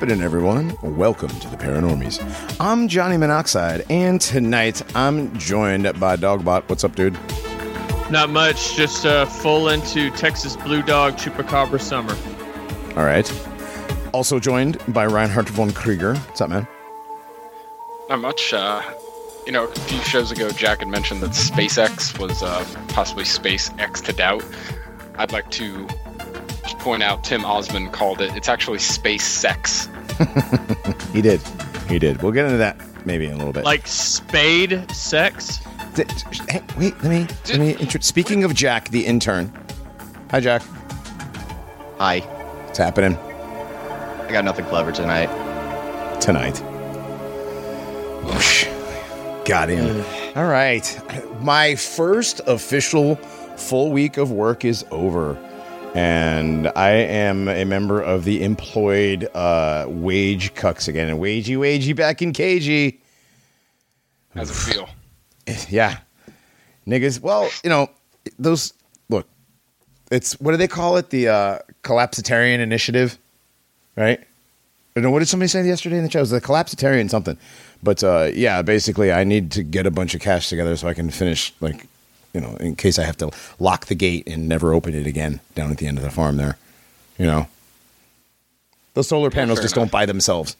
What's happening, everyone? Welcome to the Paranormies. I'm Johnny Monoxide, and tonight I'm joined by Dogbot. What's up, dude? Not much, just uh, full into Texas Blue Dog Chupacabra summer. All right. Also joined by Reinhardt von Krieger. What's up, man? Not much. Uh, you know, a few shows ago, Jack had mentioned that SpaceX was uh, possibly SpaceX to doubt. I'd like to just point out Tim Osmond called it. It's actually space sex. He did. He did. We'll get into that maybe in a little bit. Like spade sex? Th- hey, wait, let me let me intro- speaking of Jack the intern. Hi Jack. Hi. What's happening I got nothing clever tonight. tonight? Whoosh. Got him. All right. My first official full week of work is over. And I am a member of the employed uh, wage cucks again. And wagey, wagey, back in cagey. How's it feel? Yeah. Niggas. Well, you know, those look, it's what do they call it? The uh collapsitarian initiative, right? I don't know what did somebody say yesterday in the chat? It was the collapsitarian something. But uh yeah, basically I need to get a bunch of cash together so I can finish like you know, in case I have to lock the gate and never open it again down at the end of the farm there. You know. Those solar panels fair just enough. don't buy themselves.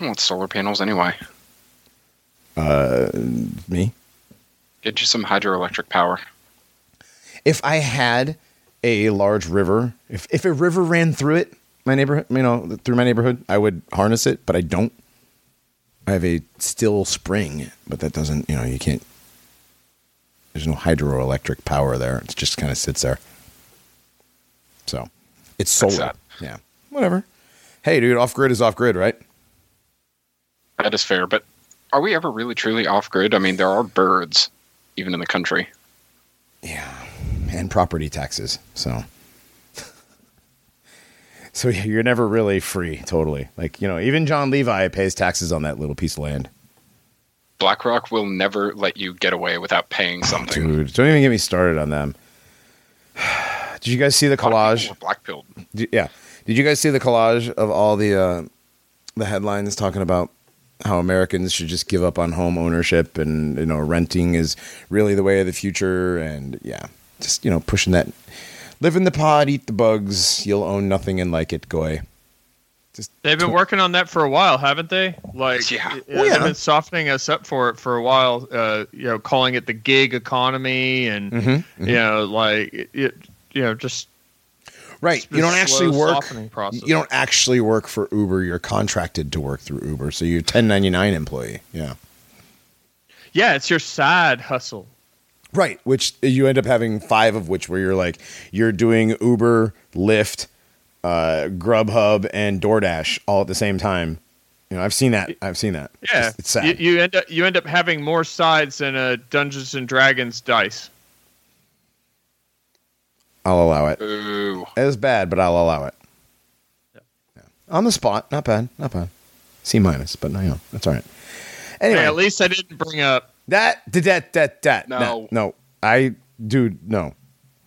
I want solar panels anyway. Uh, me? Get you some hydroelectric power. if I had a large river, if if a river ran through it, my neighborhood, you know, through my neighborhood, I would harness it, but I don't. I have a still spring, but that doesn't, you know, you can't. There's no hydroelectric power there. It just kind of sits there. So, it's solar. Yeah, whatever. Hey, dude, off grid is off grid, right? That is fair, but are we ever really truly off grid? I mean, there are birds, even in the country. Yeah, and property taxes. So, so you're never really free. Totally, like you know, even John Levi pays taxes on that little piece of land. BlackRock will never let you get away without paying something. Dude, don't even get me started on them. Did you guys see the A lot of collage? black pilled. Yeah, did you guys see the collage of all the uh, the headlines talking about how Americans should just give up on home ownership and you know renting is really the way of the future and yeah, just you know pushing that live in the pod, eat the bugs, you'll own nothing and like it, goy. Just They've been working on that for a while, haven't they? Like, Yeah. Well, yeah. they've been softening us up for it for a while. Uh, you know, calling it the gig economy, and Mm-hmm, you know, like it, it, you know, just right. You don't actually work. You don't actually work for Uber. You're contracted to work through Uber, so you're 1099 employee. Yeah. Yeah, it's your side hustle. Right, which you end up having five of which where you're like you're doing Uber, Lyft, uh, Grubhub, and DoorDash all at the same time. You know, I've seen that. I've seen that. It's Yeah, just- it's sad. You, you end up you end up having more sides than a Dungeons and Dragons dice. I'll allow it. Ooh. It was bad, but I'll allow it. Yeah. Yeah. On the spot, not bad, not bad. C minus, but no, you know, that's all right. Anyway, Hey, at least I didn't bring up. That that that that that No. that- no. I dude no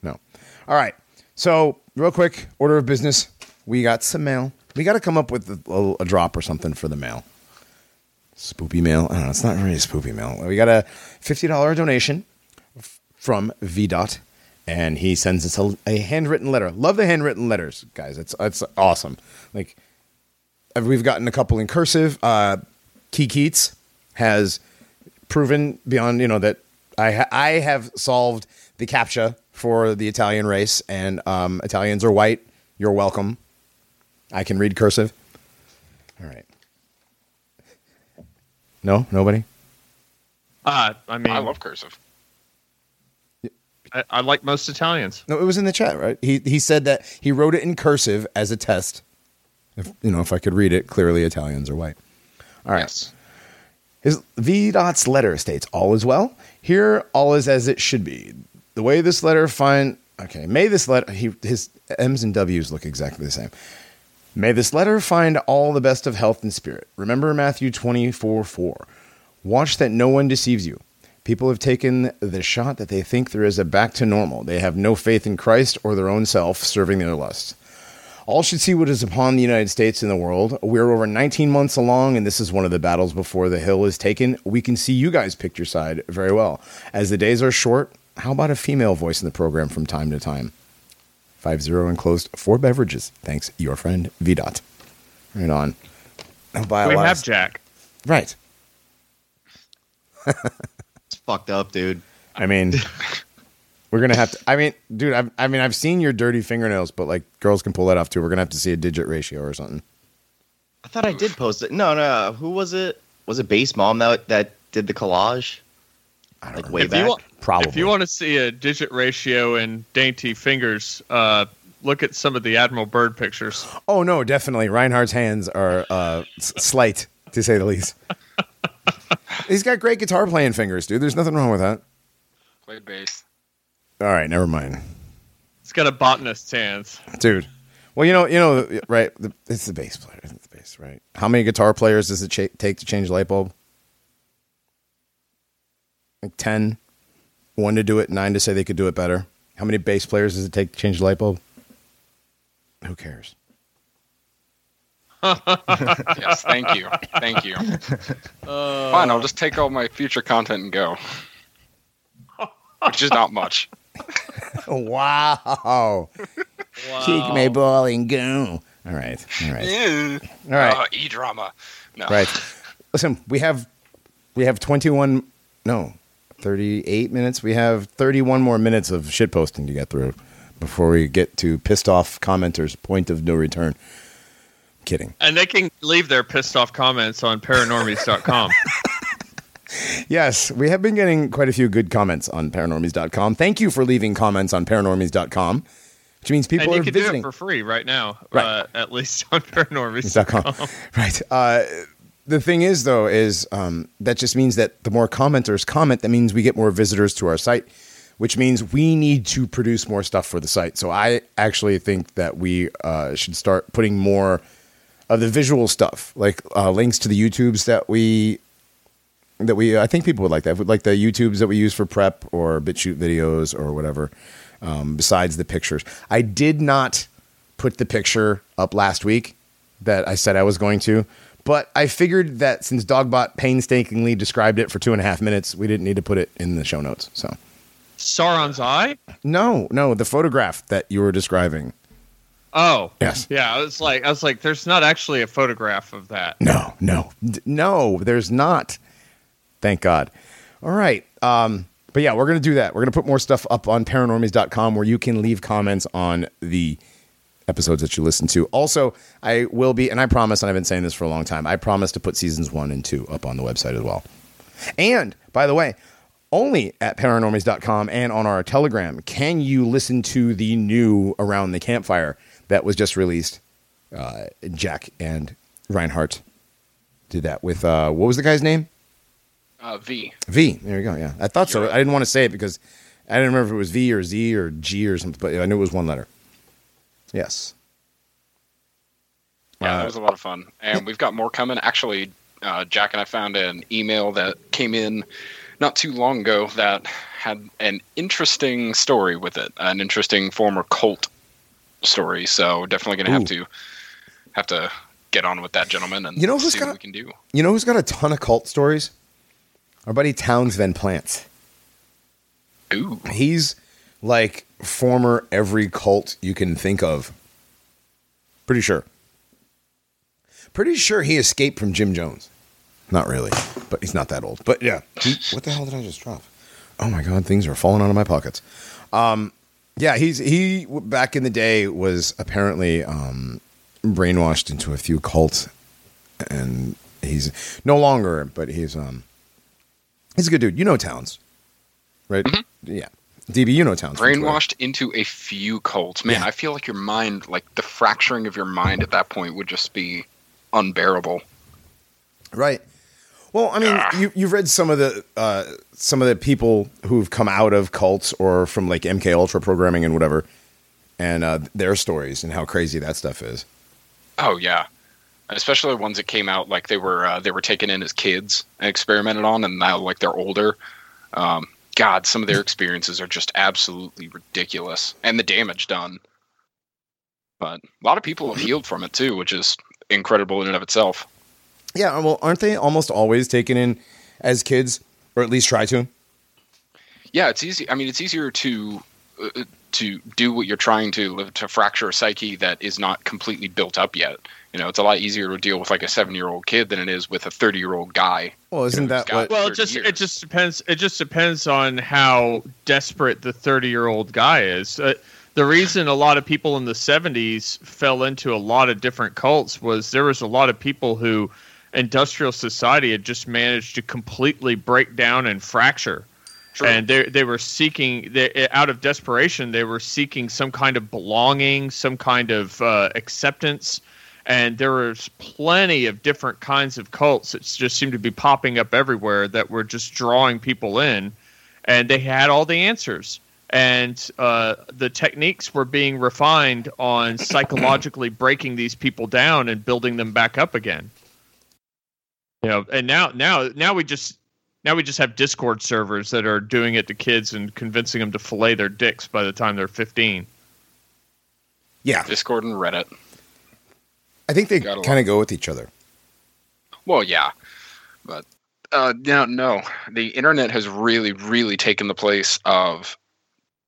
no. All right. So real quick order of business. We got some mail. We got to come up with a, a, a drop or something for the mail. Spoopy mail. I don't know. It's not really spoopy mail. We got a fifty dollar donation f- from VDOT, and he sends us a, a handwritten letter. Love the handwritten letters, guys. It's it's awesome. Like uh, we've gotten a couple in cursive. Uh, Key Keats has proven beyond you know that I ha- I have solved the captcha for the Italian race, and um, Italians are white. You're welcome. I can read cursive. All right. No, nobody. Uh, I mean, I love cursive. I, I like most Italians. No, it was in the chat, right? He he said that he wrote it in cursive as a test. If you know, if I could read it clearly, Italians are white. All right. Yes. His V dot's letter states all is well. Here all is as it should be. The way this letter find okay, may this letter he his M's and W's look exactly the same. May this letter find all the best of health and spirit. Remember Matthew 24 4. Watch that no one deceives you. People have taken the shot that they think there is a back to normal. They have no faith in Christ or their own self, serving their lusts. All should see what is upon the United States and the world. We're over 19 months along, and this is one of the battles before the hill is taken. We can see you guys pick your side very well. As the days are short, how about a female voice in the program from time to time? 50 enclosed four beverages. Thanks, your friend V Dot. Right on. I'll buy a we lot have of- Jack. Right. It's fucked up, dude. I mean, we're gonna have to. I mean, dude, I've, I mean, I've seen your dirty fingernails, but like girls can pull that off too. We're gonna have to see a digit ratio or something. I thought I did post it. No, no. Who was it? Was it Base Mom that that did the collage? I don't Like know. way If back. you, want, Probably. if you want to see a digit ratio and dainty fingers, uh, look at some of the Admiral Byrd pictures. Oh no, definitely. Reinhardt's hands are uh, slight to say the least. He's got great guitar playing fingers, dude. There's nothing wrong with that. Played bass. All right, never mind, It's got a botanist's hands. dude. Well, you know, you know, right? The, it's the bass player. It's the bass, right? How many guitar players does it cha- take to change a light bulb? Like ten. One to do it, nine to say they could do it better. How many bass players does it take to change a light bulb? Who cares? Yes, thank you, thank you. Fine, I'll just take all my future content and go, which is not much. Wow. Take my ball and go. All right. All right. All right. Uh, e drama. No. Right. Listen, we have we have 21 no, 38 minutes. We have 31 more minutes of shit posting to get through before we get to pissed off commenters point of no return. Kidding. And they can leave their pissed off comments on paranormies.com. Yes, we have been getting quite a few good comments on paranormies.com. Thank you for leaving comments on paranormies.com, which means people and you are can visiting. do it for free right now, Right. uh, at least on paranormies.com. com. Right. Uh, the thing is, though, is um, that just means that the more commenters comment, that means we get more visitors to our site, which means we need to produce more stuff for the site. So I actually think that we uh, should start putting more of the visual stuff, like uh, links to the YouTubes that we that we. I think people would like that. Like the YouTubes that we use for prep or BitChute videos or whatever. Um, besides the pictures, I did not put the picture up last week that I said I was going to. But I figured that since Dogbot painstakingly described it for two and a half minutes, we didn't need to put it in the show notes. So Sauron's eye? no, no, the photograph that you were describing. Oh. Yes. Yeah, I was like I was like there's not actually a photograph of that. No, no, D- no. There's not. Thank God. All right. Um, but yeah, we're gonna do that. We're gonna put more stuff up on paranormies.com where you can leave comments on the episodes that you listen to. Also, I will be, and I promise, and I've been saying this for a long time, I promise to put seasons one and two up on the website as well. And by the way, only at paranormies.com and on our Telegram can you listen to the new Around the Campfire that was just released. Uh, Jack and Reinhardt did that with, uh, what was the guy's name? Uh, v. V. There you go. Yeah. I thought so. I didn't want to say it because I didn't remember if it was V or Z or G or something, but I knew it was one letter. Yes. Yeah, Uh, that was a lot of fun, and we've got more coming. Actually, uh, Jack and I found an email that came in not too long ago that had an interesting story with it, an interesting former cult story. So definitely going to have to have to get on with that gentleman and You know who's see got- what we can do. You know who's got a ton of cult stories? Our buddy Towns Van Plant. Ooh, He's like former every cult you can think of. Pretty sure. Pretty sure he escaped from Jim Jones. Not really, but he's not that old. But yeah. He- what the hell did I just drop? Oh my god, things are falling out of my pockets. Um, yeah, he's he back in the day was apparently um, brainwashed into a few cults, and he's no longer. But he's um, he's a good dude. You know Towns, right? Yeah, DB, you know Towns. from Twitter. brainwashed into a few cults. Man, Yeah. I feel like your mind, like the fracturing of your mind at that point, would just be unbearable. Right. Well, I mean, you you've read some of the uh, some of the people who've come out of cults or from like MK Ultra programming and whatever, and uh, their stories and how crazy that stuff is. Oh yeah, especially ones that came out like they were uh, they were taken in as kids and experimented on, and now like they're older. Um, God, some of their experiences are just absolutely ridiculous, and the damage done. But a lot of people have healed from it too, which is incredible in and of itself. Yeah, well, aren't they almost always taken in as kids, or at least try to? Yeah, it's easy. I mean, it's easier to uh, to do what you're trying to to fracture a psyche that is not completely built up yet. You know, it's a lot easier to deal with like a seven year old kid than it is with a thirty year old guy. Well, isn't who's that what? Well, it 30 just it just depends. It just depends on how desperate the thirty-year-old guy is. Uh, the reason a lot of people in the '70s fell into a lot of different cults was there was a lot of people who industrial society had just managed to completely break down and fracture, True. and they they were seeking they, out of desperation they were seeking some kind of belonging, some kind of uh, acceptance and there was plenty of different kinds of cults that just seemed to be popping up everywhere that were just drawing people in and they had all the answers. And uh, the techniques were being refined on psychologically breaking these people down and building them back up again. You know and now now now we just now we just have discord servers that are doing it to kids and convincing them to fillet their dicks by the time they're 15 yeah, Discord and Reddit. I think they kind of go with each other. Well, yeah, but uh, no, no. The internet has really, really taken the place of,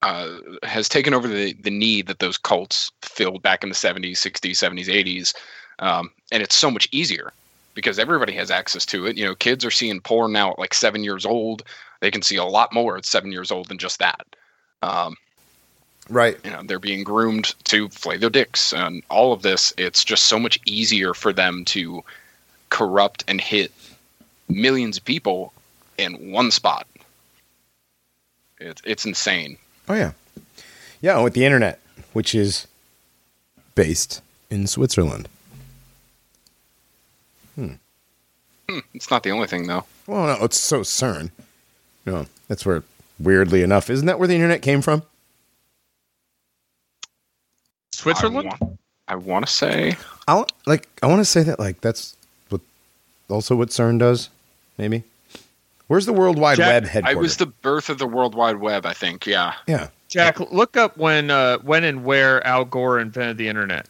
uh, has taken over the the need that those cults filled back in the seventies, sixties, seventies, eighties, um, and it's so much easier because everybody has access to it. You know, kids are seeing porn now at like seven years old. They can see a lot more at seven years old than just that. Um, Right. you know they're being groomed to flay their dicks and all of this it's just so much easier for them to corrupt and hit millions of people in one spot it's, it's insane Oh yeah, yeah. With the internet, which is based in Switzerland. Hmm. it's not the only thing though Well, no, it's so CERN. No, that's where. Weirdly enough, isn't that where the internet came from? Switzerland i want, I want to say I want, like I want to say that like that's what also what CERN does. Maybe. Where's the World Wide Jack, Web i headquarters? was the birth of the world wide web i think yeah yeah. Jack, look up when uh, when and where Al Gore invented the internet.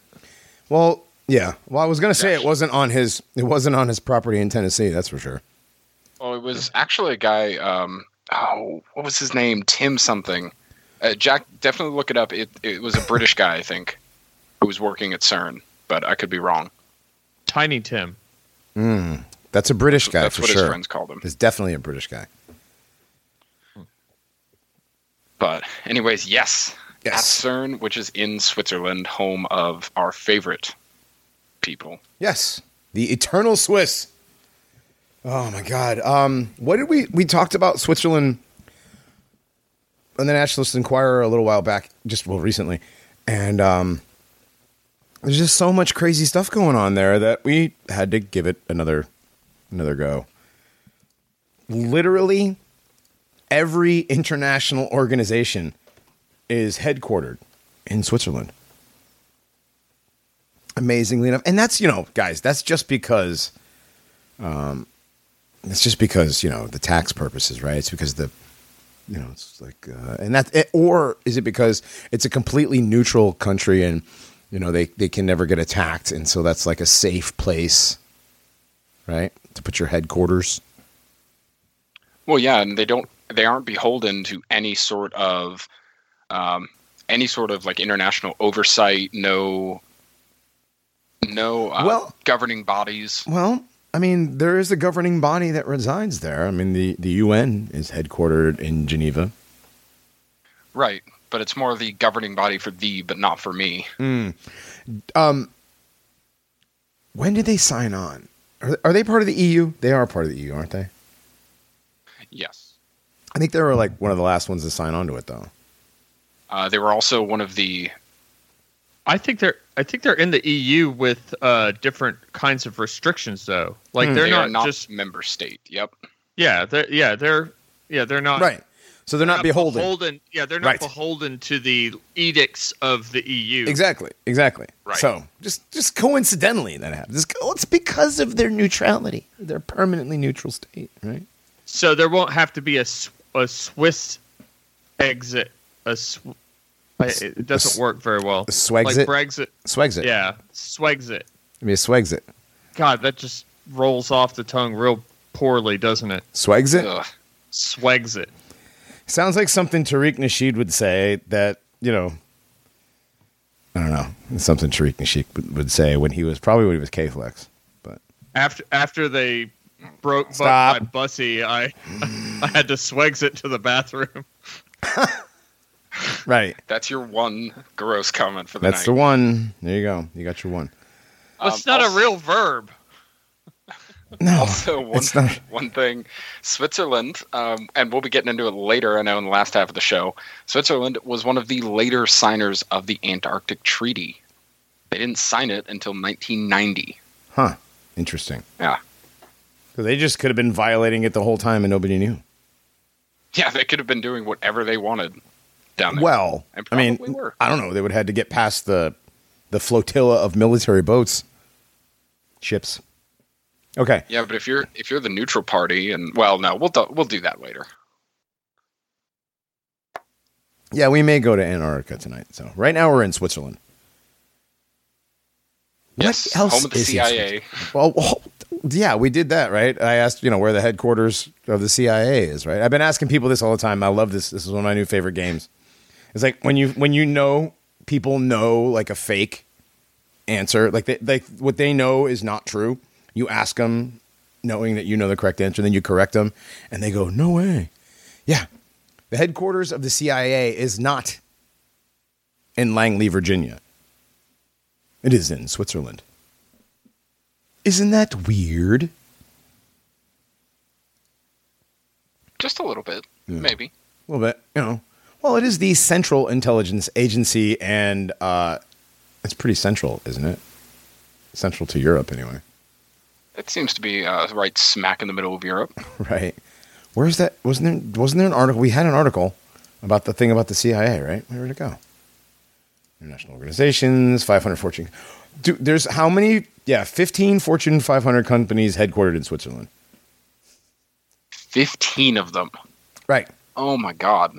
Well, yeah. Well, I was gonna say it wasn't on his. It wasn't on his property in Tennessee. That's for sure. well it was actually a guy um oh what was his name tim something uh, jack definitely look it up it, it was a british guy i think who was working at cern but i could be wrong Tiny Tim. Mm, that's a British guy That's for what sure. his friends called him. He's definitely a British guy. But anyways, yes, Yes. at CERN, which is in Switzerland, home of our favorite people. Yes, the eternal Swiss. Oh my God. Um, what did we we talked about Switzerland on the Nationalist Enquirer a little while back, just well recently, and um, there's just so much crazy stuff going on there that we had to give it another another go. Literally, every international organization is headquartered in Switzerland. Amazingly enough. And that's you know guys that's just because um it's just because you know the tax purposes right? It's because the you know it's like uh, and that or is it because it's a completely neutral country and you know they they can never get attacked and so that's like a safe place right to put your headquarters Well, yeah, and they don't they aren't beholden to any sort of um, any sort of like international oversight. No, no uh, Well- governing bodies. well i mean there is a governing body that resides there i mean the the un is headquartered in geneva Right, but it's more the governing body for thee, but not for me. Um, when did they sign on? Are, are they part of the EU? They are part of the EU, aren't they? Yes, I think they were like one of the last ones to sign on to it, though. uh, they were also one of the I think they're I think they're in the EU with uh, different kinds of restrictions though. Like Hmm. they're they not, not just member state. Yep. yeah they're yeah they're yeah they're not right. So they're, not, beholden. Yeah, they're not Right. beholden to the edicts of the EU. Exactly. Exactly. Right. So just just coincidentally that happens. It's, oh, because of their neutrality. They're permanently neutral state, right? So there won't have to be a a Swiss exit. A Sw- it doesn't work very well. Swags like it? Brexit. Swags it. Yeah, swags it. I mean, swags it. God, that just rolls off the tongue real poorly, doesn't it? Swags it. Ugh. Swags it. Sounds like something Tariq Nasheed would say that, you know, I don't know. It's something Tariq Nasheed would, would say when he was probably when he was K Flex. But After after they broke butt Stop. my bussy, I I had to swags it to the bathroom. right. That's your one gross comment for the That's night. the one. There you go. You got your one. It's Um, not also- a real verb. No. Also, one, not. one thing, Switzerland, um, and we'll be getting into it later. I know in the last half of the show, Switzerland was one of the later signers of the Antarctic Treaty. They didn't sign it until 1990. Huh. Interesting. Yeah, So they just could have been violating it the whole time and nobody knew. yeah, they could have been doing whatever they wanted down there. Well, And I mean, were. I don't know. They would have had to get past the the flotilla of military boats, ships. Okay. yeah, but if you're if you're the neutral party, and well, no, we'll do, we'll do that later. Yeah, we may go to Antarctica tonight. So right now we're in Switzerland. What Yes, else home of the is CIA. Well, well, yeah, we did that, right? I asked, you know, where the headquarters of the CIA is, right? I've been asking people this all the time. I love this. This is one of my new favorite games. It's like when you when you know people know like a fake answer, like they, like what they know is not true. You ask them, knowing that you know the correct answer, then you correct them, and they go, "No way." Yeah, the headquarters of the CIA is not in Langley, Virginia. It is in Switzerland. Isn't that weird? Just a little bit, maybe. A little bit, you know. Well, it is the Central Intelligence Agency, and uh, it's pretty central, isn't it? Central to Europe, anyway. It seems to be uh, right smack in the middle of Europe. Right? Where's that? Wasn't there? Wasn't there an article? We had an article about the thing about the CIA, right? Where did it go? International organizations, 500 Fortune. Dude, there's how many? Yeah, 15 Fortune 500 companies headquartered in Switzerland. Fifteen of them. Right. Oh my god.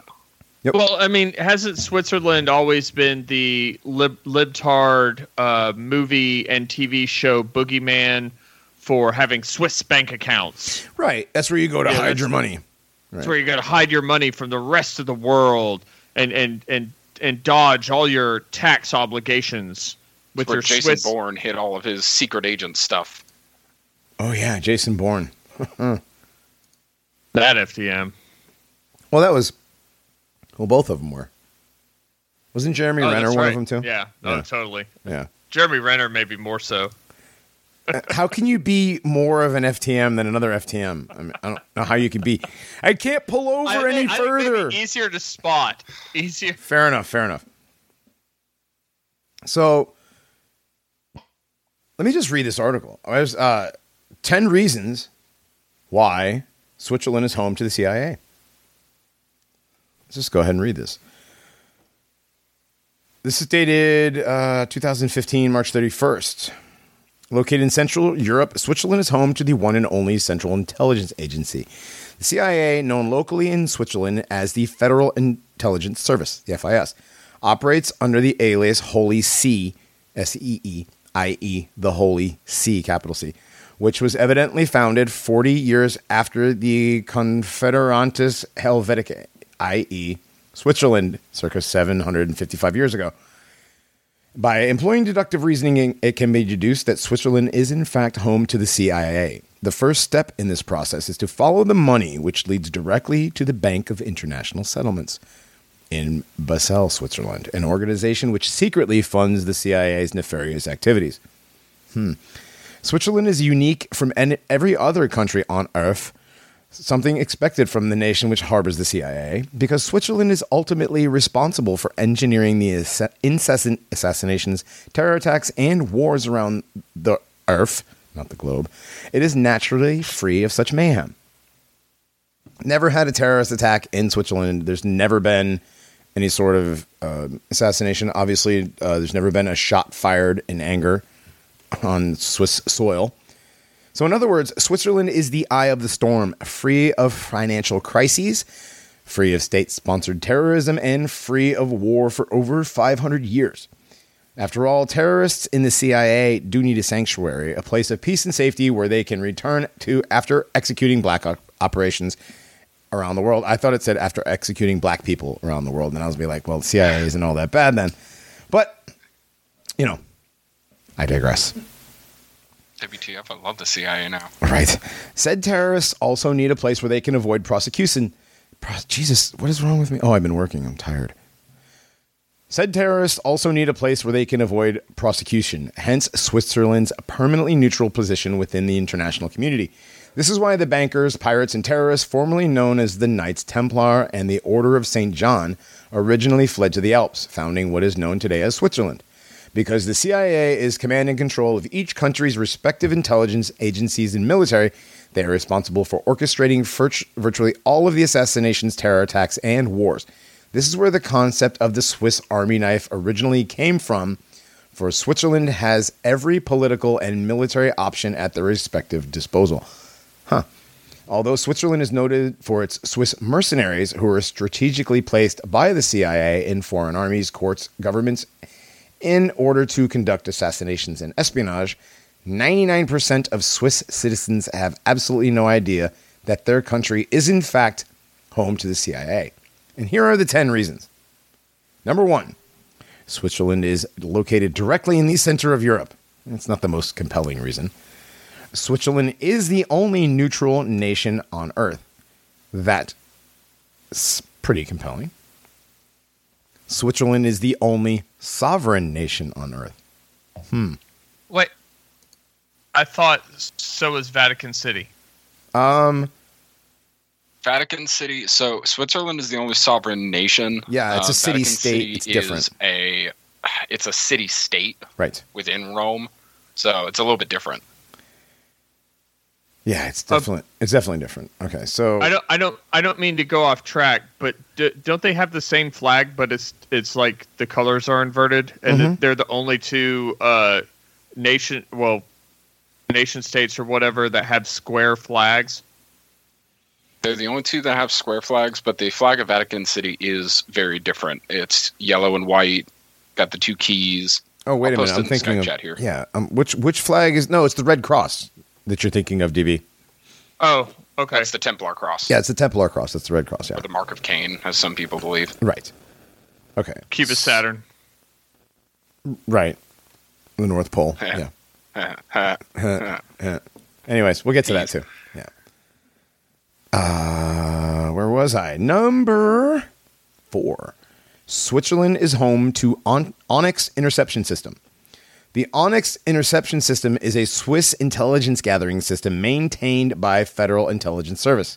Yep. Well, I mean, hasn't Switzerland always been the lib- libtard uh, movie and TV show boogeyman for having Swiss bank accounts? Right. That's where you go to Yeah, hide that's- your money. That's where you got to hide your money from the rest of the world and and and and dodge all your tax obligations with where your Jason Swiss. Bourne hid all of his secret agent stuff. Oh yeah, Jason Bourne. That FTM. Well, that was. Well, both of them were. Wasn't Jeremy Oh, Renner one right. of them too? Yeah. Oh, Yeah. totally. Yeah. Jeremy Renner maybe more so. How can you be more of an FTM than another FTM? I, mean, I don't know how you can be. I can't pull over I any I further. easier to spot. Easier. Fair enough. Fair enough. So, let me just read this article. Was uh, ten reasons why Switzerland is home to the CIA. Let's just go ahead and read this. This is dated uh, 2015, March 31st. Located in Central Europe, Switzerland is home to the one and only Central Intelligence Agency. The CIA, known locally in Switzerland as the Federal Intelligence Service, the FIS, operates under the alias Holy See, S E E I E, the Holy See, capital C, which was evidently founded 40 years after the Confederantes Helvetica, i.e., Switzerland, circa 755 years ago. By employing deductive reasoning, it can be deduced that Switzerland is in fact home to the CIA. The first step in this process is to follow the money, which leads directly to the Bank of International Settlements in Basel, Switzerland, an organization which secretly funds the CIA's nefarious activities. Hmm. Switzerland is unique from any, every other country on Earth something expected from the nation which harbors the CIA, because Switzerland is ultimately responsible for engineering the incessant assassinations, terror attacks, and wars around the Earth, not the globe. It is naturally free of such mayhem. Never had a terrorist attack in Switzerland. There's never been any sort of uh, assassination. Obviously, uh, there's never been a shot fired in anger on Swiss soil. So, in other words, Switzerland is the eye of the storm, free of financial crises, free of state sponsored terrorism, and free of war for over 500 years. After all, terrorists in the CIA do need a sanctuary, a place of peace and safety where they can return to after executing black op- operations around the world. I thought it said after executing black people around the world, and I was be like, well, the CIA isn't all that bad then. But, you know, I digress. WTF, I love the CIA now. Right. Said terrorists also need a place where they can avoid prosecution. Pro- Jesus, what is wrong with me? Oh, I've been working. I'm tired. Said terrorists also need a place where they can avoid prosecution, hence Switzerland's permanently neutral position within the international community. This is why the bankers, pirates, and terrorists, formerly known as the Knights Templar and the Order of St. John, originally fled to the Alps, founding what is known today as Switzerland. Because the CIA is command and control of each country's respective intelligence agencies and military, they are responsible for orchestrating virt- virtually all of the assassinations, terror attacks, and wars. This is where the concept of the Swiss Army knife originally came from, for Switzerland has every political and military option at their respective disposal. Huh. Although Switzerland is noted for its Swiss mercenaries who are strategically placed by the CIA in foreign armies, courts, governments, in order to conduct assassinations and espionage, 99% of Swiss citizens have absolutely no idea that their country is, in fact, home to the CIA. And here are the 10 reasons. Number one, Switzerland is located directly in the center of Europe. It's not the most compelling reason. Switzerland is the only neutral nation on Earth. That's pretty compelling. Switzerland is the only sovereign nation on Earth. Hmm. Wait, I thought so was Vatican City. Um, Vatican City. So Switzerland is the only sovereign nation. Yeah, it's a Vatican city-state. City It's different. A, it's a city state right. within Rome, so it's a little bit different. Yeah, it's definitely it's definitely different. Okay, so I don't, I don't, I don't mean to go off track, but d- don't they have the same flag? But it's, it's like the colors are inverted, and Mhm. they're the only two uh, nation, well, nation states or whatever that have square flags. They're the only two that have square flags, but the flag of Vatican City is very different. It's yellow and white, got the two keys. oh wait a I'll minute, I'm it in thinking of chat here. yeah. Um, which which flag is no? It's the Red Cross that you're thinking of, DB. Oh, okay. That's the Templar cross, Yeah, it's the Templar Cross. That's the Red Cross. Yeah, or the Mark of Cain, as some people believe. right. Okay, Cubist Saturn. right. The North Pole. Yeah. yeah. Yeah. Anyways, we'll get to that too. Yeah. Uh, where was I? Number four. Switzerland is home to On- Onyx Interception System. The Onyx Interception System is a Swiss intelligence gathering system maintained by Federal Intelligence Service.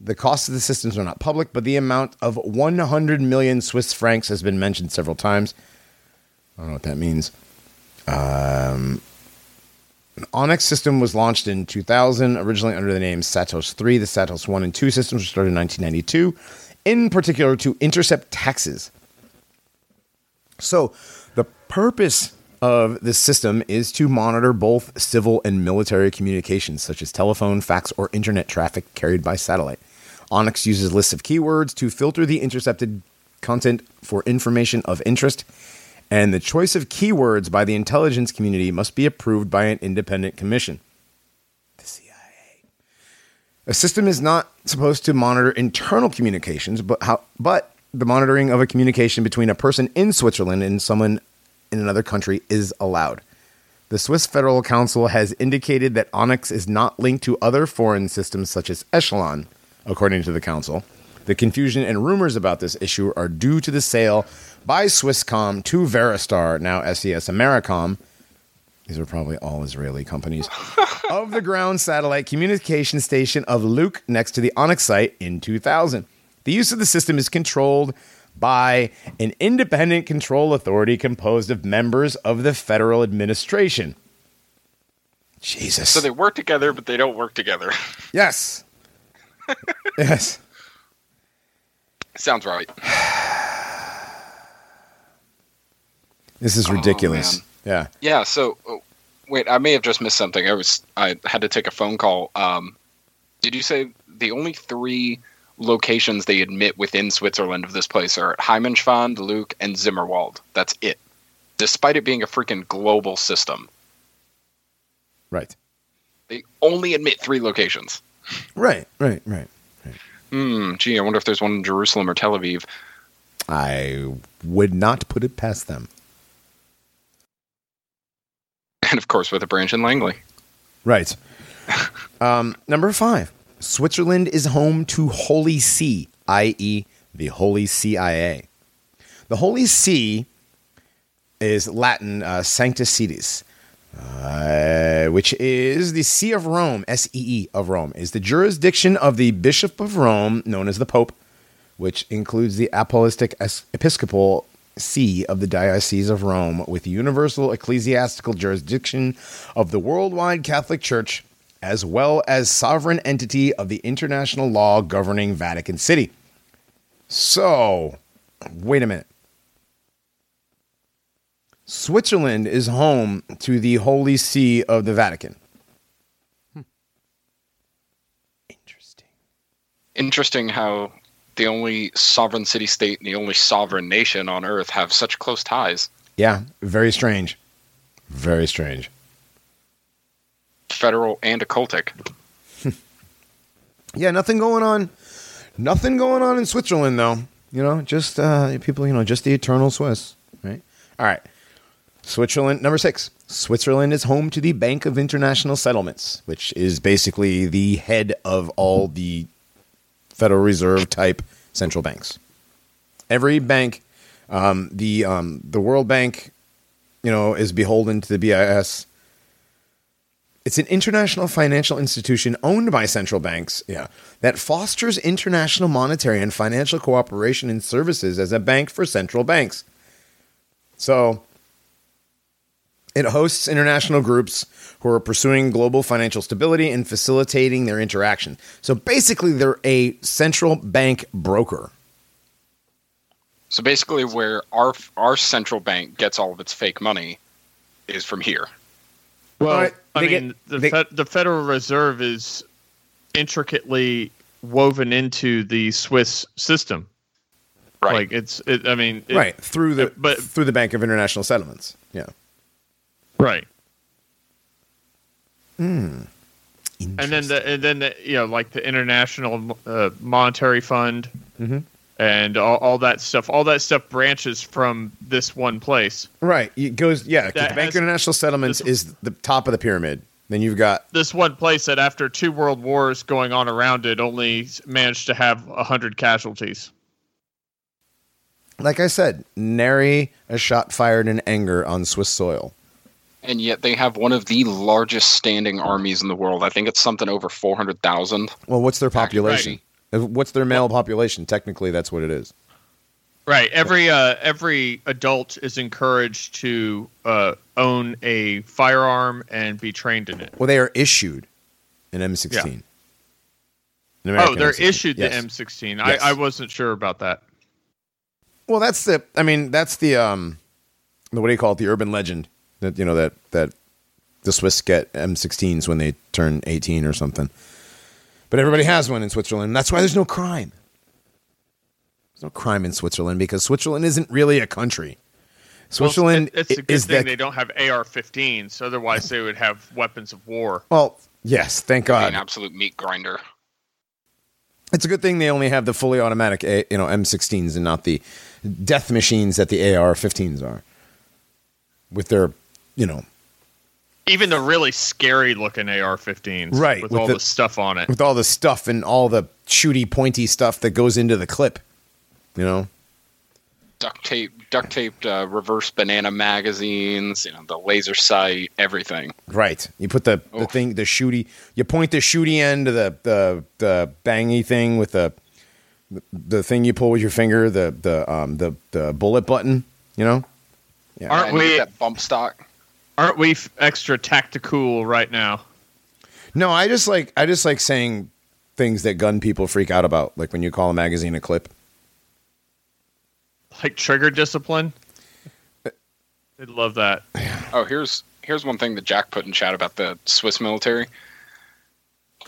The cost of the systems are not public, but the amount of 100 million Swiss francs has been mentioned several times. I don't know what that means. Um, an Onyx system was launched in 2000, originally under the name Satos 3. The Satos 1 and 2 systems were started in 1992, in particular to intercept taxes. So, the purpose of the system is to monitor both civil and military communications, such as telephone, fax, or internet traffic carried by satellite. Onyx uses lists of keywords to filter the intercepted content for information of interest, and the choice of keywords by the intelligence community must be approved by an independent commission. The CIA. A system is not supposed to monitor internal communications, but how, but the monitoring of a communication between a person in Switzerland and someone in another country is allowed. The Swiss Federal Council has indicated that Onyx is not linked to other foreign systems such as Echelon, according to the council. The confusion and rumors about this issue are due to the sale by Swisscom to Verestar, now SES Americom. These are probably all Israeli companies. of the ground satellite communication station of Leuk next to the Onyx site in 2000. The use of the system is controlled by an independent control authority composed of members of the federal administration. Jesus. So they work together, but they don't work together. yes. yes. Sounds right. This is ridiculous. man. yeah. Yeah. So, oh, wait, I may have just missed something. I was I had to take a phone call. Um, did you say the only three locations they admit within Switzerland of this place are Heimenschwand, Leuk, and Zimmerwald. That's it. Despite it being a freaking global system, Right. they only admit three locations. Right. Right. Right. Hmm. Gee, I wonder if there's one in Jerusalem or Tel Aviv. I would not put it past them. And of course, with a branch in Langley. Right. um, number five. Switzerland is home to Holy See, i.e., the Holy CIA. The Holy See is Latin uh, Sanctus Sedis, uh, which is the See of Rome, S E E of Rome, is the jurisdiction of the Bishop of Rome, known as the Pope, which includes the Apostolic Episcopal See of the Diocese of Rome, with universal ecclesiastical jurisdiction of the worldwide Catholic Church, as well as sovereign entity of the international law governing Vatican City. So, wait a minute. Switzerland is home to the Holy See of the Vatican. Hmm. Interesting. Interesting how the only sovereign city state and the only sovereign nation on earth have such close ties. Yeah, very strange. Very strange. Federal and occultic. Yeah, nothing going on. Nothing going on in Switzerland, though. You know, just uh, people. You know, just the eternal Swiss. Right. All right. Switzerland, number six. Switzerland is home to the Bank of International Settlements, which is basically the head of all the Federal Reserve type central banks. Every bank, um, the um, the World Bank, you know, is beholden to the BIS. It's an international financial institution owned by central banks, yeah, that fosters international monetary and financial cooperation and services as a bank for central banks. So, it hosts international groups who are pursuing global financial stability and facilitating their interaction. So basically, they're a central bank broker. So basically, where our our central bank gets all of its fake money is from here. Well, Alright, I mean, get- the they- Fed, the Federal Reserve is intricately woven into the Swiss system. Right. Like it's, it, I mean, it- right through the uh, but- through the Bank of International Settlements. Yeah. right. And then the and then the, you know like the International uh, Monetary Fund Mhm. And all, all that stuff. All that stuff branches from this one place. Right. It goes, yeah. That the Bank has- International Settlements this- is the top of the pyramid. Then you've got, This one place that after two world wars going on around it only managed to have hundred casualties. like I said, nary a shot fired in anger on Swiss soil. And yet they have one of the largest standing armies in the world. I think it's something over 400,000. Well, what's their population? Uh, What's their male population? Technically, that's what it is. Right. Every uh, every adult is encouraged to uh, own a firearm and be trained in it. Well, they are issued an M16. Yeah. Oh, they're M16. issued Yes. the M16. Yes. I, I wasn't sure about that. Well, that's the. I mean, that's the um, the what do you call it? The urban legend that you know that that the Swiss get M16s when they turn 18 or something. But everybody has one in Switzerland. That's why there's no crime. There's no crime in Switzerland because Switzerland isn't really a country. Switzerland well, it's, it's a good is thing the they don't have AR-15s. Otherwise, they would have weapons of war. well, yes, thank Be God. An absolute meat grinder. It's a good thing they only have the fully automatic, A- you know, M16s and not the death machines that the AR-15s are. With their, you know, Even the really scary looking AR-15s, Right, with, with all the- the, stuff on it. with all the stuff and all the shooty, pointy stuff that goes into the clip. You know, Duct tape, duct taped uh, reverse banana magazines, you know, the laser sight, everything. right? You put the, the Oof. thing, the shooty. You point the shooty end to the the the bangy thing with the the thing you pull with your finger, the the um the the bullet button. You know, yeah. Aren't and we- that bump stock? Aren't we f- extra tactical right now? No, I just like I just like saying things that gun people freak out about, like when you call a magazine a clip. Like trigger discipline? Uh, They'd love that. Oh, here's here's one thing that Jack put in chat about the Swiss military.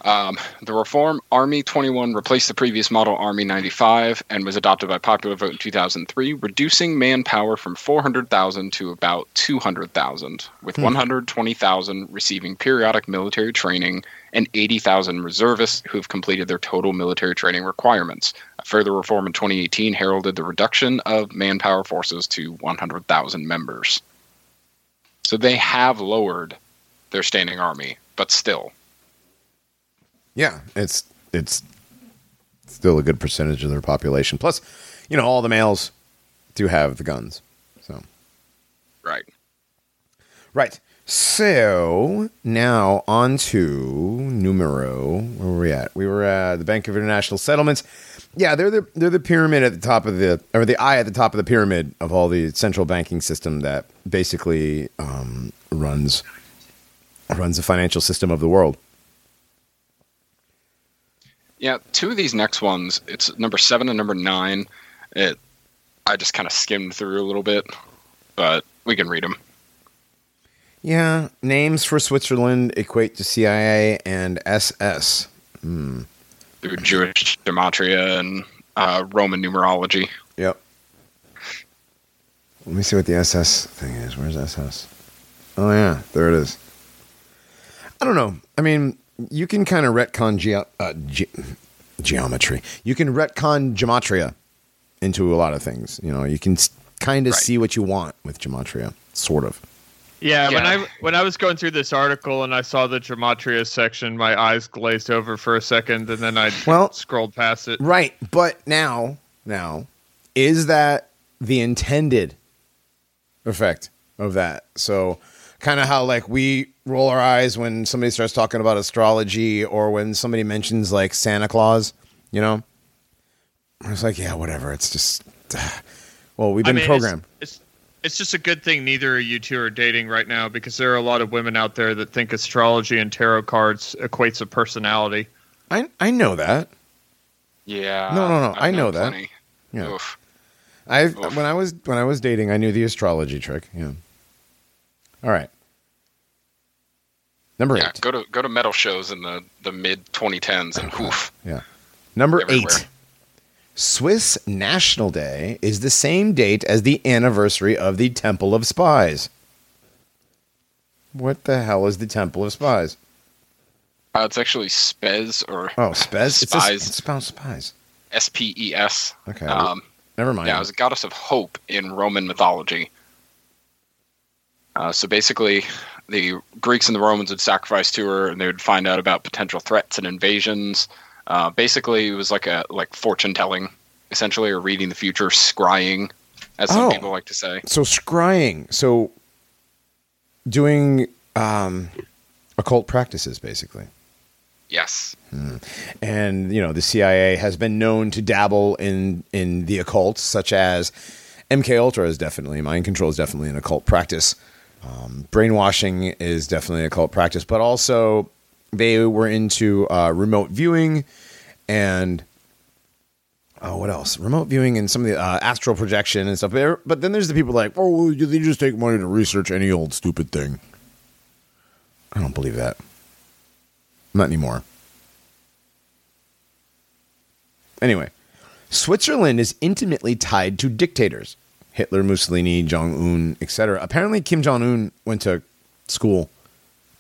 Um, the Reform Army 21 replaced the previous model Army 95 and was adopted by popular vote in 2003, reducing manpower from 400,000 to about 200,000, with 120,000 receiving periodic military training and 80,000 reservists who have completed their total military training requirements. A further reform in 2018 heralded the reduction of manpower forces to 100,000 members. So they have lowered their standing army, but still. Yeah, it's it's still a good percentage of their population. Plus, you know, all the males do have the guns. So Right. right. So now on to numero. Where were we at? We were at the Bank of International Settlements. Yeah, they're the they're the pyramid at the top of the or the eye at the top of the pyramid of all the central banking system that basically um, runs runs the financial system of the world. Yeah, two of these next ones, it's number seven and number nine. It, I just kind of skimmed through a little bit, but we can read them. Yeah, names for Switzerland equate to CIA and SS. Through Jewish gematria and uh, Roman numerology. Yep. Let me see what the SS thing is. Where's SS? Oh yeah, there it is. I don't know. I mean, you can kind of retcon ge- uh, ge- geometry. You can retcon gematria into a lot of things. You know, you can kind of Right. see what you want with gematria, sort of. Yeah, when I when I was going through this article and I saw the gematria section, my eyes glazed over for a second, and then I Well- scrolled past it. Right, but now, now, is that the intended effect of that? So, kind of how like we roll our eyes when somebody starts talking about astrology or when somebody mentions like Santa Claus, you know? I was like, yeah, whatever. It's just, well, we've I been mean, programmed. It's, it's it's just a good thing neither of you two are dating right now because there are a lot of women out there that think astrology and tarot cards equates to personality. I I know that. Yeah. No, no, no, I've I know known that. plenty. Yeah. Oof. I Oof. when I was when I was dating, I knew the astrology trick. Yeah. All right. Number Yeah, eight. go to go to metal shows in the, the mid 2010s and oof. Yeah. Number Everywhere. eight. Swiss National Day is the same date as the anniversary of the Temple of Spies. What the hell is the Temple of Spies? Uh, it's actually Spez or Oh, Spes? It's, a, Spies. it's about spies. S P E S. Okay. Um, Never mind. Yeah, it was a goddess of hope in Roman mythology. Uh, so basically, the Greeks and the Romans would sacrifice to her, and they would find out about potential threats and invasions. Uh, basically, it was like a like fortune telling, essentially, or reading the future, scrying, as some Oh. people like to say. so scrying. So doing um, occult practices, basically. Yes. and you know the CIA has been known to dabble in in the occult, such as MK Ultra is definitely mind control is definitely an occult practice. Um, brainwashing is definitely a cult practice, but also they were into uh, remote viewing and oh, what else? Remote viewing and some of the uh, astral projection and stuff. But, then there's the people like, oh, they just take money to research any old stupid thing. I don't believe that. Not anymore. Anyway, Switzerland is intimately tied to dictators. Hitler, Mussolini, Jong Un, etc. Apparently, Kim Jong Un went to school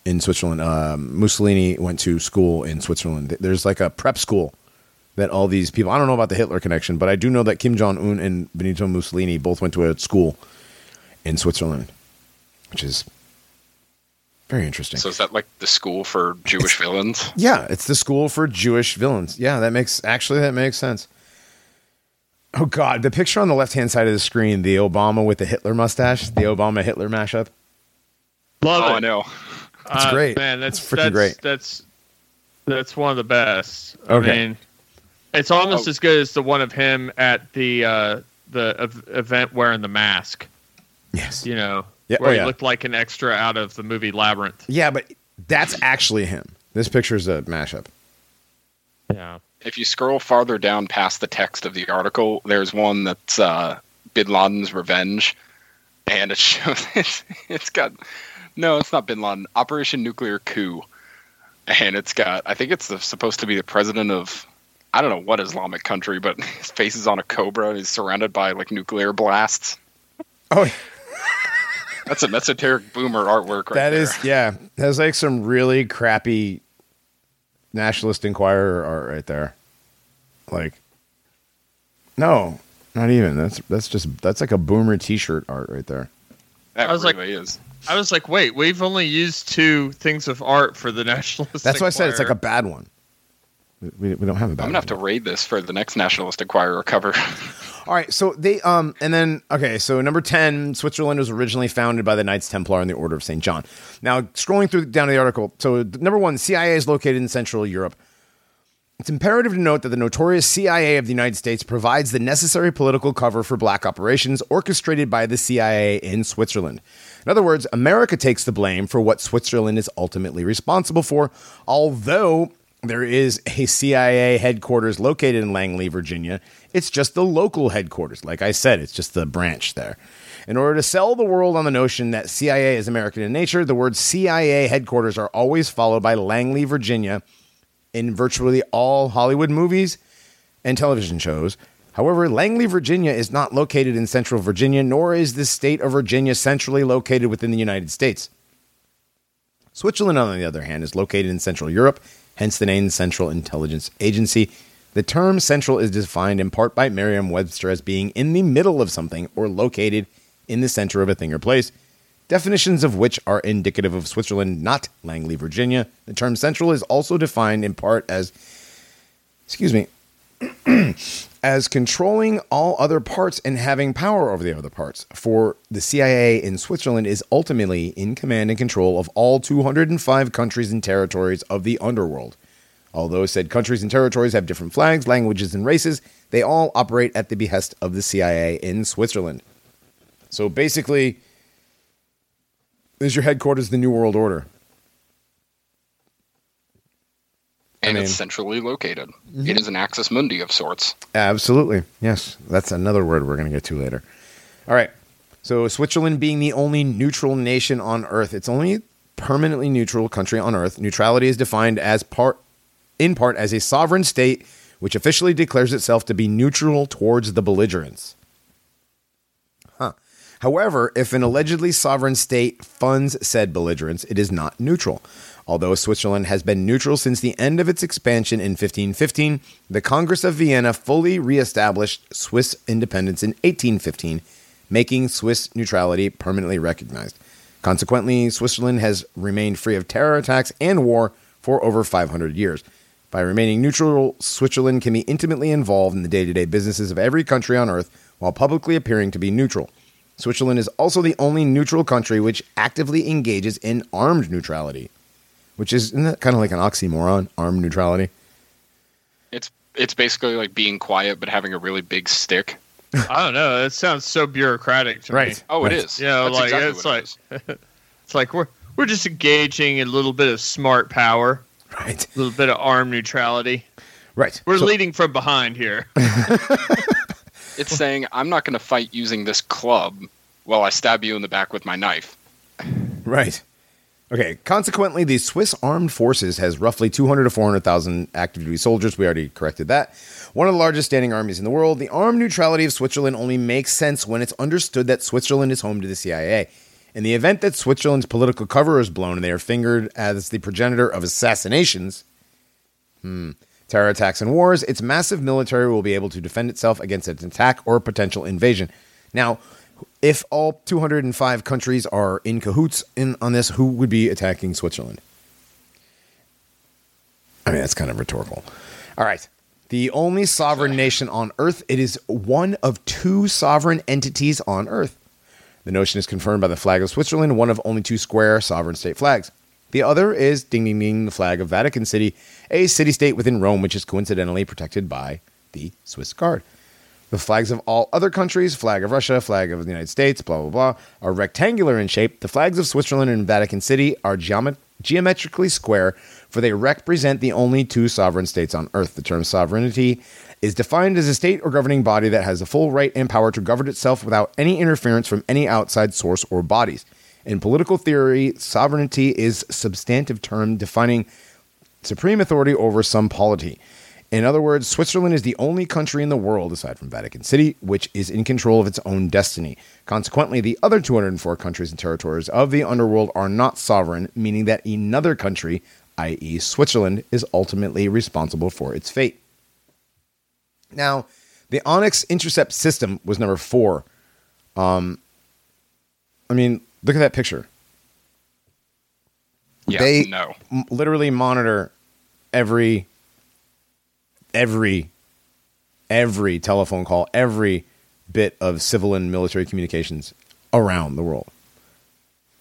in Switzerland. Um, Mussolini went to school in Switzerland. There's like a prep school that all these people. I don't know about the Hitler connection, but I do know that Kim Jong Un and Benito Mussolini both went to a school in Switzerland, which is very interesting. So is that like the school for Jewish villains? Yeah, it's the school for Jewish villains. Yeah, that makes actually that makes sense. Oh God, the picture on the left hand side of the screen, the Obama with the Hitler mustache, the Obama Hitler mashup. Love Oh, it. I know. That's Uh, great. man. That's It's freaking that's, great. That's that's one of the best. Okay. I mean, it's almost Oh. as good as the one of him at the uh, the ev- event wearing the mask. Yes. You know, Yeah, where oh, he looked like an extra out of the movie Labyrinth. Yeah, but that's actually him. This picture is a mashup. Yeah. If you scroll farther down past the text of the article, there's one that's uh, Bin Laden's revenge, and it shows it's got no, it's not Bin Laden. Operation Nuclear Coup. and it's got I think it's the, supposed to be the president of I don't know what Islamic country, but his face is on a cobra. And he's surrounded by like nuclear blasts. Oh, That's a mesoteric boomer artwork right that there. is yeah. That's like some really crappy Nationalist Enquirer art right there. Like, no, not even. That's that's just that's like a boomer T-shirt art right there. That I was like- is. I was like, wait, we've only used two things of art for the nationalist. That's why I said it's like a bad one. We, we don't have a bad. I'm gonna have to raid this for the next Nationalist Enquirer cover. All right, so they um and then okay, so number ten, Switzerland was originally founded by the Knights Templar and the Order of Saint John. Now scrolling through down to the article, so number one, CIA is located in Central Europe. It's imperative to note that the notorious CIA of the United States provides the necessary political cover for black operations orchestrated by the CIA in Switzerland. In other words, America takes the blame for what Switzerland is ultimately responsible for, although there is a CIA headquarters located in Langley, Virginia. It's just the local headquarters. Like I said, it's just the branch there. In order to sell the world on the notion that CIA is American in nature, the words CIA headquarters are always followed by Langley, Virginia, in virtually all Hollywood movies and television shows. However, Langley, Virginia is not located in central Virginia, nor is the state of Virginia centrally located within the United States. Switzerland, on the other hand, is located in Central Europe, hence the name Central Intelligence Agency. The term central is defined in part by Merriam Webster as being in the middle of something or located in the center of a thing or place, definitions of which are indicative of Switzerland, not Langley, Virginia. The term central is also defined in part as, excuse me, as controlling all other parts and having power over the other parts. For the CIA in Switzerland is ultimately in command and control of all 205 countries and territories of the underworld. Although said countries and territories have different flags, languages, and races, they all operate at the behest of the CIA in Switzerland. So basically, is your headquarters the New World Order? And mean- it's centrally located. Mm-hmm. It is an axis mundi of sorts. Absolutely. Yes. That's another word we're going to get to later. All right. So, Switzerland being the only neutral nation on Earth, it's only permanently neutral country on Earth. Neutrality is defined as part, in part, as a sovereign state which officially declares itself to be neutral towards the belligerents. Huh. However, if an allegedly sovereign state funds said belligerents, it is not neutral. Although Switzerland has been neutral since the end of its expansion in 1515, the Congress of Vienna fully reestablished Swiss independence in 1815, making Swiss neutrality permanently recognized. Consequently, Switzerland has remained free of terror attacks and war for over 500 years. By remaining neutral, Switzerland can be intimately involved in the day to day businesses of every country on Earth while publicly appearing to be neutral. Switzerland is also the only neutral country which actively engages in armed neutrality, which is isn't that kind of like an oxymoron, arm neutrality? It's it's basically like being quiet but having a really big stick. I don't know. That sounds so bureaucratic to me. Oh, Right. it is. Yeah, That's like, exactly it's what like- it is. It's like we're we're just engaging in a little bit of smart power, Right. a little bit of arm neutrality. Right. We're So- leading from behind here. It's saying I'm not going to fight using this club while I stab you in the back with my knife. Right. Okay. Consequently, the Swiss armed forces has roughly 200 to 400,000 active duty soldiers. We already corrected that. One of the largest standing armies in the world. The armed neutrality of Switzerland only makes sense when it's understood that Switzerland is home to the CIA. In the event that Switzerland's political cover is blown and they are fingered as the progenitor of assassinations, hmm, terror attacks and wars, its massive military will be able to defend itself against an attack or potential invasion. Now, if all 205 countries are in cahoots in on this, who would be attacking Switzerland? I mean, that's kind of rhetorical. All right. The only sovereign nation on Earth, it is one of two sovereign entities on Earth. The notion is confirmed by the flag of Switzerland, one of only two square sovereign state flags. The other is ding ding ding, the flag of Vatican City, a city state within Rome, which is coincidentally protected by the Swiss Guard. The flags of all other countries, flag of Russia, flag of the United States, blah, blah, blah, are rectangular in shape. The flags of Switzerland and Vatican City are geomet- geometrically square, for they represent the only two sovereign states on earth. The term sovereignty is defined as a state or governing body that has the full right and power to govern itself without any interference from any outside source or bodies. In political theory, sovereignty is substantive term defining supreme authority over some polity. In other words, Switzerland is the only country in the world, aside from Vatican City, which is in control of its own destiny. Consequently, the other 204 countries and territories of the underworld are not sovereign, meaning that another country, i.e., Switzerland, is ultimately responsible for its fate. Now, the Onyx intercept system was number four. Um, I mean, look at that picture. Yeah, They- no. M- literally monitor every, every, every telephone call, every bit of civil and military communications around the world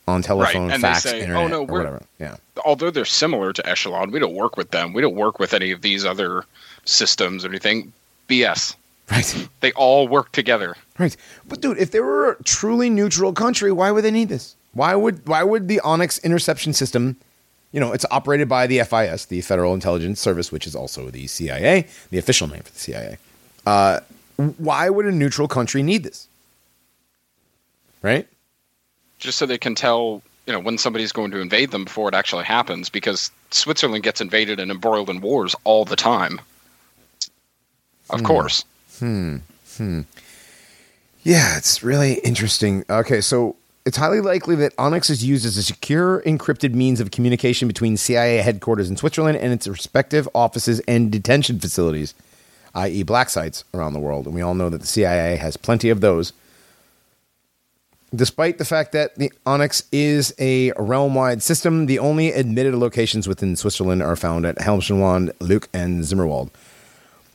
on telephone, and they fax, say, "Oh, no, or we're- whatever. Yeah. Although they're similar to Echelon, we don't work with them. We don't work with any of these other systems or anything. BS. Right. They all work together. Right. But dude, if they were a truly neutral country, why would they need this? Why would why would the Onyx interception system, you know, it's operated by the FIS, the Federal Intelligence Service, which is also the CIA, the official name for the CIA. Uh, why would a neutral country need this? Right? just so they can tell you know when somebody's going to invade them before it actually happens because switzerland gets invaded and embroiled in wars all the time of course Hmm. Yeah, it's really interesting. Okay, so it's highly likely that Onyx is used as a secure, encrypted means of communication between CIA headquarters in Switzerland and its respective offices and detention facilities, i.e., black sites around the world. And we all know that the CIA has plenty of those. Despite the fact that the Onyx is a realm wide system, the only admitted locations within Switzerland are found at Helmschenwand, Leuk, and Zimmerwald.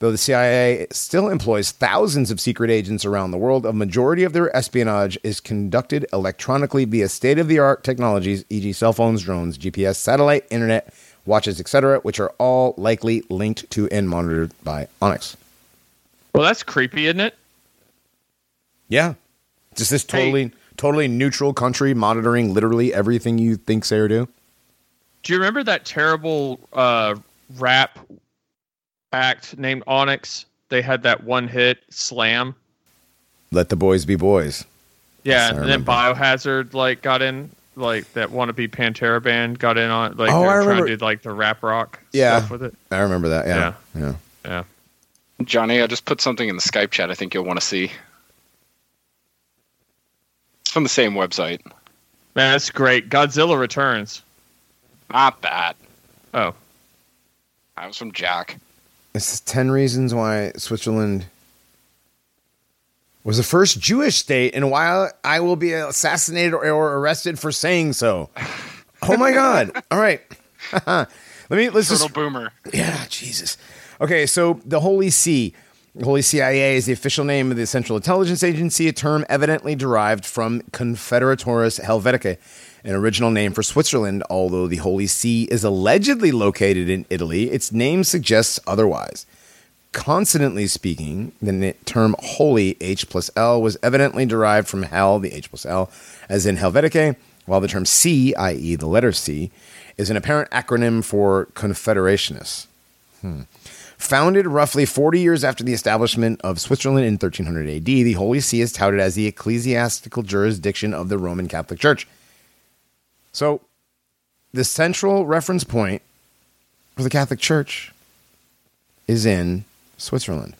Though the CIA still employs thousands of secret agents around the world, a majority of their espionage is conducted electronically via state of the art technologies, e.g., cell phones, drones, GPS, satellite, internet, watches, etc., which are all likely linked to and monitored by Onyx. Well, that's creepy, isn't it? Yeah. Just this totally, totally neutral country monitoring literally everything you think, say, or do. Do you remember that terrible uh, rap act named Onyx? They had that one hit slam. Let the boys be boys. Yeah, Yes, I and then. Biohazard like got in, like that wannabe Pantera band got in on, like Oh, they I were trying to do like the rap rock Yeah. stuff with it. I remember that. Yeah. Yeah. Yeah. johnny i just put something in the skype chat i think you'll want to see it's from the same website Man, that's great. Godzilla Returns. not that Oh, that was from jack It's 10 reasons why Switzerland was the first Jewish state and why I will be assassinated or, arrested for saying so. Oh my God. All right. Let me, let's Turtle just, boomer yeah, Jesus. Okay, so the Holy See. The Holy CIA is the official name of the Central Intelligence Agency, a term evidently derived from Confederatoris Helvetica, an original name for Switzerland. Although the Holy See is allegedly located in Italy, its name suggests otherwise. Consonantly speaking, the term holy, H plus L, was evidently derived from hell, the H plus L, as in Helvetica, while the term C, i.e., the letter C, is an apparent acronym for Confederationis. Hmm. Founded roughly 40 years after the establishment of Switzerland in 1300 AD, the Holy See is touted as the ecclesiastical jurisdiction of the Roman Catholic Church. So, the central reference point for the Catholic Church is in Switzerland.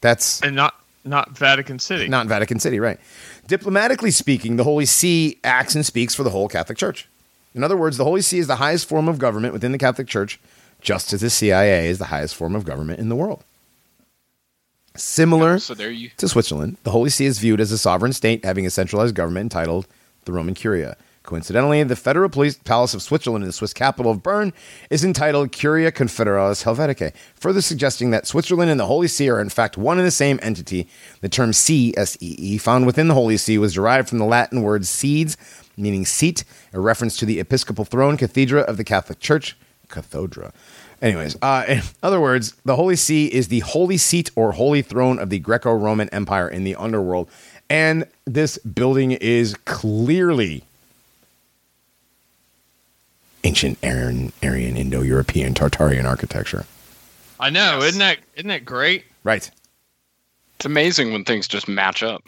That's and not not Vatican City. not Vatican City, right? Diplomatically speaking, the Holy See acts and speaks for the whole Catholic Church. In other words, the Holy See is the highest form of government within the Catholic Church, just as the CIA is the highest form of government in the world. Similar so you to Switzerland, the Holy See is viewed as a sovereign state having a centralized government entitled the Roman Curia. Coincidentally, the federal police palace of Switzerland in the Swiss capital of Bern is entitled Curia Confederalis Helvetica, further suggesting that Switzerland and the Holy See are in fact one and the same entity. The term see, S-E-E, found within the Holy See was derived from the Latin word seeds, meaning seat, a reference to the episcopal throne cathedra of the Catholic Church, cathedra. Anyways, uh, in other words, the Holy See is the holy seat or holy throne of the Greco Roman Empire in the underworld. And this building is clearly ancient Aryan, Aryan Indo European Tartarian architecture. I know, Yes. isn't that isn't that great? Right. it's amazing when things just match up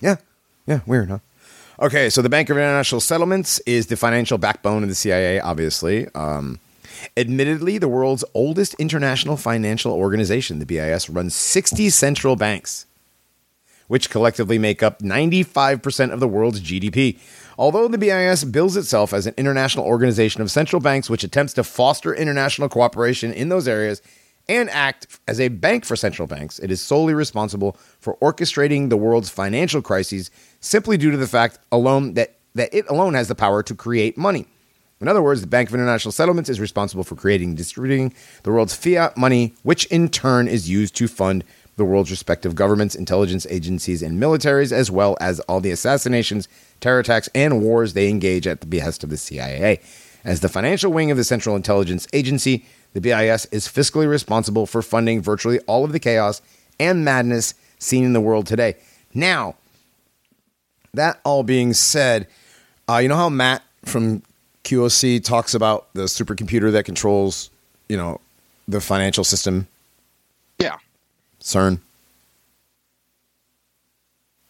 Yeah. Yeah. Weird, huh? Okay, so the Bank of International Settlements is the financial backbone of the CIA, obviously. Um, admittedly, the world's oldest international financial organization, the BIS, runs 60 central banks, which collectively make up 95% of the world's GDP. Although the BIS bills itself as an international organization of central banks which attempts to foster international cooperation in those areas and act as a bank for central banks, it is solely responsible for orchestrating the world's financial crises simply due to the fact alone that, that it alone has the power to create money. In other words, the Bank of International Settlements is responsible for creating and distributing the world's fiat money, which in turn is used to fund the world's respective governments, intelligence agencies, and militaries, as well as all the assassinations, terror attacks, and wars they engage at the behest of the CIA. As the financial wing of the Central Intelligence Agency, the BIS is fiscally responsible for funding virtually all of the chaos and madness seen in the world today. Now, that all being said, uh, you know how Matt from QOC talks about the supercomputer that controls, you know, the financial system, Yeah. CERN?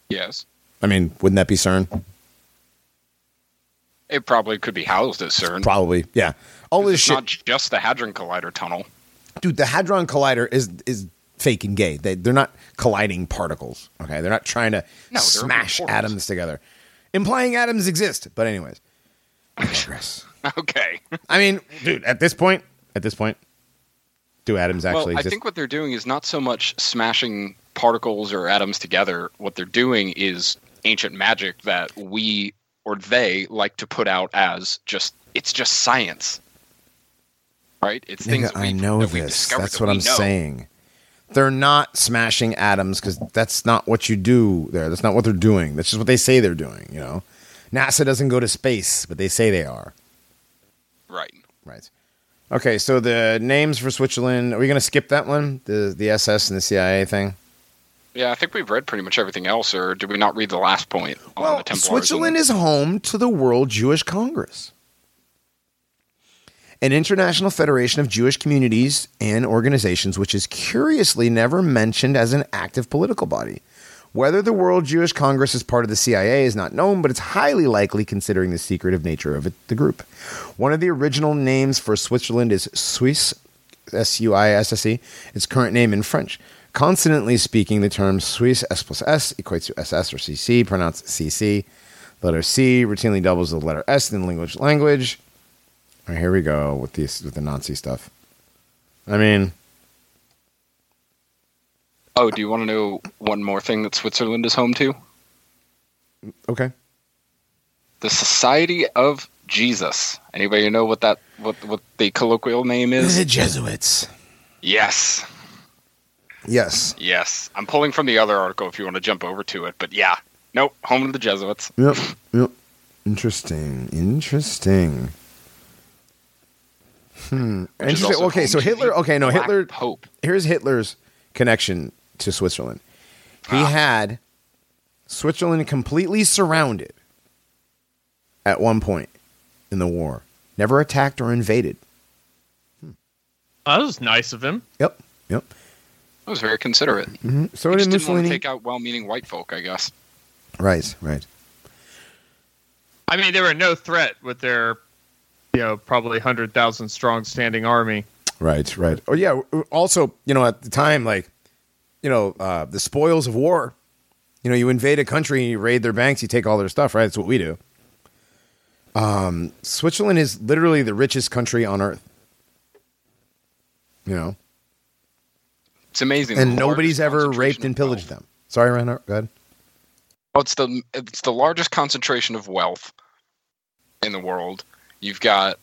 Yes. I mean, wouldn't that be CERN? It probably could be housed at CERN. Probably, yeah. All this It's shit, not just the Hadron Collider tunnel. dude. The hadron collider is is fake and gay. They they're not colliding particles. Okay, they're not trying to No, smash atoms together, implying atoms exist. But anyways, I digress. Okay. I mean, dude, at this point, at this point, do atoms actually? well, actually I think what they're doing is not so much smashing particles or atoms together. What they're doing is ancient magic that we or they like to put out as just it's just science. Right? It's things Nigga, that I know that this. That's what we I'm know. saying. They're not smashing atoms because that's not what you do there. That's not what they're doing. That's just what they say they're doing. You know, NASA doesn't go to space, but they say they are. Right. Right. Okay, so the names for Switzerland. Are we going to skip that one? The the SS and the CIA thing. Yeah, I think we've read pretty much everything else, or did we not read the last point on Well, the Switzerland and- is home to the World Jewish Congress, an international federation of Jewish communities and organizations, which is curiously never mentioned as an active political body. Whether the World Jewish Congress is part of the CIA is not known, but it's highly likely considering the secretive nature of it, the group. One of the original names for Switzerland is Suisse, S U I S S E, its current name in French. Consonantly speaking, the term Suisse S plus S equates to SS or CC, pronounced CC. Letter C routinely doubles the letter S in the language. language. All right, here we go with these with the Nazi stuff. I mean, Oh, do you want to know one more thing that Switzerland is home to? okay. The Society of Jesus. Anybody know what that what what the colloquial name is? The Jesuits. Yes. Yes. Yes. I'm pulling from the other article if you want to jump over to it, but yeah. Nope, home of the Jesuits. Yep. Yep. Interesting. Interesting. Hmm. Interesting. Okay, so Hitler. Okay, no, Hitler. Pope. Here's Hitler's connection to Switzerland. He Ah. had Switzerland completely surrounded at one point in the war. Never attacked or invaded. That was nice of him. Yep. Yep. That was very considerate. hmm So He did just didn't want to take out well-meaning white folk, I guess. right. Right. I mean, they were no threat with their, you know, probably hundred thousand strong standing army. Right, right. Oh yeah. Also, you know, at the time, like, you know, uh, the spoils of war. You know, you invade a country, and you raid their banks, you take all their stuff. Right. That's what we do. Um, Switzerland is literally the richest country on earth. You know, It's amazing. and the nobody's ever raped and pillaged wealth. them. Sorry, Reinhardt. Go ahead. Oh, it's the it's the largest concentration of wealth in the world. You've got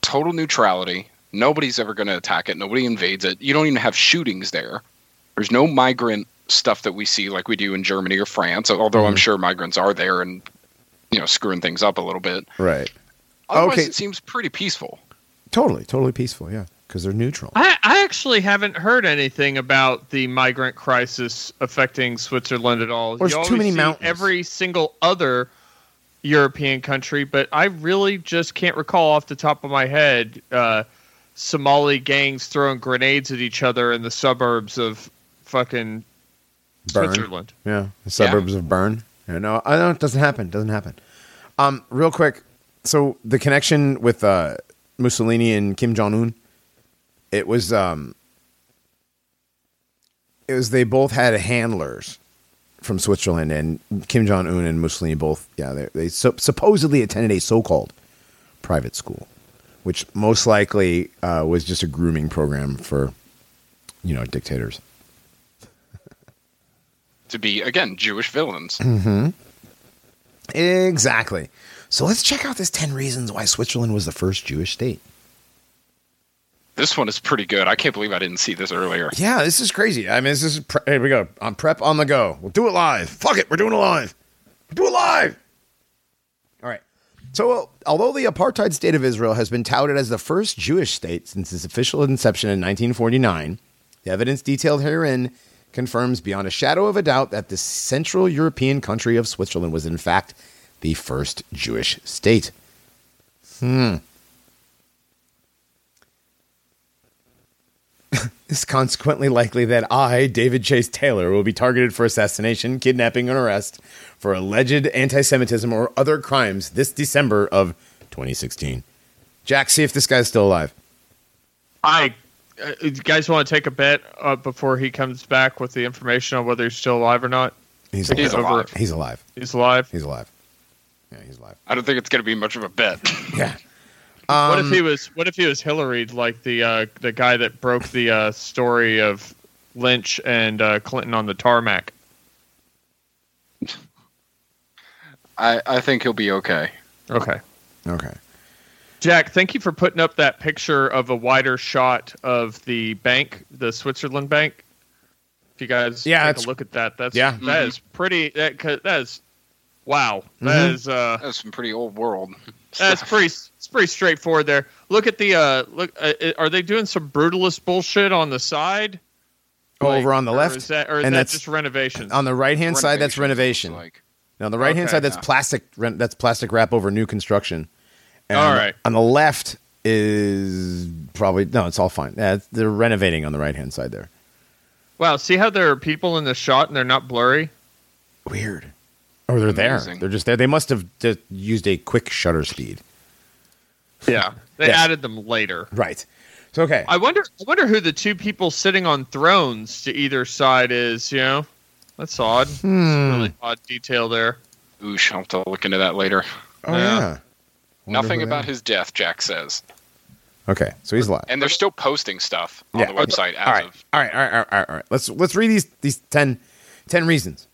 total neutrality. Nobody's ever going to attack it. Nobody invades it. You don't even have shootings there. There's no migrant stuff that we see like we do in Germany or France. Although I'm Mhm. sure migrants are there and you know screwing things up a little bit. Right. Otherwise, Okay. it seems pretty peaceful. Totally, totally peaceful. Yeah, because they're neutral. I, I actually haven't heard anything about the migrant crisis affecting Switzerland at all. There's You too many mountains. Every single other European country, but I really just can't recall off the top of my head uh, Somali gangs throwing grenades at each other in the suburbs of fucking Bern. Switzerland. Yeah, the suburbs of Bern. Yeah, no, I know it doesn't happen. Doesn't happen. Um, real quick. So the connection with uh, Mussolini and Kim Jong Un, it was um, it was they both had handlers from Switzerland, and Kim Jong Un and Mussolini both, yeah, they, they so, supposedly attended a so-called private school, which most likely uh, was just a grooming program for, you know, dictators. To be again Jewish villains. Mm-hmm. Exactly. So let's check out this 10 reasons why Switzerland was the first Jewish state. This one is pretty good. I can't believe I didn't see this earlier. Yeah, this is crazy. I mean, this is, pre- here we go. On prep on the go. We'll do it live. Fuck it. We're doing it live. We'll do it live. All right. So, uh, although the apartheid state of Israel has been touted as the first Jewish state since its official inception in 1949, the evidence detailed herein confirms beyond a shadow of a doubt that the Central European country of Switzerland was, in fact, the first Jewish state. Hmm. It's consequently likely that I, David Chase Taylor, will be targeted for assassination, kidnapping, and arrest for alleged anti Semitism or other crimes this December of 2016. Jack, see if this guy's still alive. I, uh, you guys want to take a bet uh, before he comes back with the information on whether he's still alive or not? He's, He's alive. alive. He's alive. He's alive. He's alive. Yeah, he's alive. I don't think it's going to be much of a bet. Yeah. What if Um, he was? What if he was Hillary, like the uh, the guy that broke the uh, story of Lynch and uh, Clinton on the tarmac? I, I think he'll be okay. Okay. Okay. Jack, thank you for putting up that picture of a wider shot of the bank, the Switzerland bank. If you guys Yeah, take a look at that, that's Yeah. that Mhm. is pretty. That that is wow. That is uh, That's some pretty old world. that's stuff. pretty. It's pretty straightforward there. Look at the uh, look. Uh, are they doing some brutalist bullshit on the side? Over on the or left, is that, or is and that that's just renovations? on the right hand side. That's renovation. Like. Now, on the right hand Okay. side, that's Yeah. plastic. Rent, that's plastic wrap over new construction. And All on the- right. On the left is probably no. It's all fine. Yeah, they're renovating on the right hand side there. wow, see how there are people in the shot and they're not blurry. Weird. Or they're there. They're just there. They must have just used a quick shutter speed. Yeah, they Yes. added them later. Right. So okay. I wonder. I wonder who the two people sitting on thrones to either side is. You know, that's odd. Hmm. Really odd detail there. Oosh, I'll have to look into that later. Oh Yeah. yeah. Nothing about his death, Jack says. Okay, so he's alive. And they're still posting stuff on Yeah. the website as all right. of. All right. All right. All right. All right. All right. Let's let's read these these 10, 10 reasons.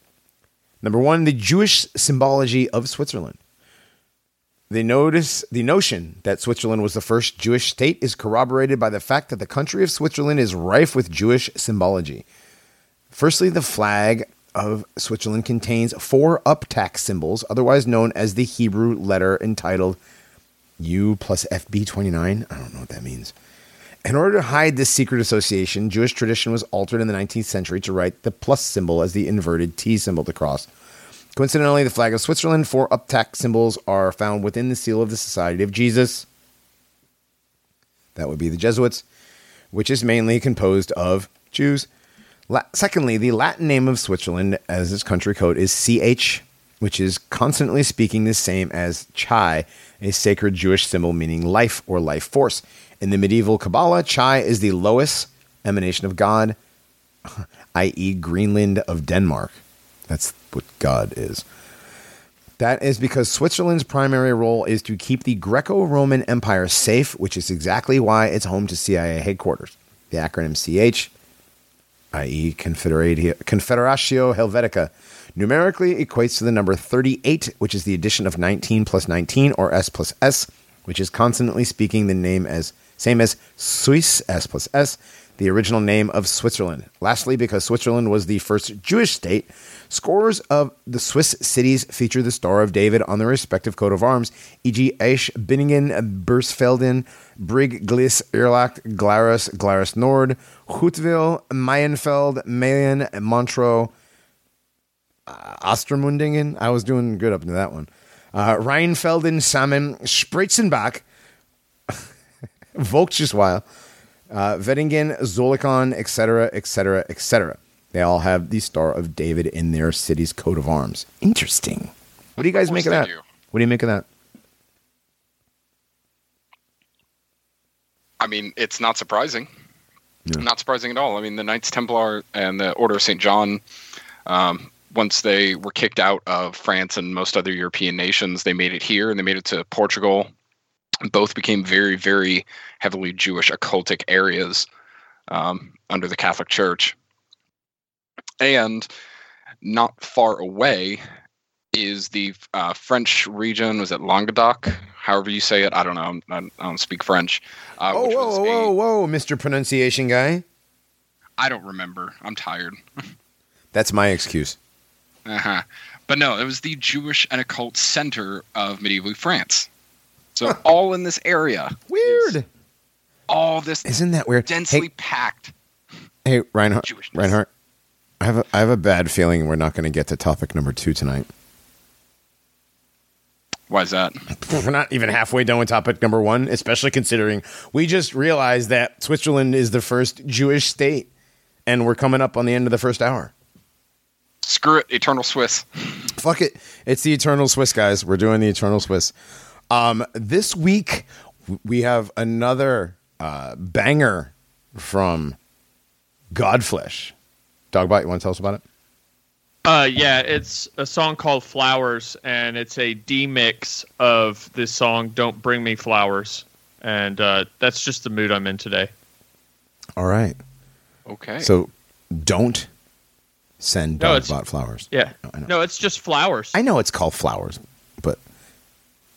Number one, the Jewish symbology of Switzerland. The notice the notion that Switzerland was the first Jewish state is corroborated by the fact that the country of Switzerland is rife with Jewish symbology. Firstly, the flag of Switzerland contains four uptack symbols, otherwise known as the Hebrew letter entitled U plus FB29. I don't know what that means. In order to hide this secret association, Jewish tradition was altered in the 19th century to write the plus symbol as the inverted T symbol to cross. Coincidentally, the flag of Switzerland, four uptack symbols are found within the seal of the Society of Jesus. That would be the Jesuits, which is mainly composed of Jews. La- Secondly, the Latin name of Switzerland as its country code is CH, which is constantly speaking the same as Chai, a sacred Jewish symbol meaning life or life force. In the medieval Kabbalah, Chai is the lowest emanation of God, i.e., Greenland of Denmark. That's what God is. That is because Switzerland's primary role is to keep the Greco Roman Empire safe, which is exactly why it's home to CIA headquarters. The acronym CH, i.e., Confederatio Helvetica, numerically equates to the number 38, which is the addition of 19 plus 19, or S plus S, which is consonantly speaking the name as same as Swiss, S plus S, the original name of Switzerland. Lastly, because Switzerland was the first Jewish state, scores of the Swiss cities feature the Star of David on their respective coat of arms, e.g., Esch, Binningen, Birsfelden, Brig, Gliss, Erlacht, Glarus, Glarus Nord, Hutville, Maienfeld, Mayen, Montreux, uh, Ostermundingen. I was doing good up to that one. Uh, Rheinfelden, Samen, Spritzenbach, Volkswagen, uh, Wettingen, Zollikon, etc., etc., etc. they all have the Star of David in their city's coat of arms. Interesting. What do you guys make of that? do. What do you make of that? I mean, it's not surprising. Yeah. Not surprising at all. I mean, the Knights Templar and the Order of St. John, um, once they were kicked out of France and most other European nations, they made it here and they made it to Portugal. Both became very, very heavily Jewish occultic areas um, under the Catholic Church. And not far away is the uh, French region. Was it Languedoc? However you say it, I don't know. I don't, I don't speak French. Uh, Oh, whoa, whoa, a- whoa, whoa, Mr. Pronunciation guy. I don't remember. I'm tired. That's my excuse. Uh-huh. But no, it was the Jewish and occult center of medieval France. So all in this area. Weird. All this Isn't that weird? densely packed. Hey, hey Reinhardt. Jewishness. Reinhardt. I have a, I have a bad feeling we're not going to get to topic number two tonight. Why is that? We're not even halfway done with topic number one, especially considering we just realized that Switzerland is the first Jewish state, and we're coming up on the end of the first hour. Screw it, Eternal Swiss. Fuck it. It's the Eternal Swiss, guys. We're doing the Eternal Swiss. Um, this week, we have another uh, banger from Godflesh. Dogbot, you want to tell us about it? Uh, yeah, it's a song called Flowers, and it's a demix of this song "Don't Bring Me Flowers," and uh, that's just the mood I'm in today. All right. Okay. So don't send No, it's- Dogbot flowers. Yeah, I know. no, it's just flowers. I know it's called flowers, but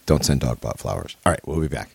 don't send Dogbot flowers. All right, we'll be back.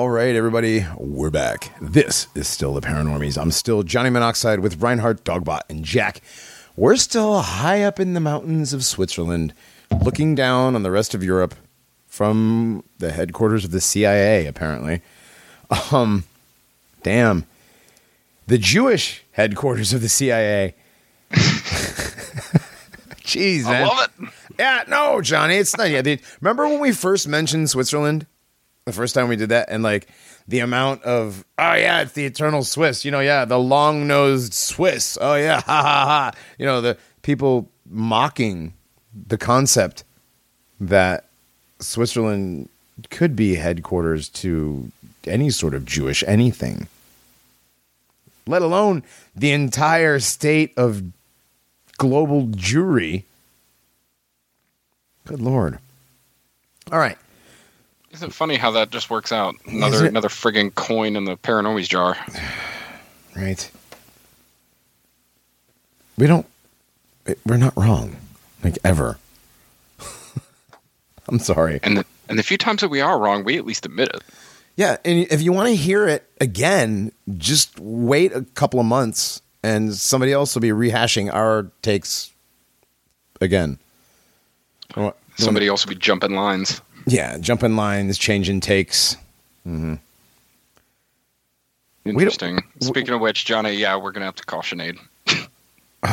All right, everybody, we're back. This is still the Paranormies. I'm still Johnny Monoxide with Reinhardt, Dogbot, and Jack. We're still high up in the mountains of Switzerland, looking down on the rest of Europe from the headquarters of the CIA, apparently. Um, damn. The Jewish headquarters of the CIA. Jeez, man. I love it. Yeah, no, Johnny, it's not. Yeah, remember when we first mentioned Switzerland? The first time we did that, and like the amount of oh yeah, it's the eternal Swiss. You know, yeah, the long nosed Swiss. Oh yeah, ha ha ha. You know, the people mocking the concept that Switzerland could be headquarters to any sort of Jewish anything, let alone the entire state of global Jewry. Good lord. All right. Isn't it funny how that just works out? Another another friggin' coin in the Paranormies jar. Right. We don't. We're not wrong, like ever. I'm sorry. And the, and the few times that we are wrong, we at least admit it. Yeah, and if you want to hear it again, just wait a couple of months, and somebody else will be rehashing our takes again. Somebody else will be jumping lines. Yeah, jumping lines, changing takes. Mm-hmm. don't- Interesting. Speaking of which, Johnny, yeah, we're gonna have to call Sinead.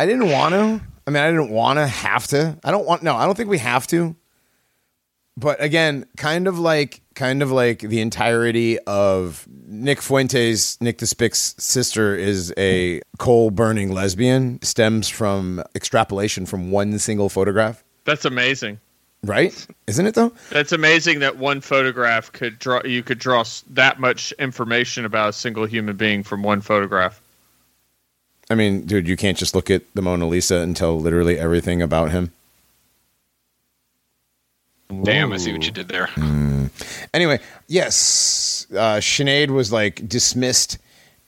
I didn't want to. I mean, I didn't want to have to. I don't want. No, I don't think we have to. But again, kind of like, kind of like the entirety of Nick Fuentes, Nick the Spick's sister is a coal burning lesbian. Stems from extrapolation from one single photograph, That's amazing. right? Isn't it though? That's amazing that one photograph could draw. You could draw that much information about a single human being from one photograph. I mean, dude, you can't just look at the Mona Lisa and tell literally everything about him. Damn, I see what you did there. Anyway, yes, uh, Sinead was like dismissed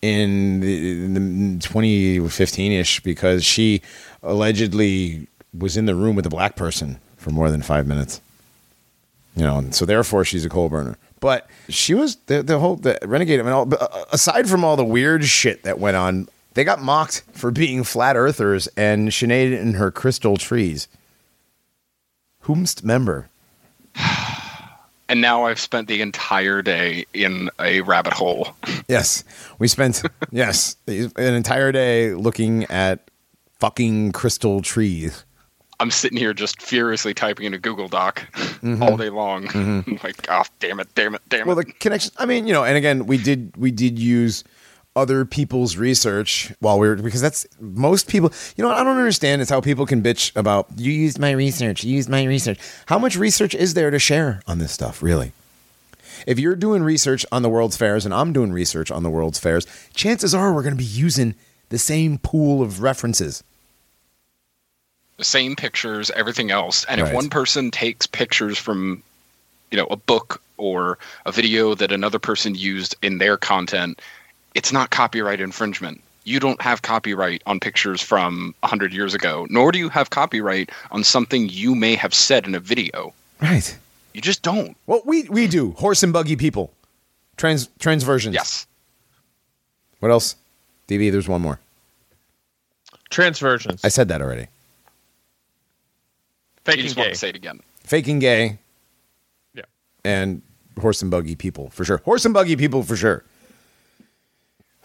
in the, in the 2015 ish because she allegedly was in the room with a black person for more than five minutes. You know, and so therefore she's a coal burner. But she was the, the whole the renegade. I mean, all, uh, aside from all the weird shit that went on, they got mocked for being flat earthers and Sinead and her crystal trees. Whomst member? And now I've spent the entire day in a rabbit hole. Yes, we spent yes an entire day looking at fucking crystal trees. I'm sitting here just furiously typing in a Google Doc mm-hmm. all day long. Mm-hmm. like, oh, damn it, damn it, damn it. Well, the connection. I mean, you know, and again, we did we did use other people's research while we were because that's most people. You know, what I don't understand is how people can bitch about you used my research, you used my research. How much research is there to share on this stuff, really? If you're doing research on the World's Fairs and I'm doing research on the World's Fairs, chances are we're going to be using the same pool of references. the same pictures, everything else. And Right. if one person takes pictures from, you know, a book or a video that another person used in their content, it's not copyright infringement. You don't have copyright on pictures from 100 years ago, nor do you have copyright on something you may have said in a video. Right. You just don't. Well, we we do horse and buggy people, trans trans versions. Yes. What else? DV, there's one more. Transversions. I said that already. You Faking just want gay. to say it again. Faking gay Yeah. and horse and buggy people for sure. Horse and buggy people for sure.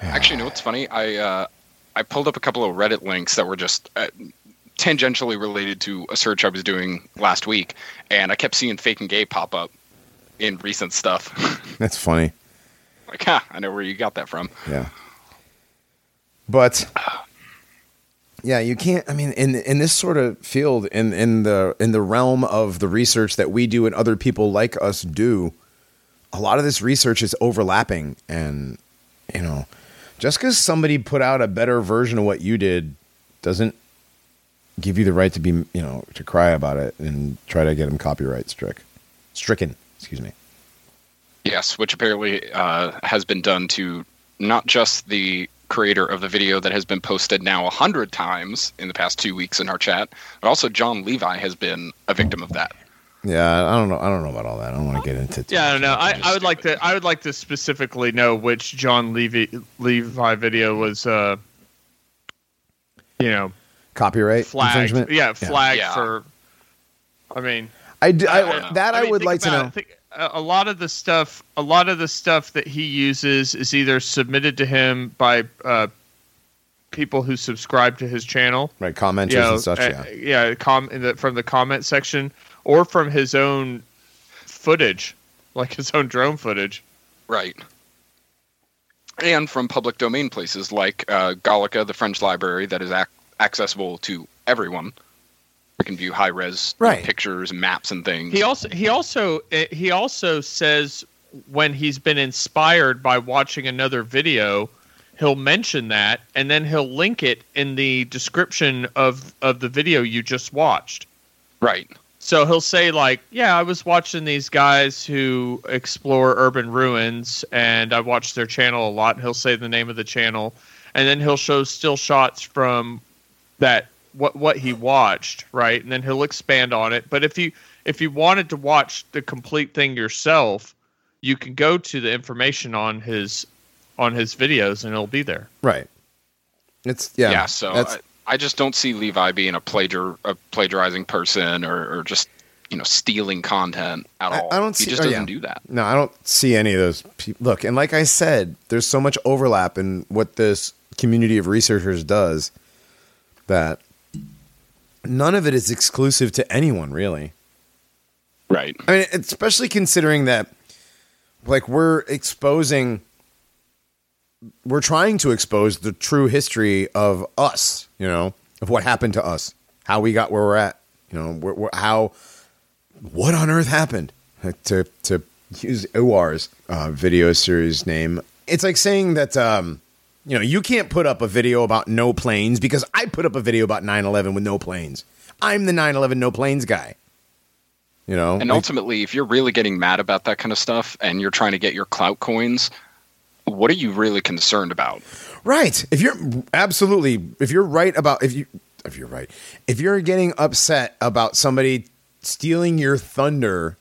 Actually, you know what's funny? I uh, I pulled up a couple of Reddit links that were just uh, tangentially related to a search I was doing last week, and I kept seeing "fake and gay" pop up in recent stuff. That's funny. like, ha! I know where you got that from. Yeah. But yeah, you can't I mean in in this sort of field in in the in the realm of the research that we do and other people like us do, a lot of this research is overlapping and you know, just cuz somebody put out a better version of what you did doesn't give you the right to be, you know, to cry about it and try to get them copyright strick. Stricken, excuse me. Yes, which apparently uh, has been done to not just the creator of the video that has been posted now a hundred times in the past two weeks in our chat, but also Jon Levi has been a victim of that. Yeah, I don't know. I don't know about all that. I don't want to get into. too Yeah, I much don't know. I. I would like to. I would like to specifically know which Jon Levy Levi video was, uh, you know, copyright flagged. infringement. Yeah, flagged Yeah. for. I mean, I, do, I, I- that I, mean, would think like to know. it. Think- a a lot of the stuff, a lot of the stuff that he uses is either submitted to him by uh, people who subscribe to his channel, right, commenters you know, and such. uh, yeah, yeah, com- in the, from the comment section, or from his own footage, like his own drone footage. Right. And from public domain places like uh, Gallica, the French library that is ac- accessible to everyone. We can view high res Right. pictures, maps, and things. He also he also eh, he also says when he's been inspired by watching another video, he'll mention that and then he'll link it in the description of of the video you just watched. right. So he'll say like, "Yeah, I was watching these guys who explore urban ruins and I watched their channel a lot." And he'll say the name of the channel and then he'll show still shots from that what what he watched, right? And then he'll expand on it. But if you if you wanted to watch the complete thing yourself, you can go to the information on his on his videos and it'll be there. right. It's yeah. Yeah, so that's, I, I just don't see Levi being a plagiar a plagiarizing person or, or just you know stealing content at I- all. I don't see. he just oh, doesn't yeah. do that. no, I don't see any of those. People. Look, and like I said, there's so much overlap in what this community of researchers does that none of it is exclusive to anyone, really. Right. I mean, especially considering that, like, we're exposing, we're trying to expose the true history of us, you know, of what happened to us, how we got where we're at, you know, where, where, how, what on earth happened to, to use Iwar's uh, video series name. It's like saying that, um, you know, you can't put up a video about no planes because I put up a video about 9 11 with no planes. I'm the 9 11 no planes guy. You know, And Like- ultimately, if you're really getting mad about that kind of stuff and you're trying to get your clout coins, what are you really concerned about? Right. If you're absolutely, if you're right about, if you, if you're right, if you're getting upset about somebody stealing your thunder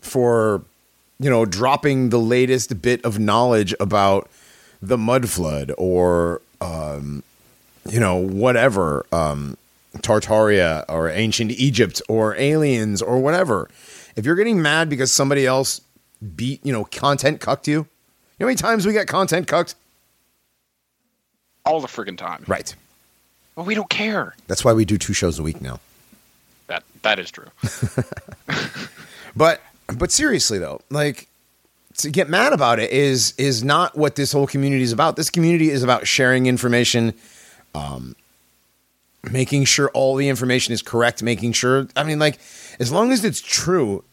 for, you know, dropping the latest bit of knowledge about the mud flood or, um, you know, whatever, um, Tartaria or ancient Egypt or aliens or whatever. If you're getting mad because somebody else beat, you know, content cucked you, know how many times we get content cucked? All the friggin' time. Right. Well, we don't care. That's why we do two shows a week now. That that is true. But but seriously though, like to get mad about it is is not what this whole community is about. This community is about sharing information, um, making sure all the information is correct, making sure. I mean, like as long as it's true,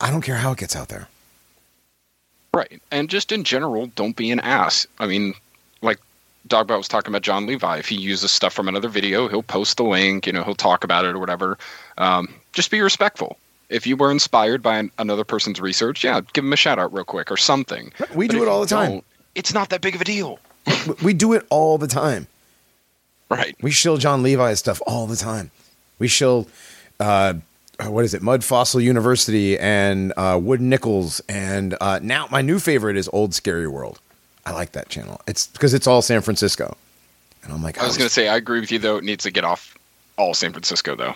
I don't care how it gets out there. Right. And just in general, don't be an ass. I mean, like Dogbot was talking about Jon Levi. If he uses stuff from another video, he'll post the link, you know, he'll talk about it or whatever. Um, just be respectful. If you were inspired by an, another person's research, yeah, give him a shout out real quick or something. We But do it all the time. It's not that big of a deal. We- We do it all the time. Right. We shill Jon Levi's stuff all the time. We shill, uh, what is it, Mud Fossil University and uh, Wood Nichols. And uh, now my new favorite is Old Scary World. I like that channel. It's because it's all San Francisco. And I'm like, I was going to say, I agree with you, though. It needs to get off all San Francisco, though.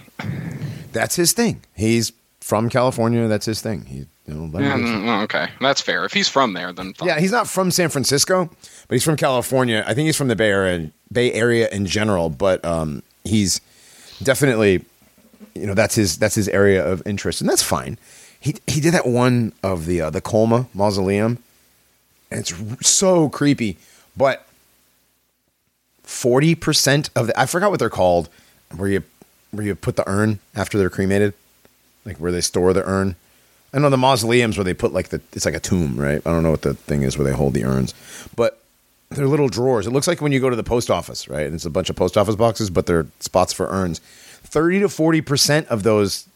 that's his thing. He's from California. That's his thing. He, you know, Yeah, mm, okay. That's fair. If he's from there, then fine. yeah, he's not from San Francisco, but he's from California. I think he's from the Bay Area, Bay Area in general. But um, he's definitely, you know, that's his that's his area of interest, and that's fine. He he did that one of the uh, the Colma Mausoleum, and it's so creepy. But forty percent of the I forgot what they're called, where you where you put the urn after they're cremated, like where they store the urn. I know the mausoleums where they put like the it's like a tomb, right? I don't know what the thing is where they hold the urns, but they're little drawers. It looks like when you go to the post office, right? And it's a bunch of post office boxes, but they're spots for urns. Thirty to forty percent of those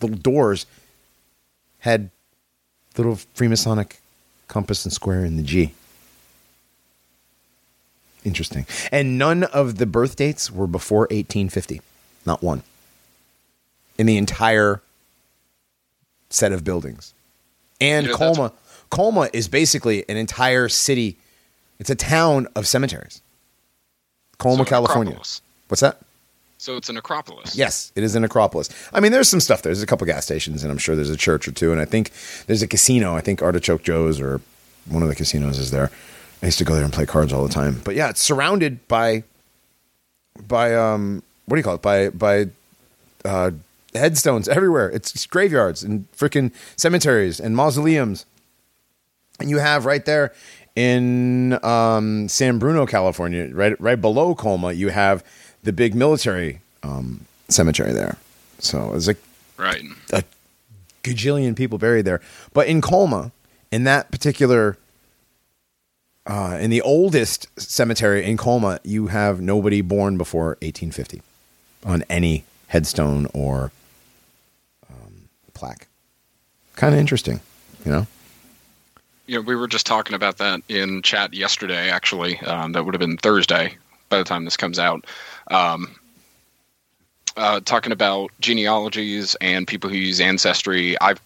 little doors had little Freemasonic compass and square in the G. Interesting. And none of the birth dates were before 1850. Not one. In the entire set of buildings. And You know, Colma, Colma is basically an entire city. It's a town of cemeteries. Colma, So, California. Acropolis. What's that? So it's an Acropolis. Yes, it is an Acropolis. I mean, there's some stuff there. There's a couple gas stations, and I'm sure there's a church or two, and I think there's a casino. I think Artichoke Joe's or one of the casinos is there. I used to go there and play cards all the time. But yeah, it's surrounded by by um what do you call it? By by uh headstones everywhere. It's graveyards and freaking cemeteries and mausoleums. And you have right there in um, San Bruno, California, right right below Colma, you have the big military um, cemetery there. So there's like Right. a gajillion people buried there. But in Colma, in that particular, uh, in the oldest cemetery in Colma, you have nobody born before 1850 on any headstone or um, plaque. Kind of interesting, you know? Know, we were just talking about that in chat yesterday. Actually, um, that would have been Thursday by the time this comes out. Um, uh, talking about genealogies and people who use ancestry. I've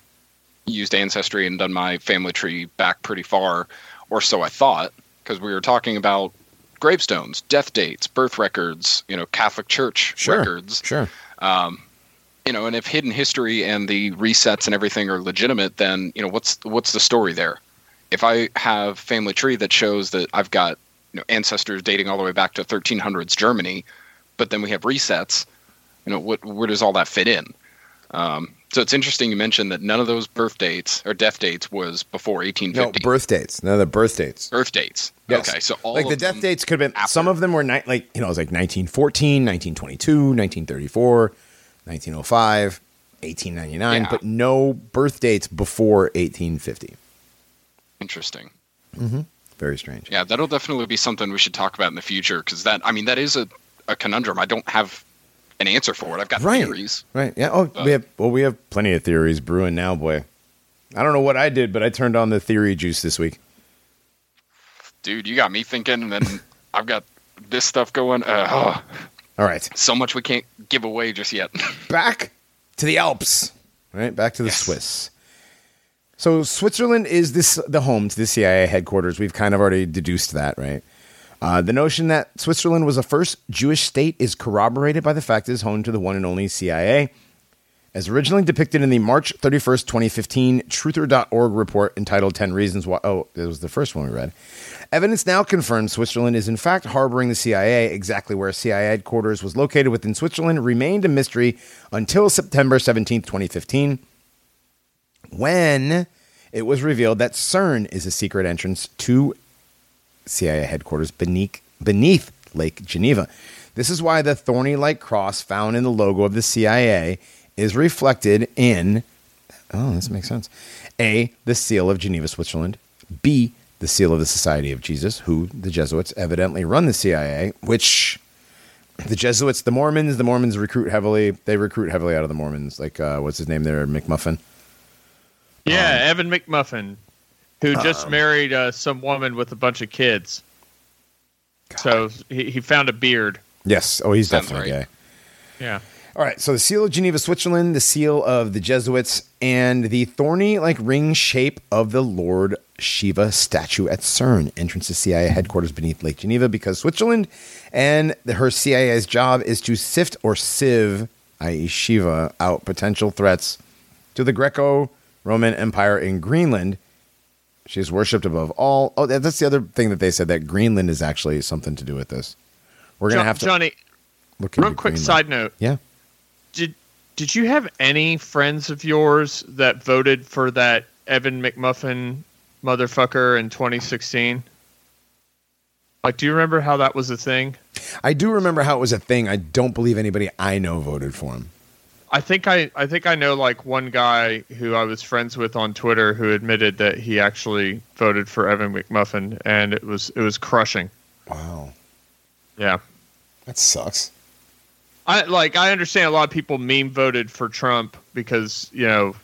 used ancestry and done my family tree back pretty far, or so I thought, because we were talking about gravestones, death dates, birth records, you know, Catholic Church records Sure. Um, you know, and if hidden history and the resets and everything are legitimate, then you know what's what's the story there? If I have family tree that shows that I've got you know ancestors dating all the way back to 1300s Germany, but then we have resets, you know, what where does all that fit in? Um, so it's interesting you mentioned that none of those birth dates or death dates was before 1850. No, 1850. birth dates. None of the birth dates. birth dates. Yes. Okay, so all like the death dates could have been after. some of them were ni- like you know it was like 1914 1922 1934 1905 1899 Yeah. but no birth dates before 1850 Interesting. very strange Yeah, that'll definitely be something we should talk about in the future because that I mean that is a, a conundrum. I don't have an answer for it. I've got Right. theories. right yeah oh Uh, we have well we have plenty of theories brewing now boy i don't know what i did but i turned on the theory juice this week Dude, you got me thinking, and then I've got this stuff going. Uh, oh, all right so much we can't give away just yet. back to the Alps, right? Back to the Yes. Swiss. So Switzerland is this the home to the CIA headquarters. We've kind of already deduced that, right? Uh, the notion that Switzerland was the first Jewish state is corroborated by the fact it is home to the one and only CIA. As originally depicted in the March 31st, 2015 Truther.org report entitled 10 Reasons Why. Oh, it was the first one we read. Evidence now confirms Switzerland is in fact harboring the CIA. Exactly where CIA headquarters was located within Switzerland remained a mystery until September 17th, 2015, when it was revealed that CERN is a secret entrance to CIA headquarters beneath, beneath Lake Geneva. This is why the thorny like cross found in the logo of the CIA is reflected in, oh, this makes sense. A, the seal of Geneva, Switzerland. B, the seal of the Society of Jesus, who the Jesuits evidently run the CIA, which the Jesuits, the Mormons, the Mormons recruit heavily. They recruit heavily out of the Mormons. Like, uh, what's his name there? McMuffin. Yeah, Um, Evan McMuffin, who just married uh, some woman with a bunch of kids. So he, he found a beard. Yes. Oh, he's Sounds definitely right. gay. Yeah. All right, so the seal of Geneva, Switzerland, the seal of the Jesuits, and the thorny like ring shape of the Lord Shiva statue at CERN, entrance to CIA headquarters beneath Lake Geneva, because Switzerland and the- her CIA's job is to sift or sieve, i.e., Shiva, out potential threats to the Greco Roman Empire in Greenland. She is worshipped above all. Oh, that's the other thing that they said that Greenland is actually something to do with this. We're gonna Jo- have to Johnny, look real quick Greenland. side note. Yeah. Did did you have any friends of yours that voted for that Evan McMuffin motherfucker in 2016? Like, do you remember how that was a thing? I do remember how it was a thing. I don't believe anybody I know voted for him. I think I, I think I know like one guy who I was friends with on Twitter who admitted that he actually voted for Evan McMuffin, and it was it was crushing. Wow, Yeah, that sucks. I like I understand a lot of people meme voted for Trump because you know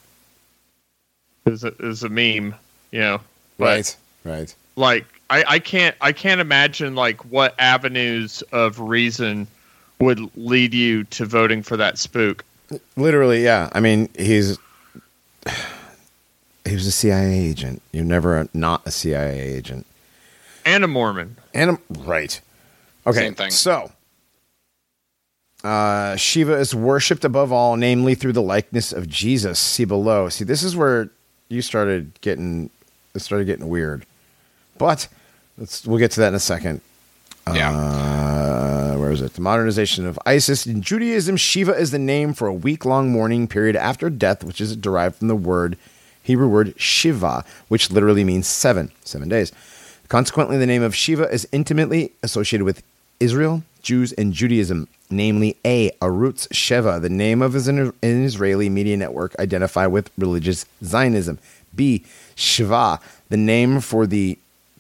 it was a, it was a meme, you know. Right, right. Like I, I can't I can't imagine like what avenues of reason would lead you to voting for that spook. Literally, yeah. I mean, he's he was a CIA agent. You're never not a CIA agent. And a Mormon. And a, right. Okay. Same thing. So, uh, Shiva is worshipped above all, namely through the likeness of Jesus. See below. See, this is where you started getting it started getting weird. But let's we'll get to that in a second. Yeah. Uh, where is it? The modernization of Isis. In Judaism, Shiva is the name for a week long mourning period after death, which is derived from the word Hebrew word Shiva, which literally means seven, seven days. Consequently, the name of Shiva is intimately associated with Israel, Jews, and Judaism, namely A, Arutz Sheva, the name of an Israeli media network identified with religious Zionism. B, Shiva, the name for the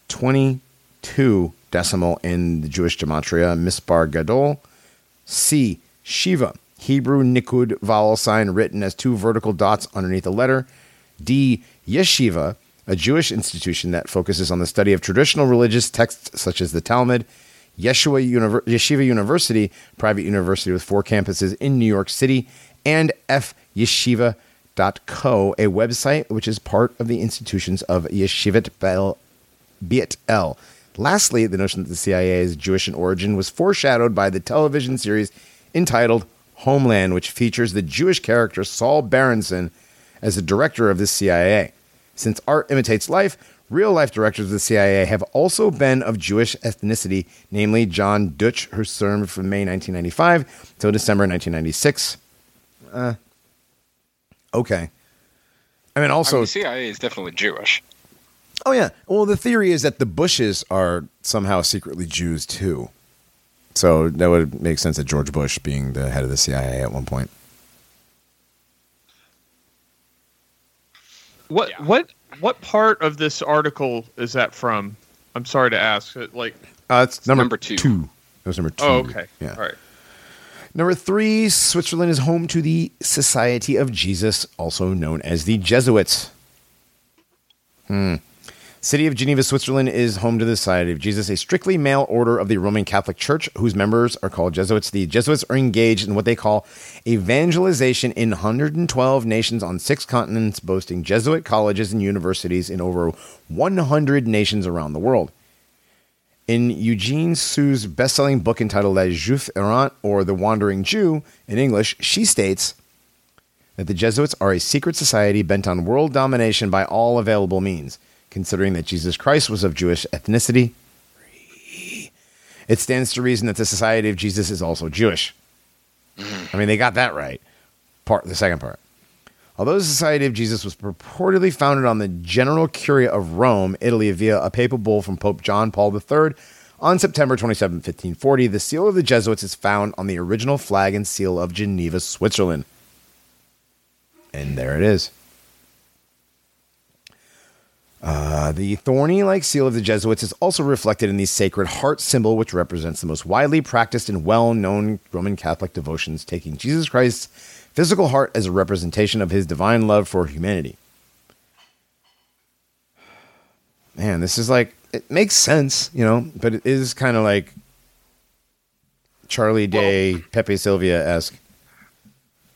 22 decimal in the Jewish gematria, Mispar Gadol. C, Shiva, Hebrew Nikud vowel sign written as two vertical dots underneath a letter. D, Yeshiva, a Jewish institution that focuses on the study of traditional religious texts such as the Talmud. Yeshua Univer- Yeshiva University, private university with four campuses in New York City, and F fyeshiva.co, a website which is part of the institutions of Yeshivat Bel Beit El. Lastly, the notion that the CIA is Jewish in origin was foreshadowed by the television series entitled Homeland, which features the Jewish character Saul Berenson as the director of the CIA. Since art imitates life, real life directors of the CIA have also been of Jewish ethnicity, namely John Dutch, who served from May 1995 till December 1996. Uh, okay. I mean, I also, the CIA is definitely Jewish. Oh yeah. Well, the theory is that the Bushes are somehow secretly Jews too. So that would make sense that George Bush being the head of the CIA at one point. What Yeah. what what part of this article is that from? I'm sorry to ask. It, Like, Uh, it's number, number two. two. That was number two. oh, okay, Yeah. all right. Number three, Switzerland is home to the Society of Jesus, also known as the Jesuits. Hmm. City of Geneva, Switzerland is home to the Society of Jesus, a strictly male order of the Roman Catholic Church whose members are called Jesuits. The Jesuits are engaged in what they call evangelization in 112 nations on six continents, boasting Jesuit colleges and universities in over 100 nations around the world. In Eugene Sue's best-selling book entitled Les Juifs Errant, or The Wandering Jew in English, she states that the Jesuits are a secret society bent on world domination by all available means. Considering that Jesus Christ was of Jewish ethnicity, it stands to reason that the Society of Jesus is also Jewish. Mm-hmm. I mean, they got that right. Part the second part. Although the Society of Jesus was purportedly founded on the General Curia of Rome, Italy, via a papal bull from Pope John Paul III on September 27, 1540, the seal of the Jesuits is found on the original flag and seal of Geneva, Switzerland. And there it is. Uh, the thorny like seal of the Jesuits is also reflected in the sacred heart symbol, which represents the most widely practiced and well known Roman Catholic devotions, taking Jesus Christ's physical heart as a representation of his divine love for humanity. Man, this is like, it makes sense, you know, but it is kind of like Charlie Day, Pepe Silvia esque.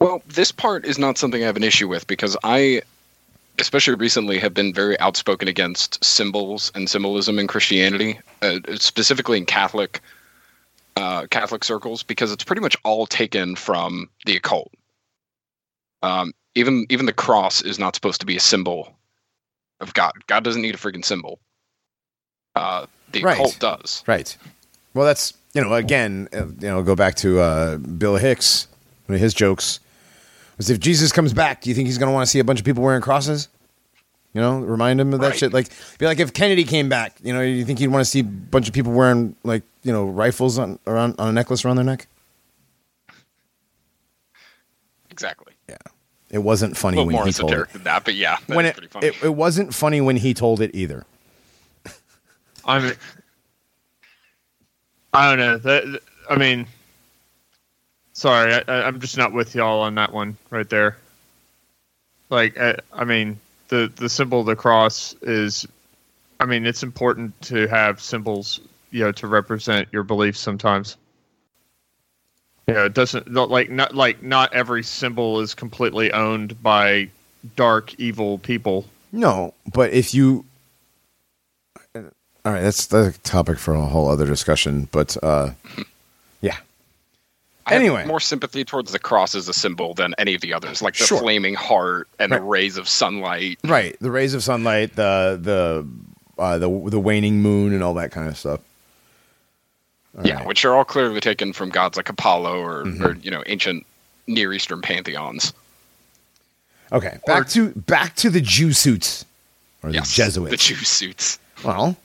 Well, this part is not something I have an issue with because I, especially recently, have been very outspoken against symbols and symbolism in Christianity, uh, specifically in Catholic uh, Catholic circles, because it's pretty much all taken from the occult. Um, even even the cross is not supposed to be a symbol of God. God doesn't need a freaking symbol. Uh, the Right. occult does. Right. Well, that's you know again, uh, you know, go back to uh, Bill Hicks. One of his jokes was, "If Jesus comes back, do you think he's going to want to see a bunch of people wearing crosses?" You know, remind him of that Right. shit. Like, be like, if Kennedy came back, you know, you think he'd want to see a bunch of people wearing like you know rifles on around on a necklace around their neck? Exactly. Yeah, it wasn't funny little when more he told it. than that, but yeah, that's When it, pretty funny. it it wasn't funny when he told it either. I mean, I don't know. That, I mean, sorry, I, I'm just not with y'all on that one right there. Like, I, I mean, the the symbol of the cross is, I mean, it's important to have symbols, you know, to represent your beliefs sometimes. You know, it doesn't not like not like not every symbol is completely owned by dark evil people. No, but if you, all right, that's the topic for a whole other discussion. But uh, yeah, Anyway. more sympathy towards the cross as a symbol than any of the others, like the Sure. flaming heart and the rays of sunlight. right. The rays of sunlight, the the uh, the the waning moon, and all that kind of stuff. All yeah, right. which are all clearly taken from gods like Apollo or, Mhm. or you know ancient Near Eastern pantheons. Okay, back Or- to back to the Jew suits or the Jesuits. the Jew suits. Well,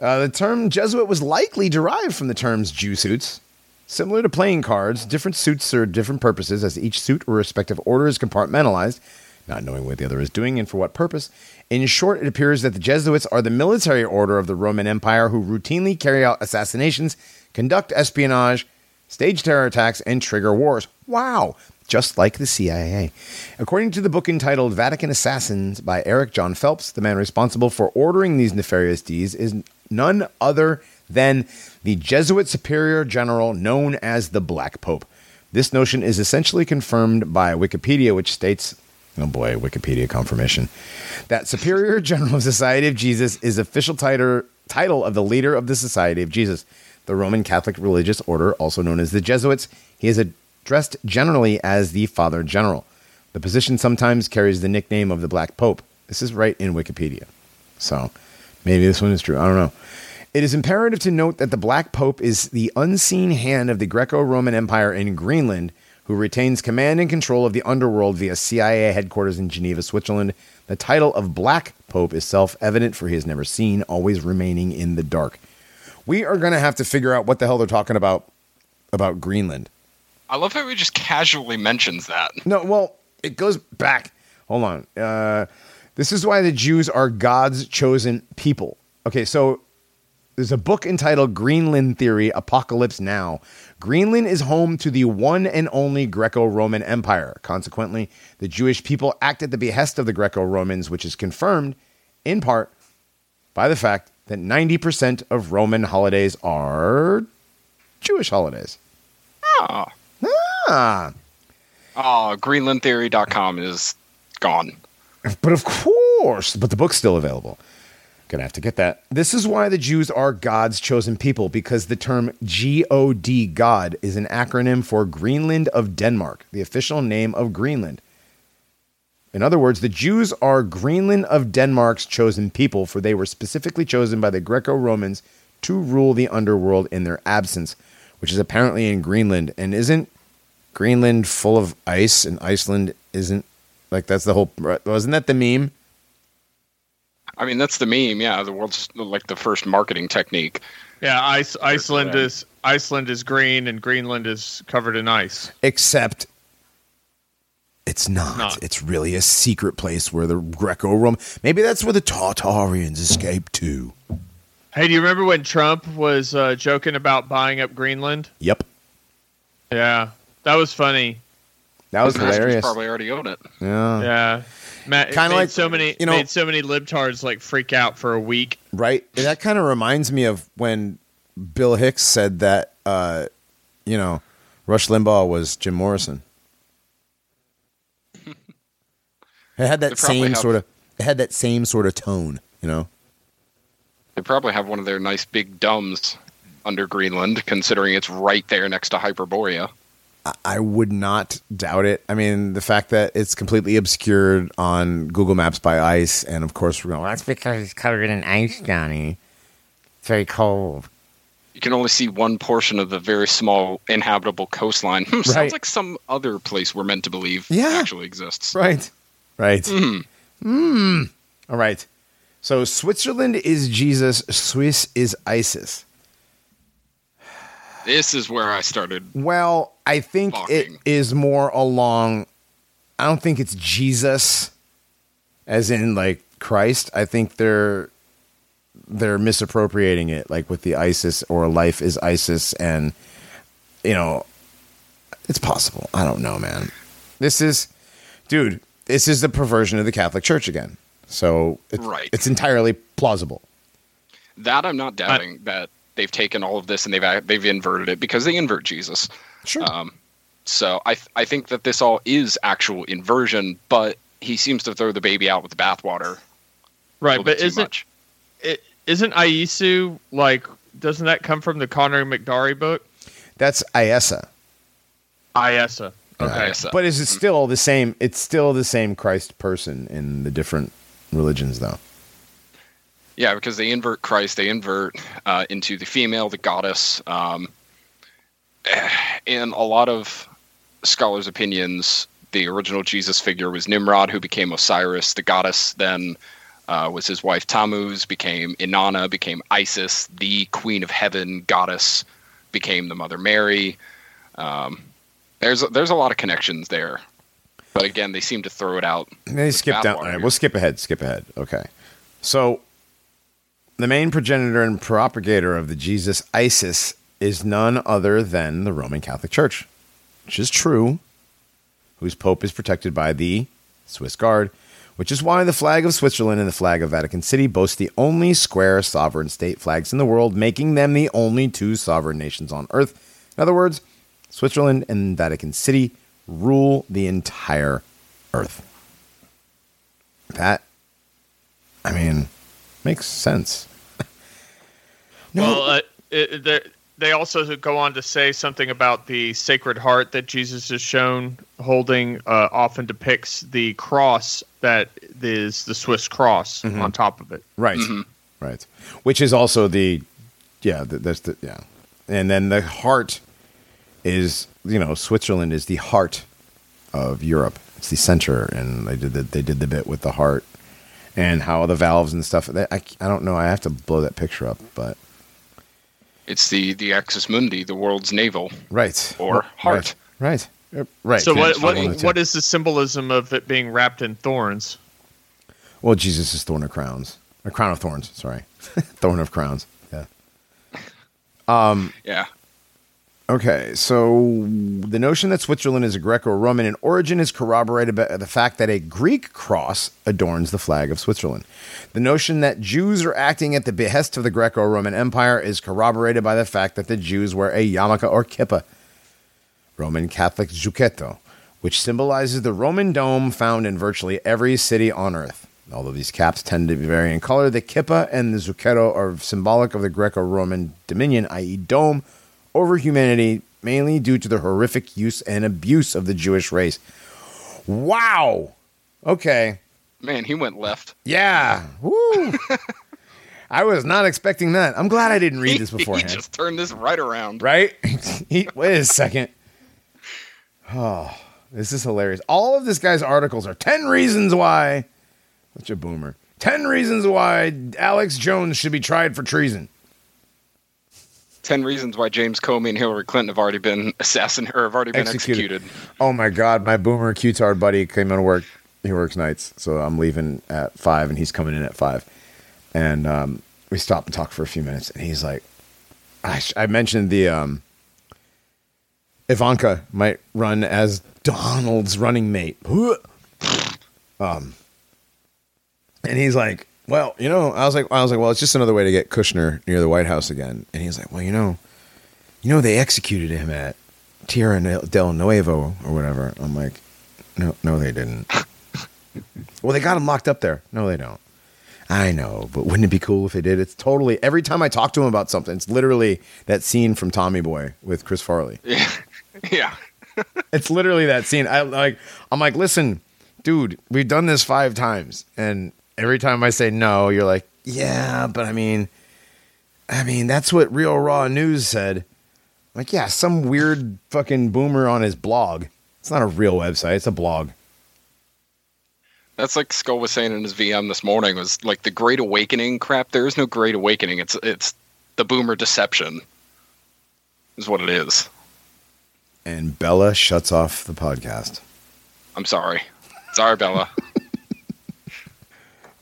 uh, the term Jesuit was likely derived from the terms Jew suits. Similar to playing cards, different suits serve different purposes as each suit or respective order is compartmentalized, not knowing what the other is doing and for what purpose. In short, it appears that the Jesuits are the military order of the Roman Empire who routinely carry out assassinations, conduct espionage, stage terror attacks, and trigger wars. Wow! Just like the CIA. According to the book entitled Vatican Assassins by Eric John Phelps, the man responsible for ordering these nefarious deeds is none other than the Jesuit superior general known as the Black Pope. This notion is essentially confirmed by Wikipedia, which states, oh boy, Wikipedia confirmation, that Superior General of Society of Jesus is official title, title of the leader of the Society of Jesus, the Roman Catholic religious order, also known as the Jesuits. He is addressed generally as the Father General. The position sometimes carries the nickname of the Black Pope. This is right in Wikipedia. So maybe this one is true. I don't know. It is imperative to note that the Black Pope is the unseen hand of the Greco Roman Empire in Greenland, who retains command and control of the underworld via CIA headquarters in Geneva, Switzerland. The title of Black Pope is self evident, for he is never seen, always remaining in the dark. We are going to have to figure out what the hell they're talking about about Greenland. I love how he just casually mentions that. No, well, it goes back. Hold on. Uh, this is why the Jews are God's chosen people. Okay, so there's a book entitled Greenland Theory Apocalypse Now. Greenland is home to the one and only Greco Roman Empire. Consequently, the Jewish people act at the behest of the Greco Romans, which is confirmed in part by the fact that 90% of Roman holidays are Jewish holidays. Oh, Ah. oh GreenlandTheory.com is gone. But of course, but the book's still available. Gonna have to get that. This is why the Jews are God's chosen people, because the term G O D, God, is an acronym for Greenland of Denmark, the official name of Greenland. In other words, the Jews are Greenland of Denmark's chosen people, for they were specifically chosen by the Greco Romans to rule the underworld in their absence, which is apparently in Greenland. And isn't Greenland full of ice and Iceland isn't? Like, that's the whole. Wasn't that the meme? I mean, that's the meme. Yeah, the world's like the first marketing technique. Yeah, ice, Iceland that. is Iceland is green and Greenland is covered in ice. except it's not. not. It's really a secret place where the Greco-Roman. Maybe that's where the Tartarians escaped to. Hey, do you remember when Trump was uh, joking about buying up Greenland? Yep, Yeah, that was funny. that was His masters hilarious. Probably already own it. Yeah, Yeah, Matt, Kinda like, so many, you know- made so many libtards like freak out for a week. right. That kind of reminds me of when Bill Hicks said that. Uh, you know, Rush Limbaugh was Jim Morrison. It had that same have- sort of. It had that same sort of tone. You know. They probably have one of their nice big dumbs under Greenland, considering it's right there next to Hyperborea. I- I would not doubt it. I mean, the fact that it's completely obscured on Google Maps by ice, and of course, we're going, well, that's because it's covered in ice, Johnny. It's very cold. You can only see one portion of the very small inhabitable coastline. Hmm, Right. Sounds like some other place we're meant to believe Yeah. actually exists. Right. Right. Mhm. Mm. All right. So Switzerland is Jesus, Swiss is ISIS. This is where I started. Well, I think it Balking. is more along. I don't think it's Jesus, as in like Christ. I think they're they're misappropriating it, like with the ISIS or life is ISIS, and you know, it's possible. I don't know, man. This is, dude. This is the perversion of the Catholic Church again. So it's, Right. it's entirely plausible. That I'm not doubting that they've taken all of this and they've they've inverted it because they invert Jesus. Sure. Um, so I th- I think that this all is actual inversion, but he seems to throw the baby out with the bathwater. Right, but isn't much. it, isn't Aisu like? Doesn't that come from the Conor McDarry book? That's Iesa. Iesa. Okay. Iesa. But is it still the same? It's still the same Christ person in the different religions, though. Yeah, because they invert Christ, they invert uh, into the female, the goddess. Um, in a lot of scholars' opinions, the original Jesus figure was Nimrod, who became Osiris. The goddess then uh, was his wife Tammuz, became Inanna, became Isis. The queen of heaven goddess became the Mother Mary. Um, there's there's a lot of connections there, but again, they seem to throw it out. They skip down. All right, we'll skip ahead. Skip ahead. Okay. So, the main progenitor and propagator of the Jesus Isis is none other than the Roman Catholic Church, which is true, whose pope is protected by the Swiss Guard, which is why the flag of Switzerland and the flag of Vatican City boast the only square sovereign state flags in the world, making them the only two sovereign nations on earth. In other words, Switzerland and Vatican City rule the entire earth. That, I mean, makes sense. no, Well, uh, it, they- they also go on to say something about the Sacred Heart that Jesus is shown holding. Uh, often depicts the cross that is the Swiss cross Mm-hmm. on top of it. right, right, which is also the, yeah, the, that's the yeah, and then the heart is you know Switzerland is the heart of Europe. It's the center, and they did the, they did the bit with the heart and how the valves and stuff. That, I I don't know. I have to blow that picture up, but It's the the Axis Mundi, the world's navel. right Or heart. right, right. right. So what what what is the symbolism of it being wrapped in thorns? Well, Jesus is thorn of crowns, a crown of thorns. Sorry, thorn of crowns. Yeah. Um. Yeah. Okay, so the notion that Switzerland is a Greco-Roman in origin is corroborated by the fact that a Greek cross adorns the flag of Switzerland. The notion that Jews are acting at the behest of the Greco-Roman Empire is corroborated by the fact that the Jews wear a yarmulke or kippah, Roman Catholic zucchetto, which symbolizes the Roman dome found in virtually every city on earth. Although these caps tend to vary in color, the kippah and the zucchetto are symbolic of the Greco-Roman dominion, i.e., dome over humanity, mainly due to the horrific use and abuse of the Jewish race. Wow. Okay. Man, he went left. Yeah. Woo. I was not expecting that. I'm glad I didn't read this beforehand. he just turned this right around. right? he, wait a second. Oh, this is hilarious. All of this guy's articles are 10 reasons why. Such a boomer. 10 reasons why Alex Jones should be tried for treason. Ten reasons why James Comey and Hillary Clinton have already been assassinated or have already been Executed. executed. Oh my God, my boomer Q-tard buddy came into work. He works nights, so I'm leaving at five, and he's coming in at five. And um, we stopped and talked for a few minutes, and he's like, I, sh- I mentioned the um, Ivanka might run as Donald's running mate. Um, and he's like, well, you know, I was like, I was like, well, it's just another way to get Kushner near the White House again. And he's like, well, you know, you know, they executed him at Tierra del Nuevo or whatever. I'm like, no, no, they didn't. well, they got him locked up there. No, they don't. I know, but wouldn't it be cool if they did? It's totally every time I talk to him about something, it's literally that scene from Tommy Boy with Chris Farley. Yeah. yeah. It's literally that scene. I like. I'm like, listen, dude, we've done this five times, and every time I say no, you're like, yeah, but I mean, I mean, that's what Real Raw News said. I'm like, yeah, some weird fucking boomer on his blog. It's not a real website. It's a blog. That's like Skull was saying in his VM this morning was like the Great Awakening crap. There is no Great Awakening. It's it's the boomer deception. Is what it is. And Bella shuts off the podcast. I'm sorry. Sorry, Bella.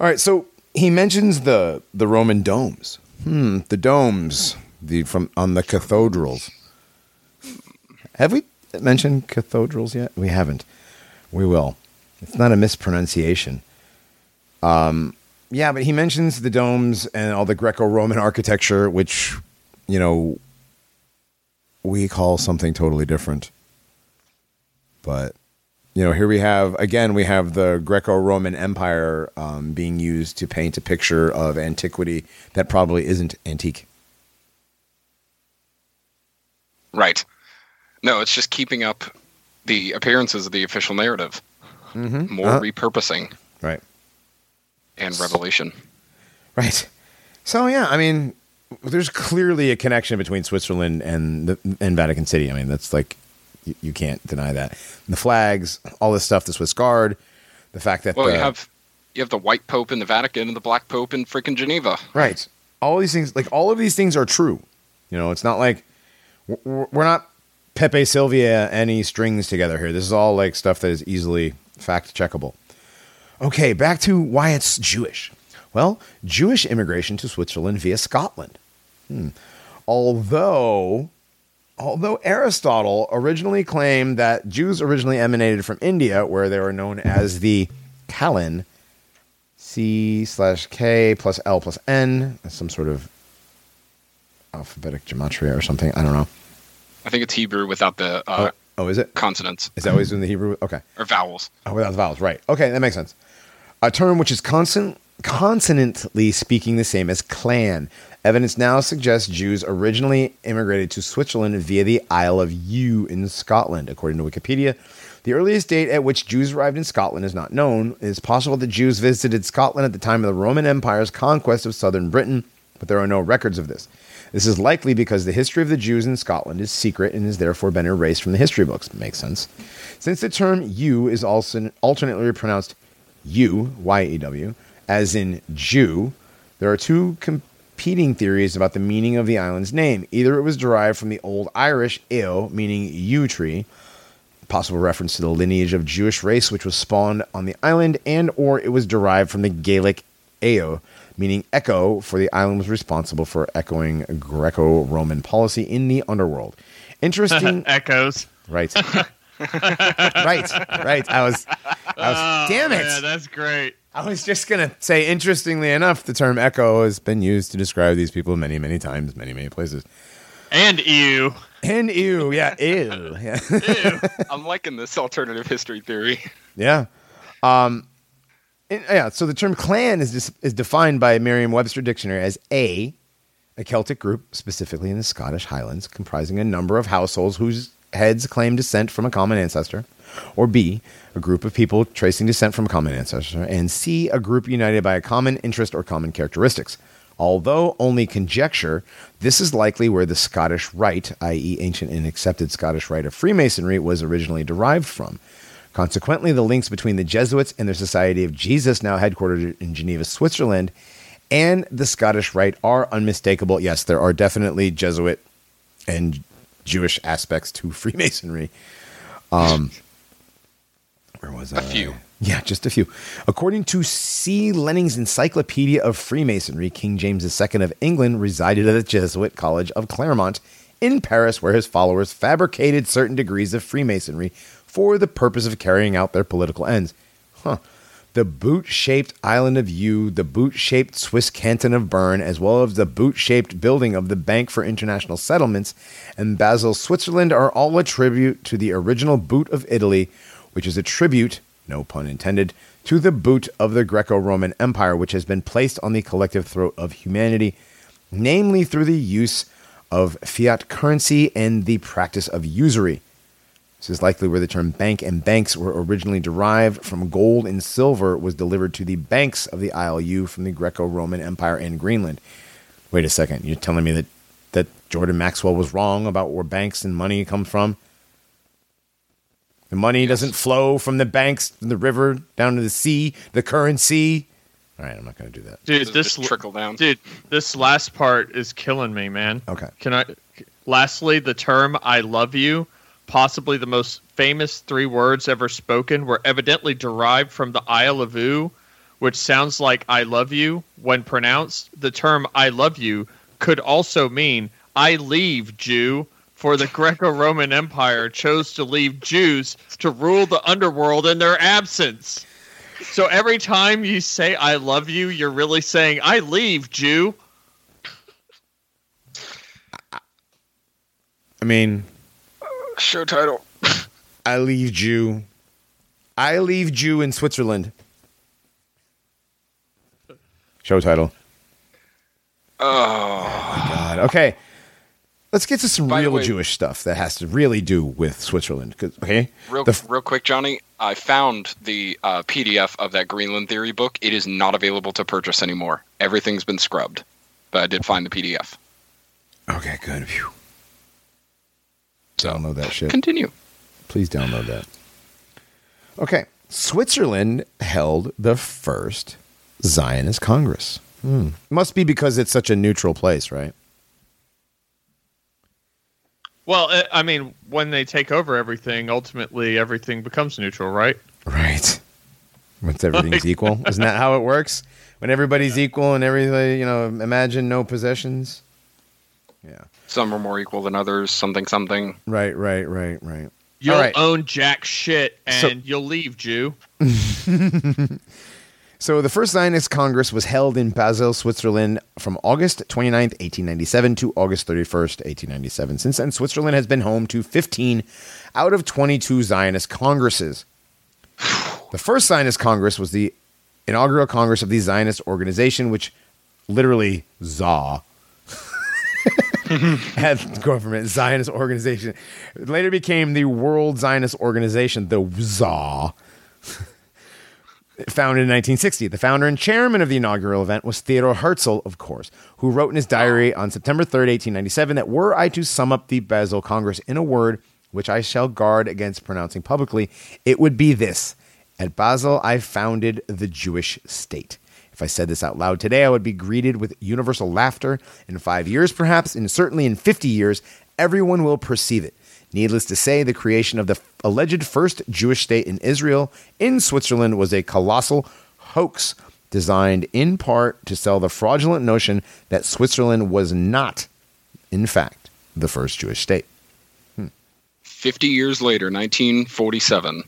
All right, so he mentions the the Roman domes. Hmm, the domes, the from on the cathedrals. Have we mentioned cathedrals yet? We haven't. We will. It's not a mispronunciation. Um, yeah, but he mentions the domes and all the Greco-Roman architecture, which you know we call something totally different. But you know, here we have again we have the Greco-Roman Empire um, being used to paint a picture of antiquity that probably isn't antique. Right. No, it's just keeping up the appearances of the official narrative. Mm-hmm. More Uh-huh. repurposing Right. and revelation. Right. So yeah, I mean, there's clearly a connection between Switzerland and the, and Vatican City. I mean, that's like you, you can't deny that. the flags, all this stuff, the Swiss Guard, the fact that Well, the, you have you have the white pope in the Vatican and the black pope in freaking Geneva. right, all these things, like all of these things are true. You know, it's not like we're, we're not Pepe Silvia any strings together here. This is all like stuff that is easily fact checkable. Okay, back to why it's Jewish. Well, Jewish immigration to Switzerland via Scotland. Hmm. Although, although Aristotle originally claimed that Jews originally emanated from India, where they were known as the Kalin, C slash K plus L plus N, some sort of alphabetic gematria or something. I don't know. I think it's Hebrew without the Oh, uh, oh, is it? consonants Is that always in the Hebrew? Okay. or vowels. Oh, without the vowels, right. Okay, that makes sense. A term which is consonant, consonantly speaking the same as clan. Evidence now suggests Jews originally immigrated to Switzerland via the Isle of Ewe in Scotland, according to Wikipedia. The earliest date at which Jews arrived in Scotland is not known. It is possible that Jews visited Scotland at the time of the Roman Empire's conquest of southern Britain, but there are no records of this. This is likely because the history of the Jews in Scotland is secret and has therefore been erased from the history books. Makes sense. Since the term "you" is also alternately pronounced "you" y-e-w, as in Jew, there are two competing theories about the meaning of the island's name. Either it was derived from the Old Irish "eo," meaning yew tree, possible reference to the lineage of Jewish race which was spawned on the island, and or it was derived from the Gaelic "eo," meaning echo, for the island was responsible for echoing Greco-Roman policy in the underworld. Interesting, Echoes. right? right, right. I was, I was. damn it! Oh, Yeah, that's great. I was just gonna say, interestingly enough, the term echo has been used to describe these people many, many times, many, many places. And you. And ew, yeah, ew, yeah. ew. I'm liking this alternative history theory. Yeah. Um, and, yeah. So the term clan is dis- is defined by Merriam-Webster dictionary as a a Celtic group, specifically in the Scottish Highlands, comprising a number of households whose heads claim descent from a common ancestor, or B, a group of people tracing descent from a common ancestor, and C, a group united by a common interest or common characteristics. Although only conjecture, this is likely where the Scottish Rite, i.e., ancient and accepted Scottish Rite of Freemasonry, was originally derived from. Consequently, the links between the Jesuits and their Society of Jesus, now headquartered in Geneva, Switzerland, and the Scottish Rite are unmistakable. Yes, there are definitely Jesuit and Jewish aspects to Freemasonry. Um, where was A I? few. Yeah, just a few. According to C. Lenning's Encyclopedia of Freemasonry, King James II of England resided at the Jesuit College of Claremont in Paris, where his followers fabricated certain degrees of Freemasonry for the purpose of carrying out their political ends. Huh. The boot shaped island of Ewe, the boot shaped Swiss canton of Bern, as well as the boot shaped building of the Bank for International Settlements and Basel, Switzerland, are all a tribute to the original boot of Italy, which is a tribute, no pun intended, to the boot of the Greco Roman Empire, which has been placed on the collective throat of humanity, namely through the use of fiat currency and the practice of usury. This is likely where the term bank and banks were originally derived from gold and silver was delivered to the banks of the Isle of Ewe from the Greco-Roman Empire in Greenland. Wait a second, you're telling me that that Jordan Maxwell was wrong about where banks and money come from? The money doesn't flow from the banks, from the river down to the sea, the currency. All right, I'm not going to do that. Dude, Does this trickle down? Dude, this last part is killing me, man. Okay. Can I lastly the term I love you, possibly the most famous three words ever spoken, were evidently derived from the Isle of Ewe, which sounds like I love you when pronounced. The term I love you could also mean I leave Jew, for the Greco Roman Empire chose to leave Jews to rule the underworld in their absence. So every time you say I love you, you're really saying I leave Jew. I mean, Show title. I leave Jew. I leave Jew in Switzerland. Show title. Oh, God. Okay. Let's get to some By real way- Jewish stuff that has to really do with Switzerland. Okay. real, f- real quick, Johnny. I found the uh, PDF of that Greenland Theory book. It is not available to purchase anymore. Everything's been scrubbed, but I did find the PDF. okay, good. Phew. So Download that shit. continue. Please download that. Okay. Switzerland held the first Zionist Congress. Hmm. Must be because it's such a neutral place, right? Well, uh, I mean, when they take over everything, ultimately everything becomes neutral, right? Right. Once everything's equal. Isn't that how it works? When everybody's equal and everybody, you know, imagine no possessions. Yeah. Some are more equal than others. Something, something. Right, right, right, right. You'll All right. own jack shit and So- you'll leave, Jew. So the first Zionist Congress was held in Basel, Switzerland from August 29th, 1897 to August 31st, 1897. Since then, Switzerland has been home to 15 out of 22 Zionist Congresses. The first Zionist Congress was the inaugural Congress of the Zionist organization, which literally ZA had government Zionist organization. It later became the World Zionist Organization, the ZA founded in 1960. The founder and chairman of the inaugural event was Theodor Herzl, of course, who wrote in his diary on September 3rd, 1897, that were I to sum up the Basel Congress in a word, which I shall guard against pronouncing publicly, it would be this At Basel, I founded the Jewish state. If I said this out loud today, I would be greeted with universal laughter. In five years, perhaps, and certainly in 50 years, everyone will perceive it. Needless to say, the creation of the alleged first Jewish state in Israel in Switzerland was a colossal hoax designed in part to sell the fraudulent notion that Switzerland was not, in fact, the first Jewish state. Hmm. 50 years later, 1947,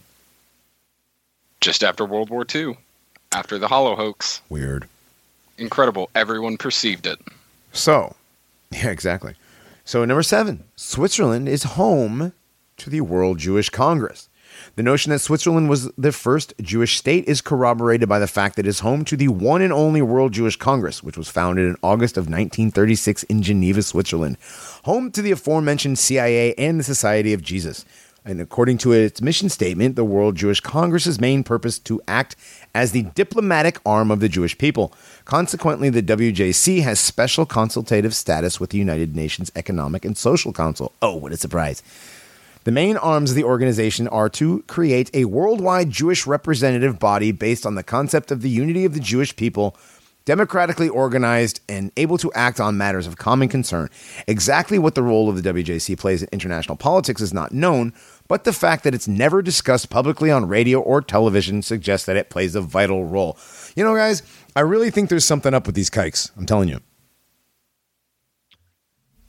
just after World War II, after the Hollow hoax. Weird. Incredible. Everyone perceived it. So, yeah, exactly. So, number seven, Switzerland is home to the World Jewish Congress. The notion that Switzerland was the first Jewish state is corroborated by the fact that it is home to the one and only World Jewish Congress, which was founded in August of 1936 in Geneva, Switzerland, home to the aforementioned CIA and the Society of Jesus. And according to its mission statement, the World Jewish Congress's main purpose to act as the diplomatic arm of the Jewish people. Consequently, the WJC has special consultative status with the United Nations Economic and Social Council. Oh, what a surprise. The main arms of the organization are to create a worldwide Jewish representative body based on the concept of the unity of the Jewish people, democratically organized and able to act on matters of common concern. Exactly what the role of the WJC plays in international politics is not known, but the fact that it's never discussed publicly on radio or television suggests that it plays a vital role. You know, guys, I really think there's something up with these kikes. I'm telling you.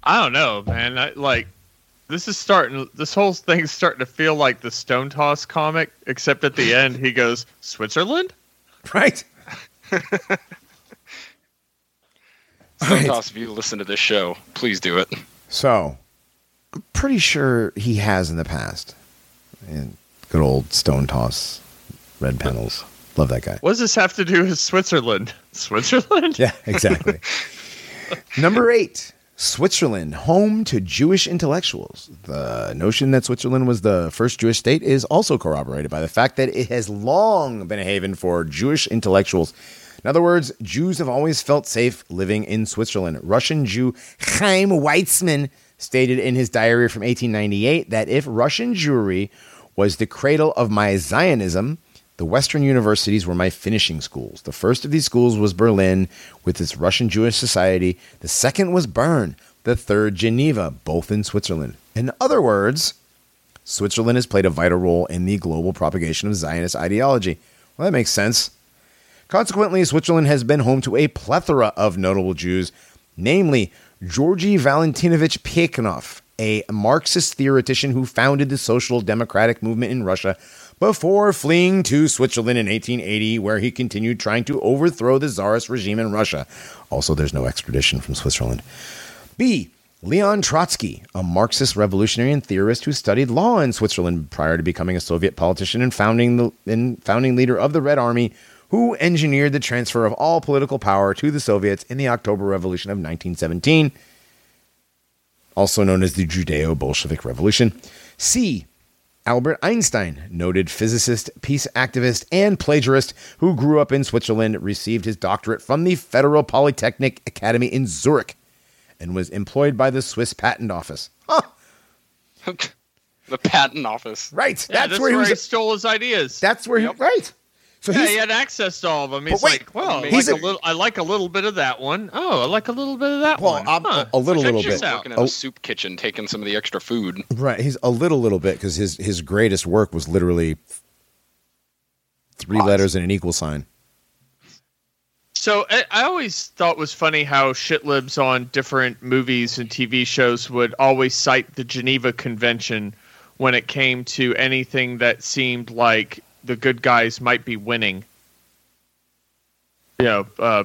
I don't know, man. I, like, this is starting. This whole thing's starting to feel like the Stone Toss comic, except at the end he goes Switzerland. Right? So, Right. Toss, if you listen to this show, please do it. So, I'm pretty sure he has in the past. And good old Stone Toss, red panels. Love that guy. What does this have to do with Switzerland? Switzerland? Yeah, exactly. Number eight, Switzerland, home to Jewish intellectuals. The notion that Switzerland was the first Jewish state is also corroborated by the fact that it has long been a haven for Jewish intellectuals. In other words, Jews have always felt safe living in Switzerland. Russian Jew Chaim Weizmann stated in his diary from 1898 that if Russian Jewry was the cradle of my Zionism, the Western universities were my finishing schools. The first of these schools was Berlin with its Russian Jewish Society. The second was Bern. The third, Geneva, both in Switzerland. In other words, Switzerland has played a vital role in the global propagation of Zionist ideology. Well, that makes sense. Consequently, Switzerland has been home to a plethora of notable Jews, namely Georgy Valentinovich Plekhanov, a Marxist theoretician who founded the Social Democratic movement in Russia before fleeing to Switzerland in 1880, where he continued trying to overthrow the Tsarist regime in Russia. Also, there's no extradition from Switzerland. B. Leon Trotsky, a Marxist revolutionary and theorist who studied law in Switzerland prior to becoming a Soviet politician and founding the and founding leader of the Red Army, who engineered the transfer of all political power to the Soviets in the October Revolution of 1917, also known as the Judeo-Bolshevik Revolution. C. Albert Einstein, noted physicist, peace activist, and plagiarist who grew up in Switzerland, received his doctorate from the Federal Polytechnic Academy in Zurich and was employed by the Swiss Patent Office. Huh, the patent office. right. Yeah, that's, where he was. he stole his ideas. that's where Yep. he right. So yeah, he had access to all of them. He's wait, like, well, I he's like a- a, little. I like a little bit of that one. Oh, I like a little bit of that one. Well, one. I'm- Huh. a little, Check little bit. out. Working in Oh. a soup kitchen, taking some of the extra food. right. He's a little, little bit because his his greatest work was literally three Lots. letters and an equal sign. So I, I always thought was funny how shitlibs on different movies and TV shows would always cite the Geneva Convention when it came to anything that seemed like the good guys might be winning. You know, uh,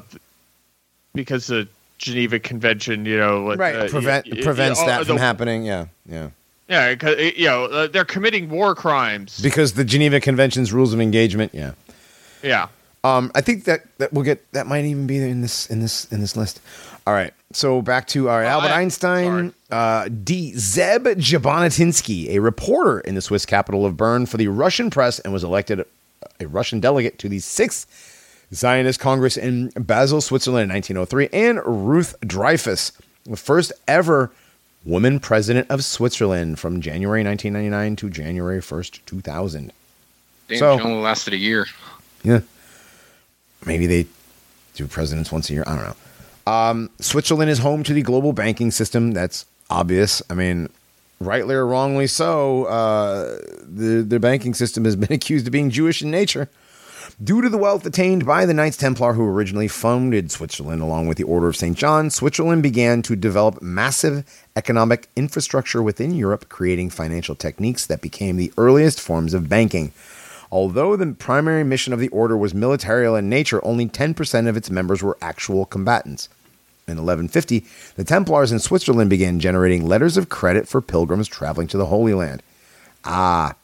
because the Geneva Convention, you know, Right. uh, Prevent y- y- prevents uh, that from the- happening. Yeah. Yeah. Yeah, 'cause, uh, you know, uh, they're committing war crimes. Because the Geneva Convention's rules of engagement. Yeah. yeah. Um, I think that that we'll get that might even be in this in this in this list. All right, so back to our Albert I- Einstein, uh, D. Zeb Jabotinsky, a reporter in the Swiss capital of Bern for the Russian press, and was elected a Russian delegate to the sixth Zionist Congress in Basel, Switzerland, in 1903, and Ruth Dreifuss, the first ever woman president of Switzerland from January 1999 to January 1st, 2000. Damn, So- she only lasted a year. Yeah. Maybe they do presidents once a year. I don't know. Um, Switzerland is home to the global banking system. That's obvious. I mean, rightly or wrongly so, uh, the, the banking system has been accused of being Jewish in nature. Due to the wealth attained by the Knights Templar, who originally founded Switzerland along with the Order of St. John, Switzerland began to develop massive economic infrastructure within Europe, creating financial techniques that became the earliest forms of banking. Although the primary mission of the order was military in nature, only 10% of its members were actual combatants. In 1150, the Templars in Switzerland began generating letters of credit for pilgrims traveling to the Holy Land. Ah,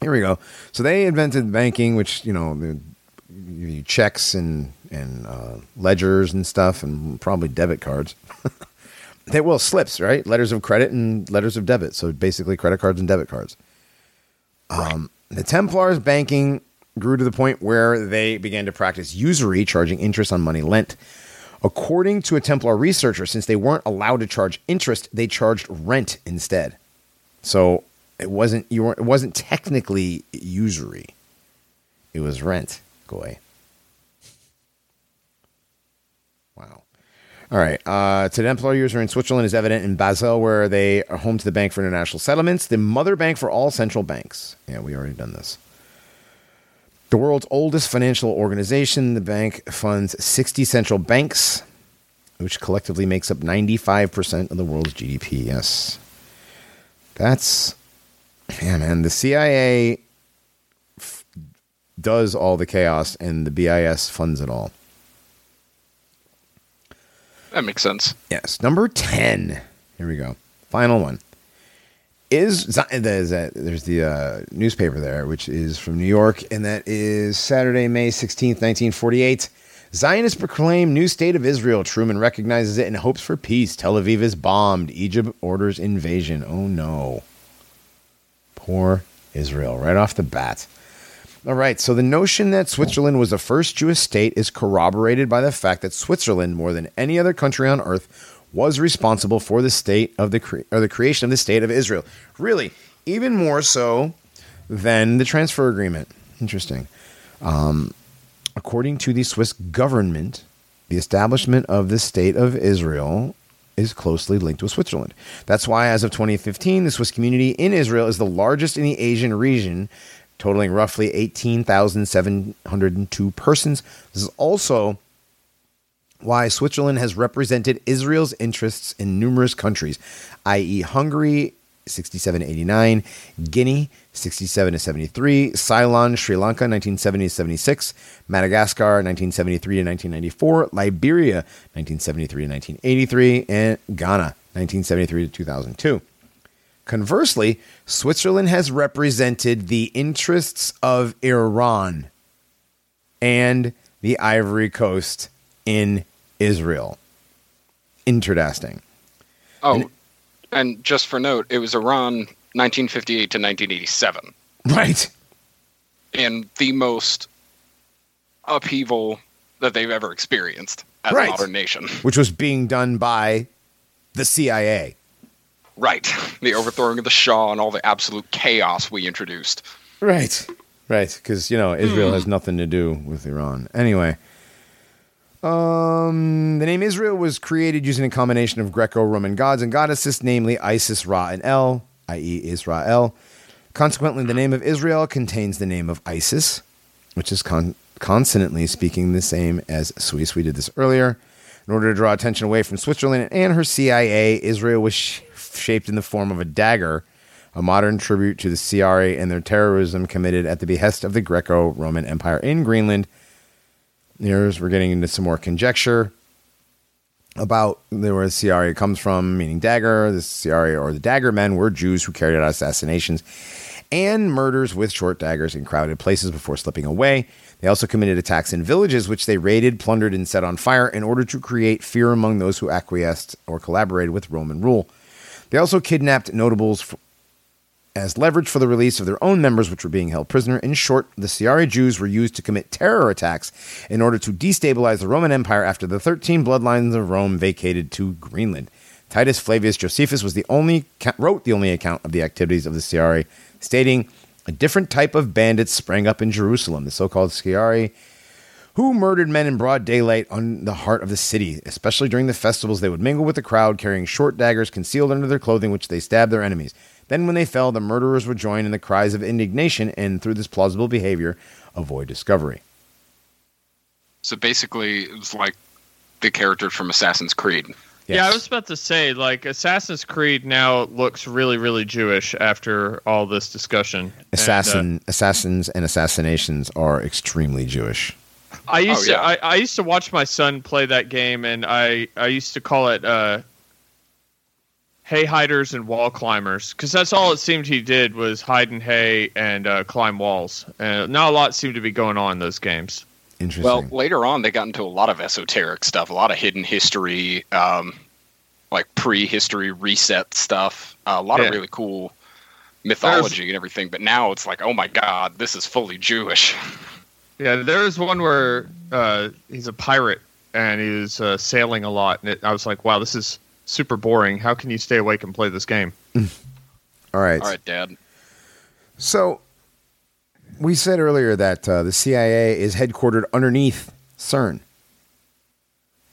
here we go. So they invented banking, which you know, the- checks and and uh, ledgers and stuff, and probably debit cards. they will slips, right? Letters of credit and letters of debit. So basically, credit cards and debit cards. Um, the Templars' banking grew to the point where they began to practice usury, charging interest on money lent. According to a Templar researcher, since they weren't allowed to charge interest, they charged rent instead. So it wasn't you weren't, it wasn't technically usury. It was rent. Go away. Wow. All right. Uh, to Templar user in Switzerland is evident in Basel, where they are home to the Bank for International Settlements, the mother bank for all central banks. Yeah, we already done this. The world's oldest financial organization, the bank funds 60 central banks, which collectively makes up 95% of the world's GDP. Yes. That's, yeah, man. The CIA f- does all the chaos, and the BIS funds it all. That makes sense. Yes. Number 10. Here we go. Final one. Is there's, a, there's the uh, newspaper there, which is from New York, and that is Saturday, May 16th, 1948. Zionists proclaim new state of Israel. Truman recognizes it and hopes for peace. Tel Aviv is bombed. Egypt orders invasion. Oh no. Poor Israel, right off the bat. All right, so the notion that Switzerland was the first Jewish state is corroborated by the fact that Switzerland, more than any other country on earth, was responsible for the state of the cre- or the creation of the state of Israel. Really, even more so than the transfer agreement. Interesting. Um, according to the Swiss government, the establishment of the state of Israel is closely linked with Switzerland. That's why, as of 2015, the Swiss community in Israel is the largest in the Asian region, totaling roughly 18,702 persons. This is also why Switzerland has represented Israel's interests in numerous countries, i.e., Hungary, 6789, Guinea, 67 to 73, Ceylon, Sri Lanka, 1970 to 76, Madagascar, 1973 to 1994, Liberia, 1973 to 1983, and Ghana, 1973 to 2002. Conversely, Switzerland has represented the interests of Iran and the Ivory Coast in Israel. Interesting. Oh, And- and, just for note, it was Iran 1958 to 1987, Right. and the most upheaval that they've ever experienced as Right. a modern nation. Which was being done by the CIA. Right, the overthrowing of the Shah and all the absolute chaos we introduced. Right. Right. Because, you know, Israel hmm. has nothing to do with Iran. Anyway. Um, the name Israel was created using a combination of Greco Roman gods and goddesses, namely Isis, Ra, and El, i.e., Israel. Consequently, the name of Israel contains the name of Isis, which is con- consonantly speaking the same as Swiss. We did this earlier. In order to draw attention away from Switzerland and her CIA, Israel was sh- shaped in the form of a dagger, a modern tribute to the CIA and their terrorism committed at the behest of the Greco Roman Empire in Greenland. Here's we're getting into some more conjecture about where the CIA comes from, meaning dagger. The CIA or the dagger men were Jews who carried out assassinations and murders with short daggers in crowded places before slipping away. They also committed attacks in villages, which they raided, plundered, and set on fire in order to create fear among those who acquiesced or collaborated with Roman rule. They also kidnapped notables as leverage for the release of their own members, which were being held prisoner. In short, the Sicarii Jews were used to commit terror attacks in order to destabilize the Roman Empire after the 13 bloodlines of Rome vacated to Greenland. Titus Flavius Josephus was the only wrote the only account of the activities of the Sicarii, stating, "A different type of bandits sprang up in Jerusalem, the so-called Sicarii." who murdered men in broad daylight on the heart of the city. Especially during the festivals, they would mingle with the crowd, carrying short daggers concealed under their clothing, which they stabbed their enemies. Then, when they fell, the murderers would join in the cries of indignation and, through this plausible behavior, avoid discovery. So basically, it was like the character from Assassin's Creed. Yeah, I was about to say, like Assassin's Creed now looks really, really Jewish after all this discussion. And, uh, Assassin, assassins, and assassinations are extremely Jewish. I used Oh, yeah. to I, I used to watch my son play that game, and I I used to call it uh, hay hiders and wall climbers because that's all it seemed he did was hide in hay and uh, climb walls. And not a lot seemed to be going on in those games. Interesting. Well, later on, they got into a lot of esoteric stuff, a lot of hidden history, um, like prehistory reset stuff, a lot Yeah. of really cool mythology and everything. But now it's like, oh my god, this is fully Jewish. Yeah, there was one where uh, he's a pirate and he's uh, sailing a lot, and it, I was like, wow, this is super boring. How can you stay awake and play this game? All right. All right, Dad. So, we said earlier that uh, the CIA is headquartered underneath CERN.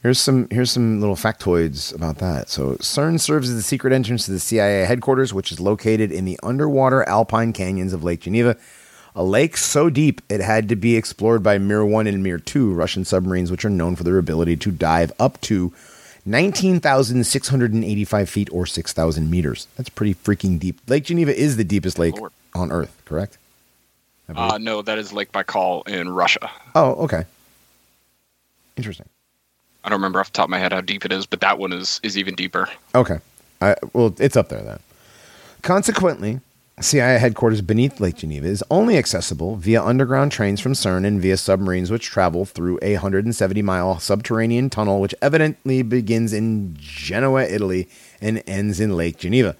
Here's some here's some little factoids about that. So, CERN serves as the secret entrance to the CIA headquarters, which is located in the underwater alpine canyons of Lake Geneva, a lake so deep it had to be explored by Mir 1 and Mir 2 Russian submarines, which are known for their ability to dive up to 19,685 feet or 6,000 meters. That's pretty freaking deep. Lake Geneva is the deepest lake Lord. on Earth, correct? Uh, no, that is Lake Baikal in Russia. oh, okay. Interesting. I don't remember off the top of my head how deep it is, but that one is is even deeper. Okay. I, well, it's up there then. Consequently, CIA headquarters beneath Lake Geneva is only accessible via underground trains from CERN and via submarines which travel through a 170 mile subterranean tunnel, which evidently begins in Genoa, Italy, and ends in Lake Geneva.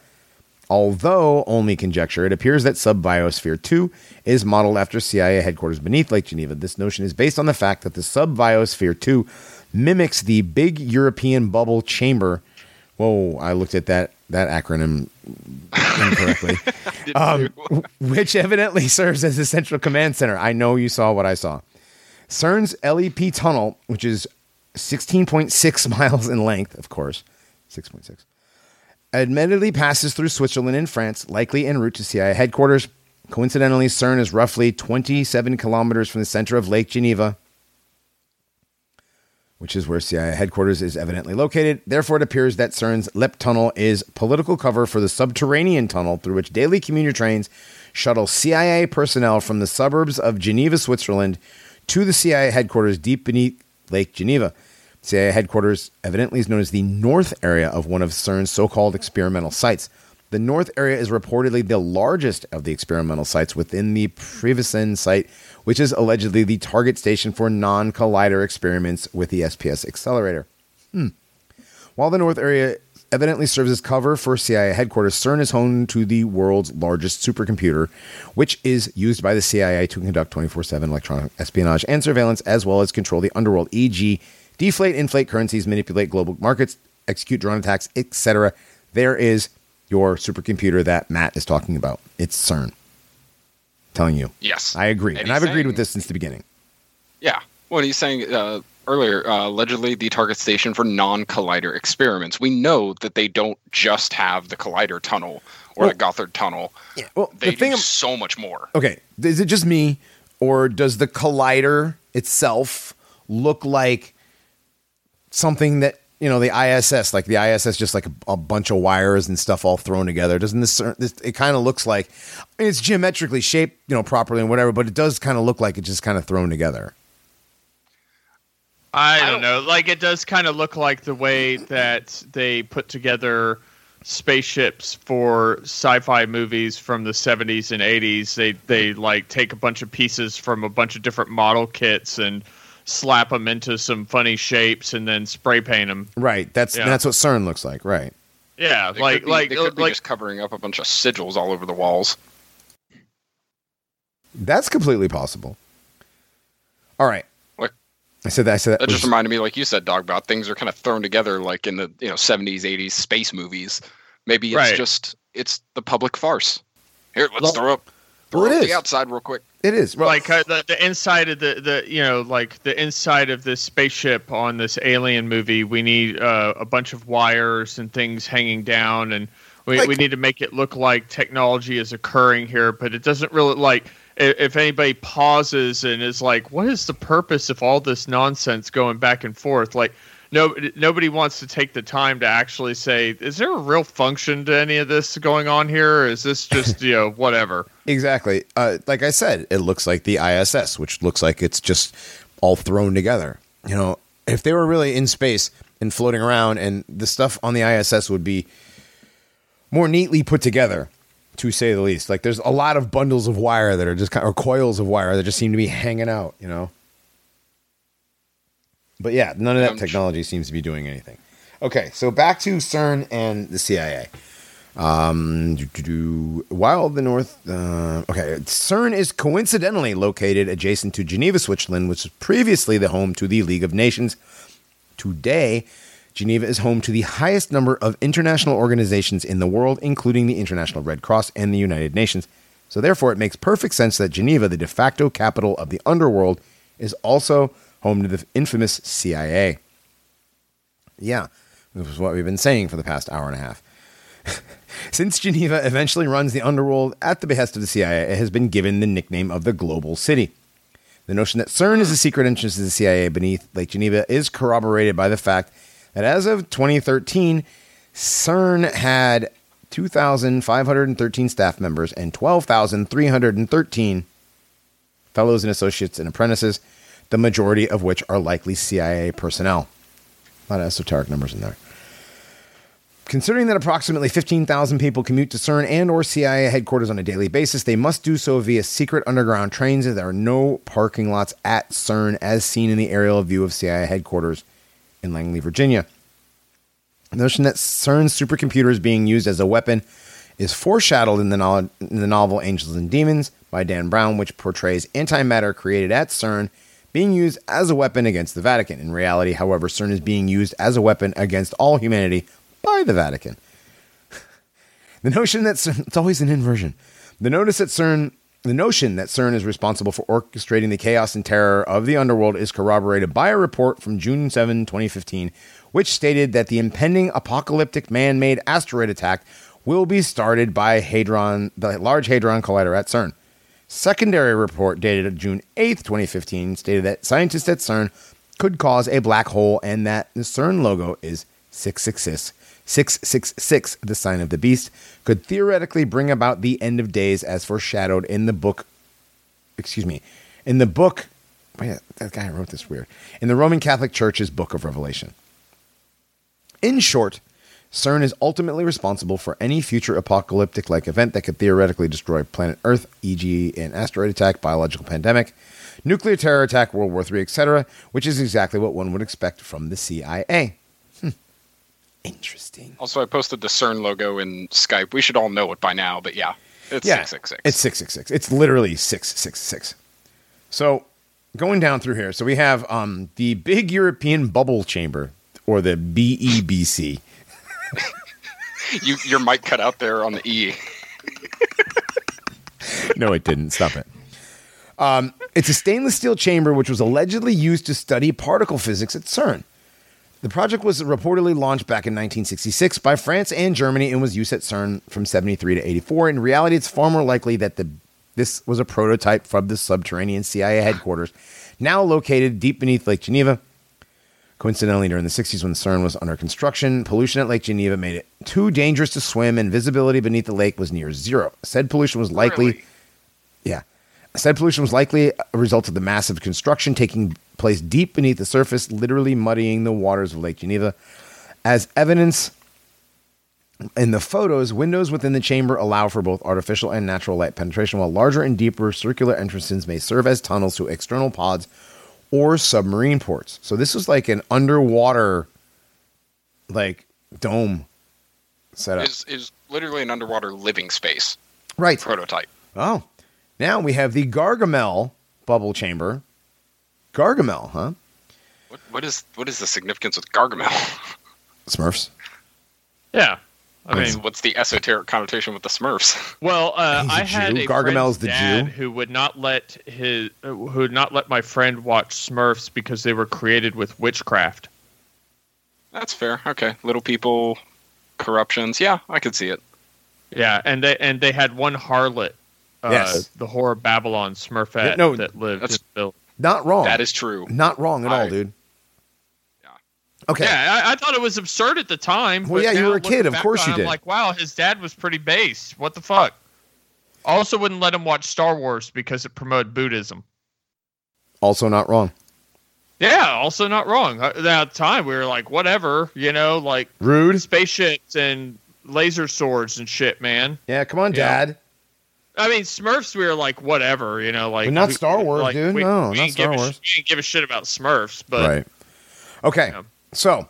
Although only conjecture, it appears that Subbiosphere 2 is modeled after CIA headquarters beneath Lake Geneva. This notion is based on the fact that the Subbiosphere 2 mimics the big European bubble chamber. Whoa, I looked at that that acronym incorrectly. um, which evidently serves as the central command center. I know you saw what I saw. CERN's LEP tunnel, which is 16.6 miles in length, of course, 6.6, admittedly passes through Switzerland and France, likely en route to CIA headquarters. Coincidentally, CERN is roughly 27 kilometers from the center of Lake Geneva, which is where CIA headquarters is evidently located. Therefore, it appears that CERN's LEP tunnel is political cover for the subterranean tunnel through which daily commuter trains shuttle CIA personnel from the suburbs of Geneva, Switzerland, to the CIA headquarters deep beneath Lake Geneva. CIA headquarters evidently is known as the north area of one of CERN's so called experimental sites. The north area is reportedly the largest of the experimental sites within the Prévessin site, which is allegedly the target station for non collider experiments with the SPS accelerator. Hmm. While the north area evidently serves as cover for CIA headquarters, CERN is home to the world's largest supercomputer, which is used by the CIA to conduct 24 7 electronic espionage and surveillance, as well as control the underworld, e.g., deflate, inflate currencies, manipulate global markets, execute drone attacks, etc. There is your supercomputer that Matt is talking about. It's CERN. Telling you. Yes. I agree. And And, I've agreed with this since the beginning. Yeah. Well, he's saying uh, earlier, uh, allegedly the target station for non-collider experiments. We know that they don't just have the collider tunnel or Well- the Gotthard tunnel. Yeah, well, They the thing do am- so much more. Okay, is it just me, or does the collider itself look like something that you know the ISS, like the ISS, just like a, a bunch of wires and stuff all thrown together? Doesn't this? this it kind of looks like it's geometrically shaped, you know, properly and whatever, but it does kind of look like it's just kind of thrown together. I don't, don't- know. Like it does kind of look like the way that they put together spaceships for sci-fi movies from the 70s and 80s. They they like take a bunch of pieces from a bunch of different model kits and slap them into some funny shapes and then spray paint them. Right. That's Yeah. that's what CERN looks like. Right. Yeah, They like could be, like they could be like just covering up a bunch of sigils all over the walls. That's completely possible. All right. What? I said that. I said that. That just reminded me, like you said, dog, about things are kind of thrown together, like in the you know seventies, eighties space movies. Maybe it's Right. just it's the public farce. Here, let's Well- throw up, throw well, it up the outside real quick. It is. Well, like uh, the, the inside of the, the you know like the inside of this spaceship on this alien movie we need uh, a bunch of wires and things hanging down and we, Like- we need to make it look like technology is occurring here but it doesn't really like if anybody pauses and is like what is the purpose of all this nonsense going back and forth like no, nobody wants to take the time to actually say, is there a real function to any of this going on here? Or is this just, you know, whatever? Exactly. Uh, like I said, it looks like the ISS, which looks like it's just all thrown together. You know, if they were really in space and floating around, and the stuff on the ISS would be more neatly put together, to say the least. Like there's a lot of bundles of wire that are just kind or coils of wire that just seem to be hanging out. You know. But yeah, none of that Um, technology seems to be doing anything. Okay, so back to CERN and the CIA. Um, do, do, do, while the North, uh, okay, CERN is coincidentally located adjacent to Geneva, Switzerland, which was previously the home to the League of Nations. Today, Geneva is home to the highest number of international organizations in the world, including the International Red Cross and the United Nations. So, therefore, it makes perfect sense that Geneva, the de facto capital of the underworld, is also home to the infamous CIA. Yeah, this is what we've been saying for the past hour and a half. Since Geneva eventually runs the underworld at the behest of the CIA, it has been given the nickname of the Global City. The notion that CERN is a secret entrance to the CIA beneath Lake Geneva is corroborated by the fact that as of 2013, CERN had 2,513 staff members and 12,313 fellows and associates and apprentices, the majority of which are likely CIA personnel. A lot of esoteric numbers in there. Considering that approximately 15,000 people commute to CERN and or CIA headquarters on a daily basis, they must do so via secret underground trains as there are no parking lots at CERN as seen in the aerial view of CIA headquarters in Langley, Virginia. The notion that CERN's supercomputer is being used as a weapon is foreshadowed in the, novel, in the novel Angels and Demons by Dan Brown, which portrays antimatter created at CERN being used as a weapon against the Vatican. In reality, however, CERN is being used as a weapon against all humanity by the Vatican. the notion that CERN, it's always an inversion. The notice that CERN, the notion that CERN is responsible for orchestrating the chaos and terror of the underworld is corroborated by a report from June 7, 2015, which stated that the impending apocalyptic man-made asteroid attack will be started by Hadron, the Large Hadron Collider at CERN. Secondary report dated June 8th, 2015, stated that scientists at CERN could cause a black hole and that the CERN logo is 666. 666, the sign of the beast, could theoretically bring about the end of days as foreshadowed in the book. Excuse me. In the book, Wait, that guy wrote this weird. In the Roman Catholic Church's Book of Revelation. In short, CERN is ultimately responsible for any future apocalyptic like event that could theoretically destroy planet Earth, e.g., an asteroid attack, biological pandemic, nuclear terror attack, World War III, etc., which is exactly what one would expect from the CIA. Hmm. Interesting. Also, I posted the CERN logo in Skype. We should all know it by now, but yeah, it's Yeah, 666. It's 666. It's literally 666. So, going down through here, so we have um, the Big European Bubble Chamber, or the BEBC. you, your mic cut out there on the E. no, it didn't. Stop it. Um, it's a stainless steel chamber which was allegedly used to study particle physics at CERN. The project was reportedly launched back in 1966 by France and Germany and was used at CERN from 73 to 84. In reality, it's far more likely that the this was a prototype from the subterranean CIA headquarters, now located deep beneath Lake Geneva. Coincidentally, during the 60s, when CERN was under construction, pollution at Lake Geneva made it too dangerous to swim, and visibility beneath the lake was near zero. Said pollution was likely Really? yeah. Said pollution was likely a result of the massive construction taking place deep beneath the surface, literally muddying the waters of Lake Geneva. As evidence in the photos, windows within the chamber allow for both artificial and natural light penetration, while larger and deeper circular entrances may serve as tunnels to external pods or submarine ports. So this was like an underwater, like dome setup. Is is literally an underwater living space right. prototype. Oh, now we have the Gargamel bubble chamber. Gargamel, huh? What, what is what is the significance with Gargamel? Smurfs. Yeah. I mean, what's the esoteric connotation with the Smurfs? well, uh, He's a I had Jew. a Gargamel's the dad Jew. who would not let his uh, who would not let my friend watch Smurfs because they were created with witchcraft. That's fair. Okay, little people, corruptions. Yeah, I could see it. Yeah, and they and they had one harlot, uh, Yes. the whore Babylon Smurfette Yeah, no, that lived. that's- in the- Not wrong. That is true. not wrong at all, dude. Yeah. Okay. Yeah, I, I thought it was absurd at the time. Well, but yeah, you were a kid, of course you did. I'm like, wow, his dad was pretty base. What the fuck? Also, wouldn't let him watch Star Wars because it promoted Buddhism. Also not wrong. Yeah, also not wrong. At that time, we were like, whatever, you know, like Rude. spaceships and laser swords and shit, man. Yeah, come on. Dad. I mean, Smurfs, we were like, whatever, you know, like. But not we- Star Wars, like, dude. We, No, we not Star a sh- Wars. we didn't give a shit about Smurfs, but right. Okay. Yeah. So,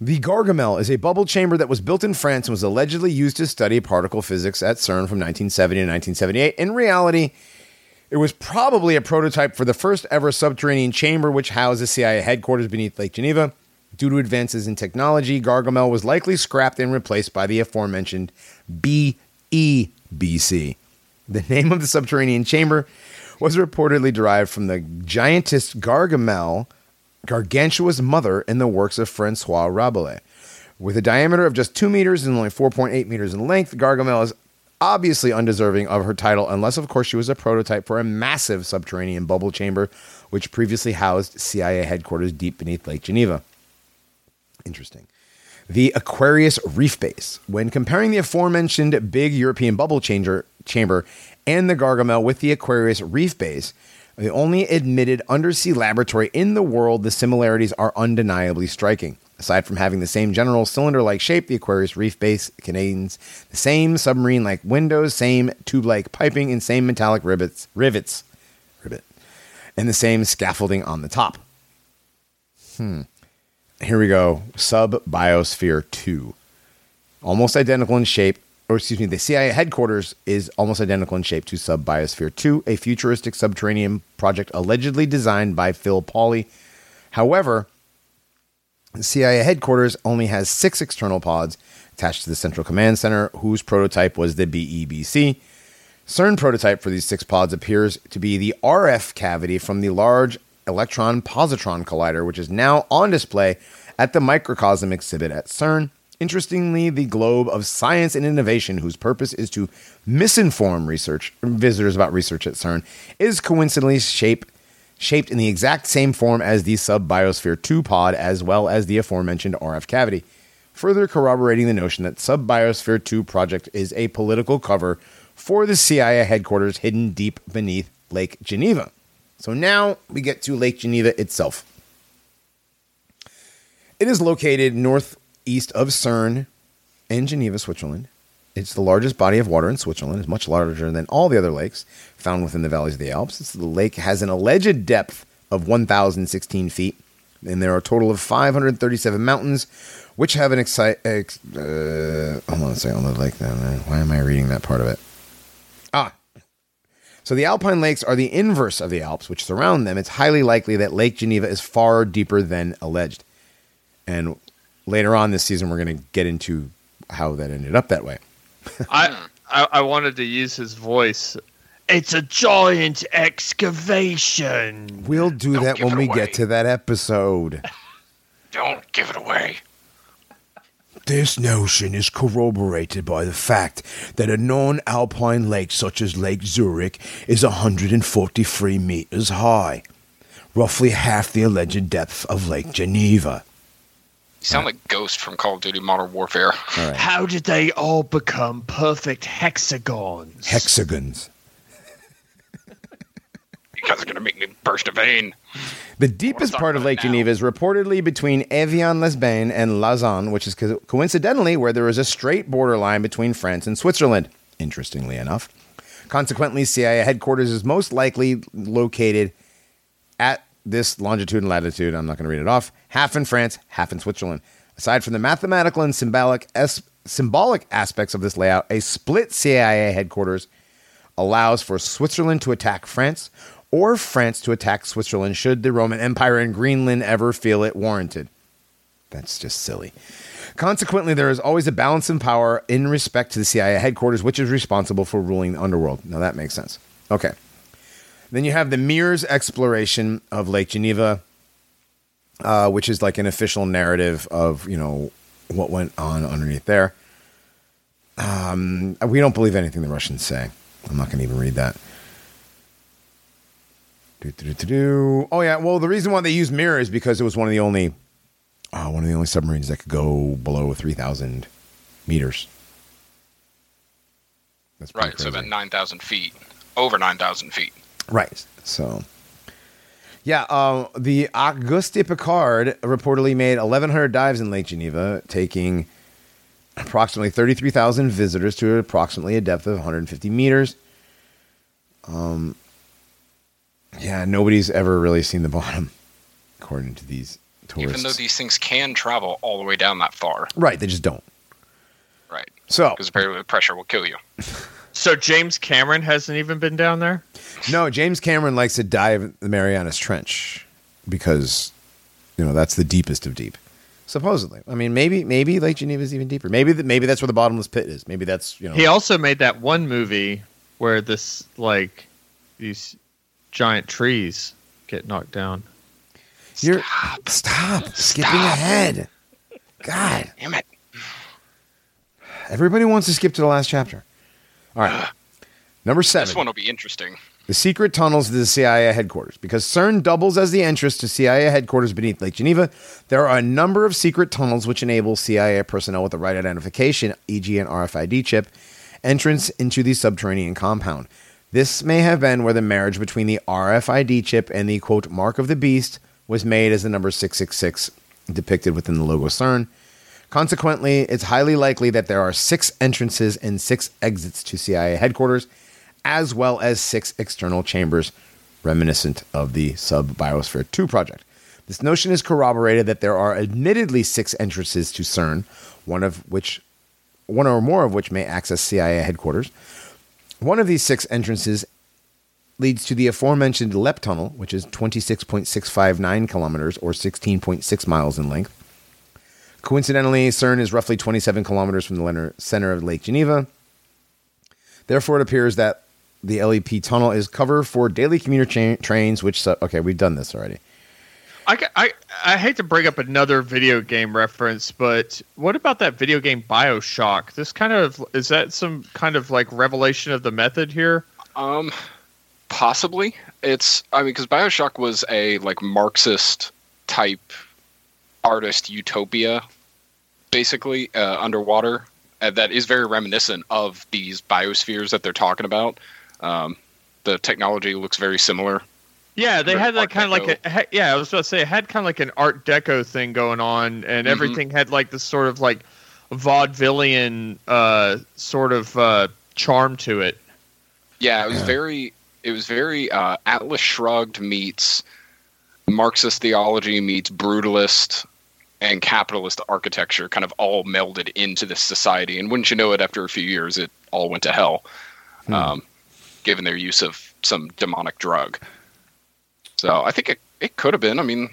the Gargamel is a bubble chamber that was built in France and was allegedly used to study particle physics at CERN from 1970 to 1978. In reality, it was probably a prototype for the first ever subterranean chamber, which housed the CIA headquarters beneath Lake Geneva. Due to advances in technology, Gargamel was likely scrapped and replaced by the aforementioned BEBC. The name of the subterranean chamber was reportedly derived from the giantess Gargamel, gargantuous mother in the works of Francois Rabelais. With a diameter of just 2 meters and only 4.8 meters in length, Gargamel is obviously undeserving of her title, unless, of course, she was a prototype for a massive subterranean bubble chamber which previously housed CIA headquarters deep beneath Lake Geneva. Interesting. The Aquarius Reef Base. When comparing the aforementioned big European bubble changer, chamber and the Gargamel with the Aquarius Reef Base, the only admitted undersea laboratory in the world, the similarities are undeniably striking. Aside from having the same general cylinder like shape, the Aquarius Reef Base contains the same submarine like windows, same tube like piping, and same metallic rivets, rivets, rivet, and the same scaffolding on the top. Hmm. Here we go. Sub Biosphere 2. Almost identical in shape, or excuse me, the CIA headquarters is almost identical in shape to Sub Biosphere 2, a futuristic subterranean project allegedly designed by Phil Pauley. However, the CIA headquarters only has six external pods attached to the Central Command Center, whose prototype was the BEBC. CERN prototype for these six pods appears to be the RF cavity from the Large Electron Positron Collider, which is now on display at the Microcosm exhibit at CERN. Interestingly, the globe of science and innovation, whose purpose is to misinform research visitors about research at CERN, is coincidentally shaped shaped in the exact same form as the Sub-Biosphere 2 pod, as well as the aforementioned RF cavity, further corroborating the notion that Sub-Biosphere 2 project is a political cover for the CIA headquarters hidden deep beneath Lake Geneva. So now we get to Lake Geneva itself. It is located northeast of Cern in Geneva, Switzerland. It's the largest body of water in Switzerland. It's much larger than all the other lakes found within the valleys of the Alps. This, the lake has an alleged depth of 1,016 feet, and there are a total of 537 mountains, which have an excite. Ex, uh, hold on a second, lake down. Why am I reading that part of it? Ah. So the Alpine lakes are the inverse of the Alps, which surround them. It's highly likely that Lake Geneva is far deeper than alleged. And later on this season, we're going to get into how that ended up that way. I, I I wanted to use his voice. It's a giant excavation. We'll do Don't that when we away. get to that episode. Don't give it away. This notion is corroborated by the fact that a non alpine lake such as Lake Zurich is 143 meters high, roughly half the alleged depth of Lake Geneva. You sound like Ghost from Call of Duty Modern Warfare. All right. How did they all become perfect hexagons? Hexagons. You guys are gonna make me burst a vein. The deepest part of Lake now. Geneva is reportedly between Evian-les-Bains and Lausanne, which is co- coincidentally where there is a straight borderline between France and Switzerland, interestingly enough. Consequently, CIA headquarters is most likely located at this longitude and latitude. I'm not going to read it off. Half in France, half in Switzerland. Aside from the mathematical and symbolic, es- symbolic aspects of this layout, a split CIA headquarters allows for Switzerland to attack France or France to attack Switzerland should the Roman Empire in Greenland ever feel it warranted. That's just silly. Consequently, there is always a balance in power in respect to the CIA headquarters, which is responsible for ruling the underworld. Now that makes sense. Okay. Then you have the Mir's exploration of Lake Geneva, uh, which is like an official narrative of you know what went on underneath there. Um, we don't believe anything the Russians say. I'm not going to even read that. Do, do, do, do, do. Oh yeah, well the reason why they used Mirror is because it was one of the only, uh, one of the only submarines that could go below 3,000 meters. That's Right, so about nine thousand feet, over nine thousand feet. Right. So, yeah, uh, the Auguste Piccard reportedly made 1,100 dives in Lake Geneva, taking approximately 33,000 visitors to approximately a depth of 150 meters. Um, yeah, nobody's ever really seen the bottom, according to these tourists. Even though these things can travel all the way down that far, right, they just don't. right? So, Because apparently the pressure will kill you. So James Cameron hasn't even been down there. no, James Cameron likes to dive the Marianas Trench because, you know, that's the deepest of deep. Supposedly, I mean, maybe maybe Lake Geneva is even deeper. Maybe th- maybe that's where the bottomless pit is. Maybe that's you know. He also made that one movie where this like these giant trees get knocked down. You're stop, skipping ahead. God, Damn it! everybody wants to skip to the last chapter. All right, number seven. This one will be interesting. the secret tunnels to the CIA headquarters. Because CERN doubles as the entrance to CIA headquarters beneath Lake Geneva, there are a number of secret tunnels which enable CIA personnel with the right identification, e.g., an RFID chip, entrance into the subterranean compound. This may have been where the marriage between the RFID chip and the quote mark of the beast was made as the number 666 depicted within the logo CERN. Consequently, it's highly likely that there are six entrances and six exits to CIA headquarters, as well as six external chambers reminiscent of the Sub Biosphere 2 project. This notion is corroborated that there are admittedly six entrances to CERN, one of which one or more of which may access CIA headquarters. One of these six entrances leads to the aforementioned LEP tunnel, which is 26.659 kilometers or 16.6 miles in length. Coincidentally, CERN is roughly 27 kilometers from the center of Lake Geneva. Therefore, it appears that the LEP tunnel is cover for daily commuter cha- trains, which, su- okay, we've done this already. I, I, I hate to bring up another video game reference, but what about that video game Bioshock? This kind of is that some kind of like revelation of the method here? Um, possibly. It's I mean because Bioshock was a like Marxist type artist utopia, basically uh, underwater. Uh, that is very reminiscent of these biospheres that they're talking about. Um, the technology looks very similar Yeah, they had that kind of like a yeah. I was about to say it had kind of like an Art Deco thing going on, and Mhm. everything had like this sort of like vaudevillian uh, sort of uh, charm to it. Yeah, it was very it was very uh, Atlas Shrugged meets Marxist theology meets brutalist and capitalist architecture kind of all melded into this society. And wouldn't you know it, after a few years, it all went to hell, um, given their use of some demonic drug. So I think it, it could have been. I mean,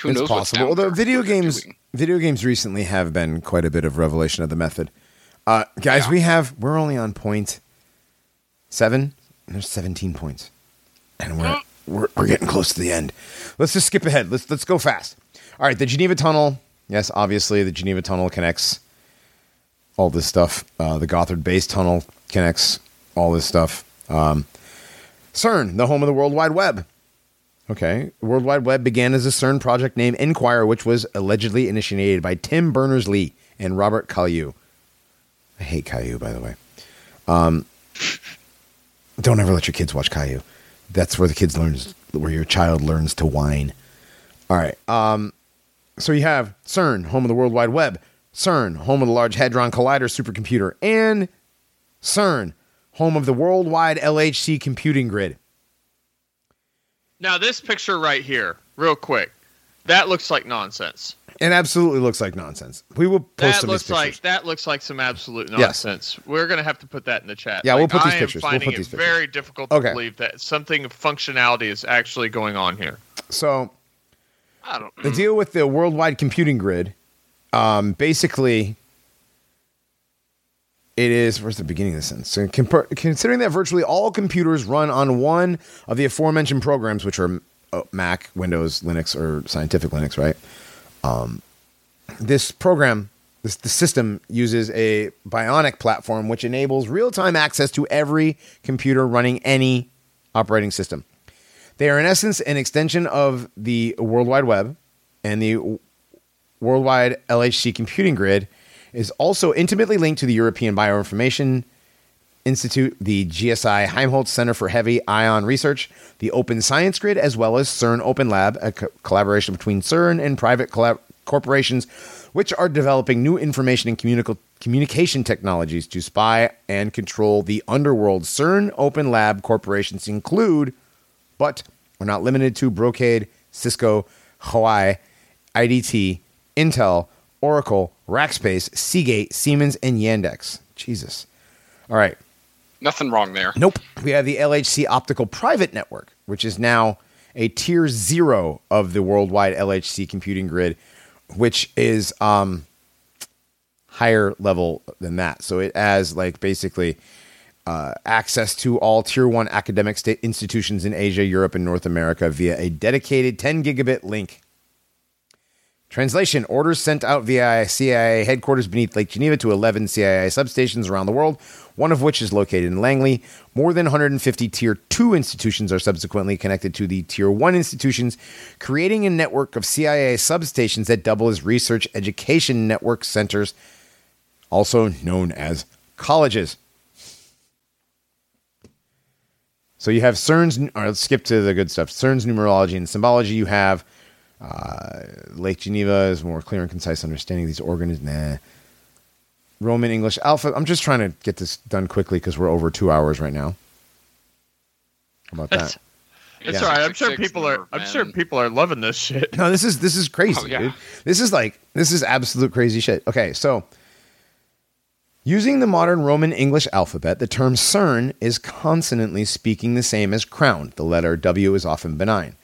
who it's knows? possible. down Although there, video games, doing. video games recently have been quite a bit of revelation of the method. Uh, guys, Yeah. we have we're only on point seven. And there's 17 points, and we're, we're we're getting close to the end. Let's just skip ahead. Let's let's go fast. All right, the Geneva Tunnel. Yes, obviously the Geneva Tunnel connects all this stuff. Uh, the Gotthard Base Tunnel connects all this stuff. Um, CERN, the home of the World Wide Web. Okay. World Wide Web began as a CERN project named Enquire, which was allegedly initiated by Tim Berners Lee and Robert Cailliau. I hate Caillou, by the way. Um, don't ever let your kids watch Caillou. That's where the kids learns, where your child learns to whine. All right. Um, so you have CERN, home of the World Wide Web, CERN, home of the Large Hadron Collider supercomputer, and CERN, home of the worldwide LHC computing grid. Now this picture right here, real quick, that looks like nonsense. It absolutely looks like nonsense. We will post That some looks like that looks like some absolute Yes. nonsense. We're gonna have to put that in the chat. Yeah, Like, we'll put these I am pictures. We'll Finding put these it pictures. very difficult to Okay. believe that something of functionality is actually going on here. So I don't. the deal with the worldwide computing grid, um, basically, it is. Where's the beginning of the sentence? So compar- considering that virtually all computers run on one of the aforementioned programs, which are uh, Mac, Windows, Linux, or Scientific Linux, right? Um, this program, this the system uses a Bionic platform, which enables real-time access to every computer running any operating system. They are, in essence, an extension of the World Wide Web, and the worldwide LHC computing grid is also intimately linked to the European Bioinformation Institute, the GSI Helmholtz Center for Heavy Ion Research, the Open Science Grid, as well as CERN Open Lab, a co- collaboration between CERN and private collab- corporations, which are developing new information and communication technologies to spy and control the underworld. CERN Open Lab corporations include but we're not limited to Brocade, Cisco, Huawei, IDT, Intel, Oracle, Rackspace, Seagate, Siemens, and Yandex. Jesus. All right. Nothing wrong there. Nope. We have the LHC Optical Private Network, which is now a tier zero of the worldwide LHC computing grid, which is um, higher level than that. So it has like basically uh, access to all tier one academic state institutions in Asia, Europe, and North America via a dedicated 10 gigabit link. Translation Orders sent out via CIA headquarters beneath Lake Geneva to 11 CIA substations around the world, one of which is located in Langley. More than 150 Tier 2 institutions are subsequently connected to the Tier 1 institutions, creating a network of CIA substations that double as research education network centers, also known as colleges. So you have CERN's, or let's skip to the good stuff. CERN's numerology and symbology. You have uh, Lake Geneva is more clear and concise understanding of these organs. Nah. Roman English alphabet. I'm just trying to get this done quickly because we're over two hours right now. How about That's, that? it's Yeah. all right. I'm sure people are. I'm sure people are loving this shit. No, this is this is crazy, Oh, yeah. dude. This is like this is absolute crazy shit. Okay, so using the modern Roman English alphabet, the term CERN is consonantly speaking the same as crown. The letter W is often benign,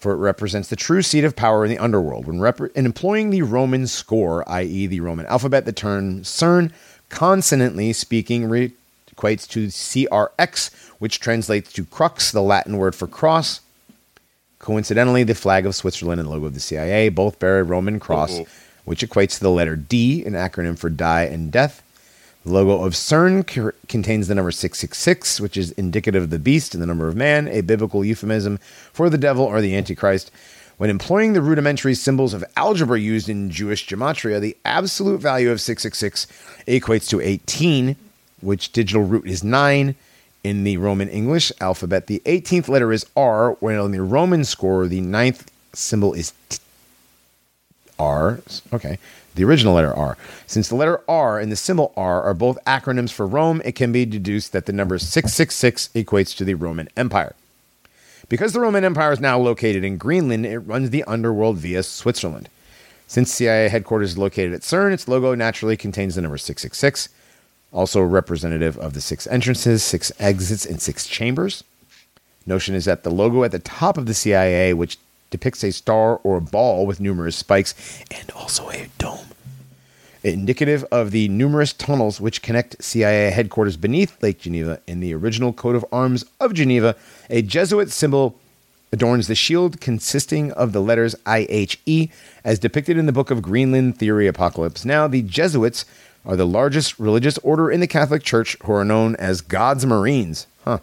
for it represents the true seat of power in the underworld. When rep- in employing the Roman score, i.e., the Roman alphabet, the term CERN, consonantly speaking, re- equates to CRX, which translates to crux, the Latin word for cross. Coincidentally, the flag of Switzerland and the logo of the CIA both bear a Roman cross, Ooh. which equates to the letter D, an acronym for die and death. The logo of CERN c- contains the number 666, which is indicative of the beast and the number of man, a biblical euphemism for the devil or the Antichrist. When employing the rudimentary symbols of algebra used in Jewish gematria, the absolute value of 666 equates to 18, which digital root is 9, In the Roman English alphabet, the 18th letter is R, while in the Roman score, the ninth symbol is T. R. Okay. The original letter R. Since the letter R and the symbol R are both acronyms for Rome, it can be deduced that the number 666 equates to the Roman Empire. Because the Roman Empire is now located in Greenland, it runs the underworld via Switzerland. Since CIA headquarters is located at CERN, its logo naturally contains the number 666, also representative of the six entrances, six exits, and six chambers. Notion is that the logo at the top of the CIA, which depicts a star or a ball with numerous spikes and also a dome. Indicative of the numerous tunnels which connect CIA headquarters beneath Lake Geneva in the original coat of arms of Geneva, a Jesuit symbol adorns the shield consisting of the letters IHE as depicted in the book of Greenland Theory Apocalypse. Now, the Jesuits are the largest religious order in the Catholic Church who are known as God's Marines. Huh.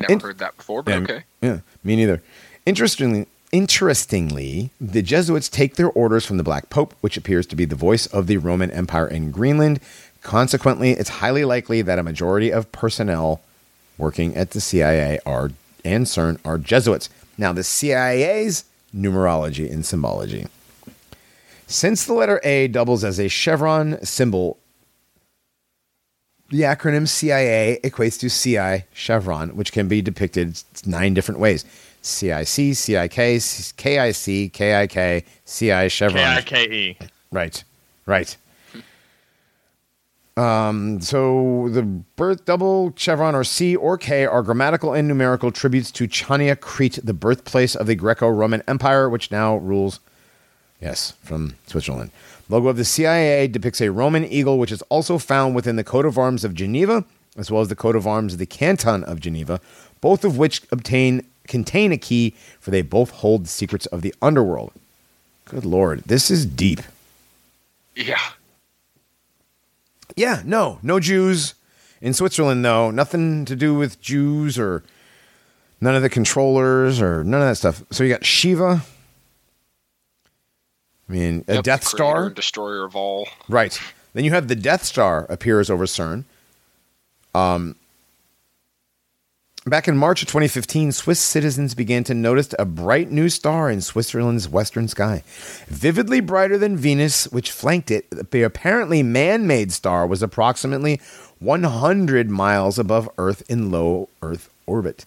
Never In- heard that before, but Yeah, okay. Yeah, me neither. Interestingly, interestingly, the Jesuits take their orders from the Black Pope, which appears to be the voice of the Roman Empire in Greenland. Consequently, it's highly likely that a majority of personnel working at the CIA are and CERN are Jesuits. Now, the CIA's numerology and symbology. Since the letter A doubles as a chevron symbol, the acronym CIA equates to CI chevron, which can be depicted nine different ways CIC, CIK, KIC, KIK, CI chevron. K I K E. Right, right. Um, so the birth double chevron or C or K are grammatical and numerical tributes to Chania, Crete, the birthplace of the Greco-Roman Empire, which now rules. Yes, from Switzerland. Logo of the CIA depicts a Roman eagle, which is also found within the coat of arms of Geneva, as well as the coat of arms of the Canton of Geneva, both of which obtain contain a key, for they both hold the secrets of the underworld. Good lord, this is deep. Yeah. Yeah, no, no Jews in Switzerland, though. Nothing to do with Jews or none of the controllers or none of that stuff. So you got Shiva. I mean, a Yep, Death creator Star. destroyer of all. Right. Then you have the Death Star appears over CERN. Um, back in March of 2015, Swiss citizens began to notice a bright new star in Switzerland's western sky. Vividly brighter than Venus, which flanked it, the apparently man made star was approximately 100 miles above Earth in low Earth orbit.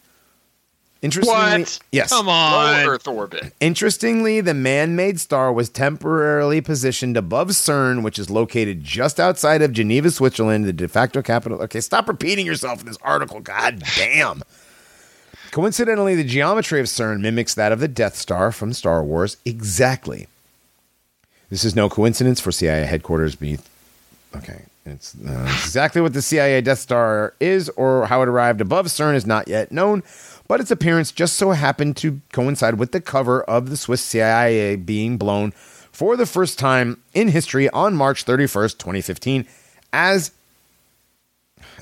Interestingly, What? yes. Come on. Low. Earth orbit. Interestingly, the man made star was temporarily positioned above CERN, which is located just outside of Geneva, Switzerland, the de facto capital. Okay, stop repeating yourself in this article. God damn. Coincidentally, the geometry of CERN mimics that of the Death Star from Star Wars exactly. This is no coincidence for CIA headquarters beneath. Okay, it's, uh, it's exactly what the CIA Death Star is or how it arrived above CERN is not yet known, but its appearance just so happened to coincide with the cover of the Swiss CIA being blown for the first time in history on March 31st, 2015, as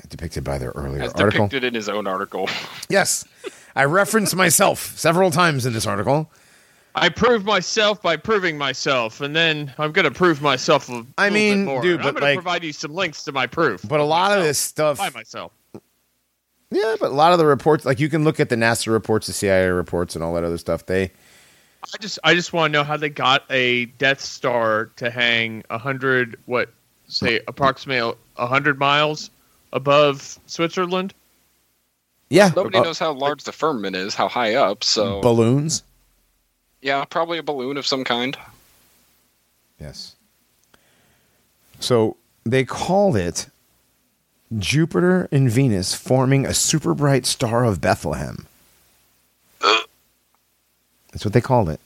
depicted by their earlier As article. depicted in his own article. Yes, I reference myself several times in this article. I proved myself by proving myself, and then I'm going to prove myself a I mean, bit more. dude, I'm but going to like- provide you some links to my proof. But a lot of this stuff, by myself. Yeah, but a lot of the reports, like you can look at the NASA reports, the CIA reports, and all that other stuff. They, I just I just want to know how they got a Death Star to hang a hundred what say approximately a hundred miles above Switzerland. yeah, Nobody uh, knows how large the firmament is, how high up. So balloons. yeah, probably a balloon of some kind. Yes. So they called it Jupiter and Venus forming a super bright star of Bethlehem. That's what they called it.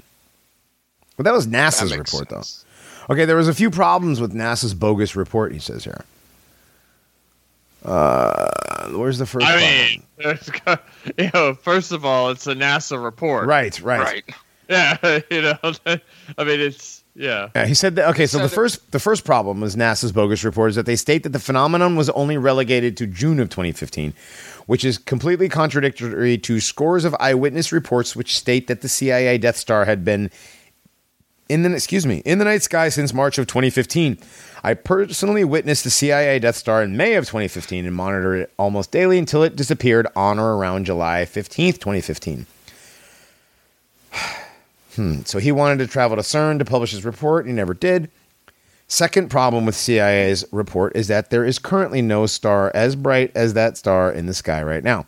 Well, that was NASA's makes report, sense. though. Okay, there was a few problems with NASA's bogus report. He says here. Uh, where's the first? I problem? mean, you know, first of all, it's a NASA report. right, right, Right. Yeah. You know. I mean, it's yeah. Yeah, he said that. Okay, so said the first the first problem was NASA's bogus report is that they state that the phenomenon was only relegated to June of 2015, which is completely contradictory to scores of eyewitness reports which state that the CIA Death Star had been in the excuse me in the night sky since March of 2015. I personally witnessed the CIA Death Star in May of 2015 and monitored it almost daily until it disappeared on or around July 15th, 2015. Hmm. So he wanted to travel to CERN to publish his report. He never did. Second problem with CIA's report is that there is currently no star as bright as that star in the sky right now.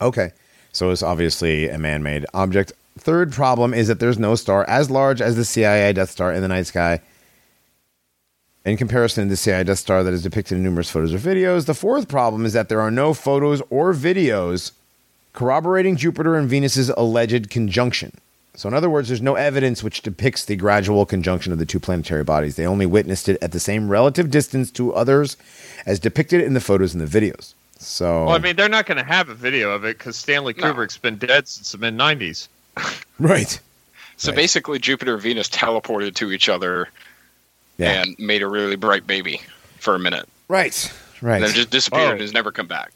Okay, so it's obviously a man made object. Third problem is that there's no star as large as the CIA Death Star in the night sky. In comparison to the CIA Death Star that is depicted in numerous photos or videos, the fourth problem is that there are no photos or videos corroborating Jupiter and Venus's alleged conjunction. So, in other words, there's no evidence which depicts the gradual conjunction of the two planetary bodies. They only witnessed it at the same relative distance to others as depicted in the photos and the videos. So, Well, I mean, they're not going to have a video of it because Stanley No. Kubrick's been dead since the mid '90s. right. So Right. basically, Jupiter and Venus teleported to each other Yeah. and made a really bright baby for a minute. Right. Right. And then just disappeared Whoa. and has never come back.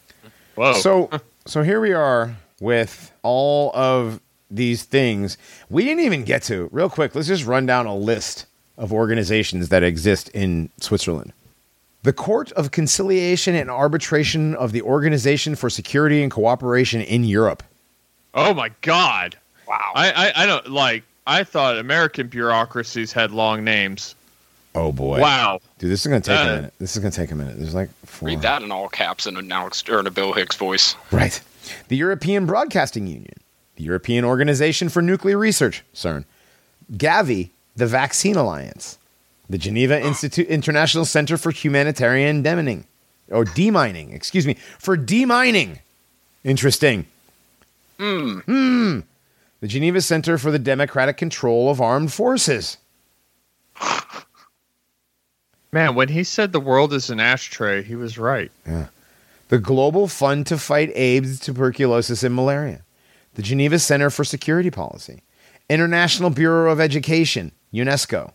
Whoa! So so here we are with all of these things. We didn't even get to real quick. Let's just run down a list of organizations that exist in Switzerland. The Court of Conciliation and Arbitration of the Organization for Security and Cooperation in Europe. oh my God! Wow. I, I I don't like. I thought American bureaucracies had long names. Oh boy. Wow. Dude, this is gonna take Uh, a minute. This is gonna take a minute. There's like four. Read that in all caps in an Alex or in a Bill Hicks voice. Right. The European Broadcasting Union, the European Organization for Nuclear Research, CERN, Gavi, the Vaccine Alliance, the Geneva Institute International Center for Humanitarian Demining, or demining, excuse me, for demining. Interesting. Hmm. The Geneva Center for the Democratic Control of Armed Forces. Man, when he said the world is an ashtray, he was right. Yeah. The Global Fund to Fight AIDS, Tuberculosis, and Malaria, the Geneva Center for Security Policy, International Bureau of Education, UNESCO,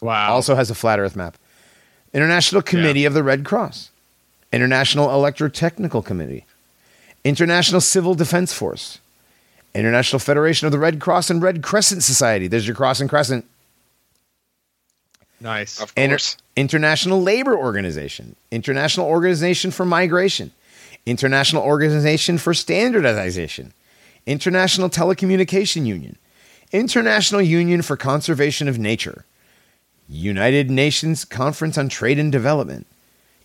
Wow. also has a flat Earth map, International Committee of the Red Cross, International Electrotechnical Committee, International Civil Defense Force, International Federation of the Red Cross and Red Crescent Society. There's your cross and crescent. nice. Of Inter- course. International Labor Organization, International Organization for Migration, International Organization for Standardization, International Telecommunication Union, International Union for Conservation of Nature, United Nations Conference on Trade and Development,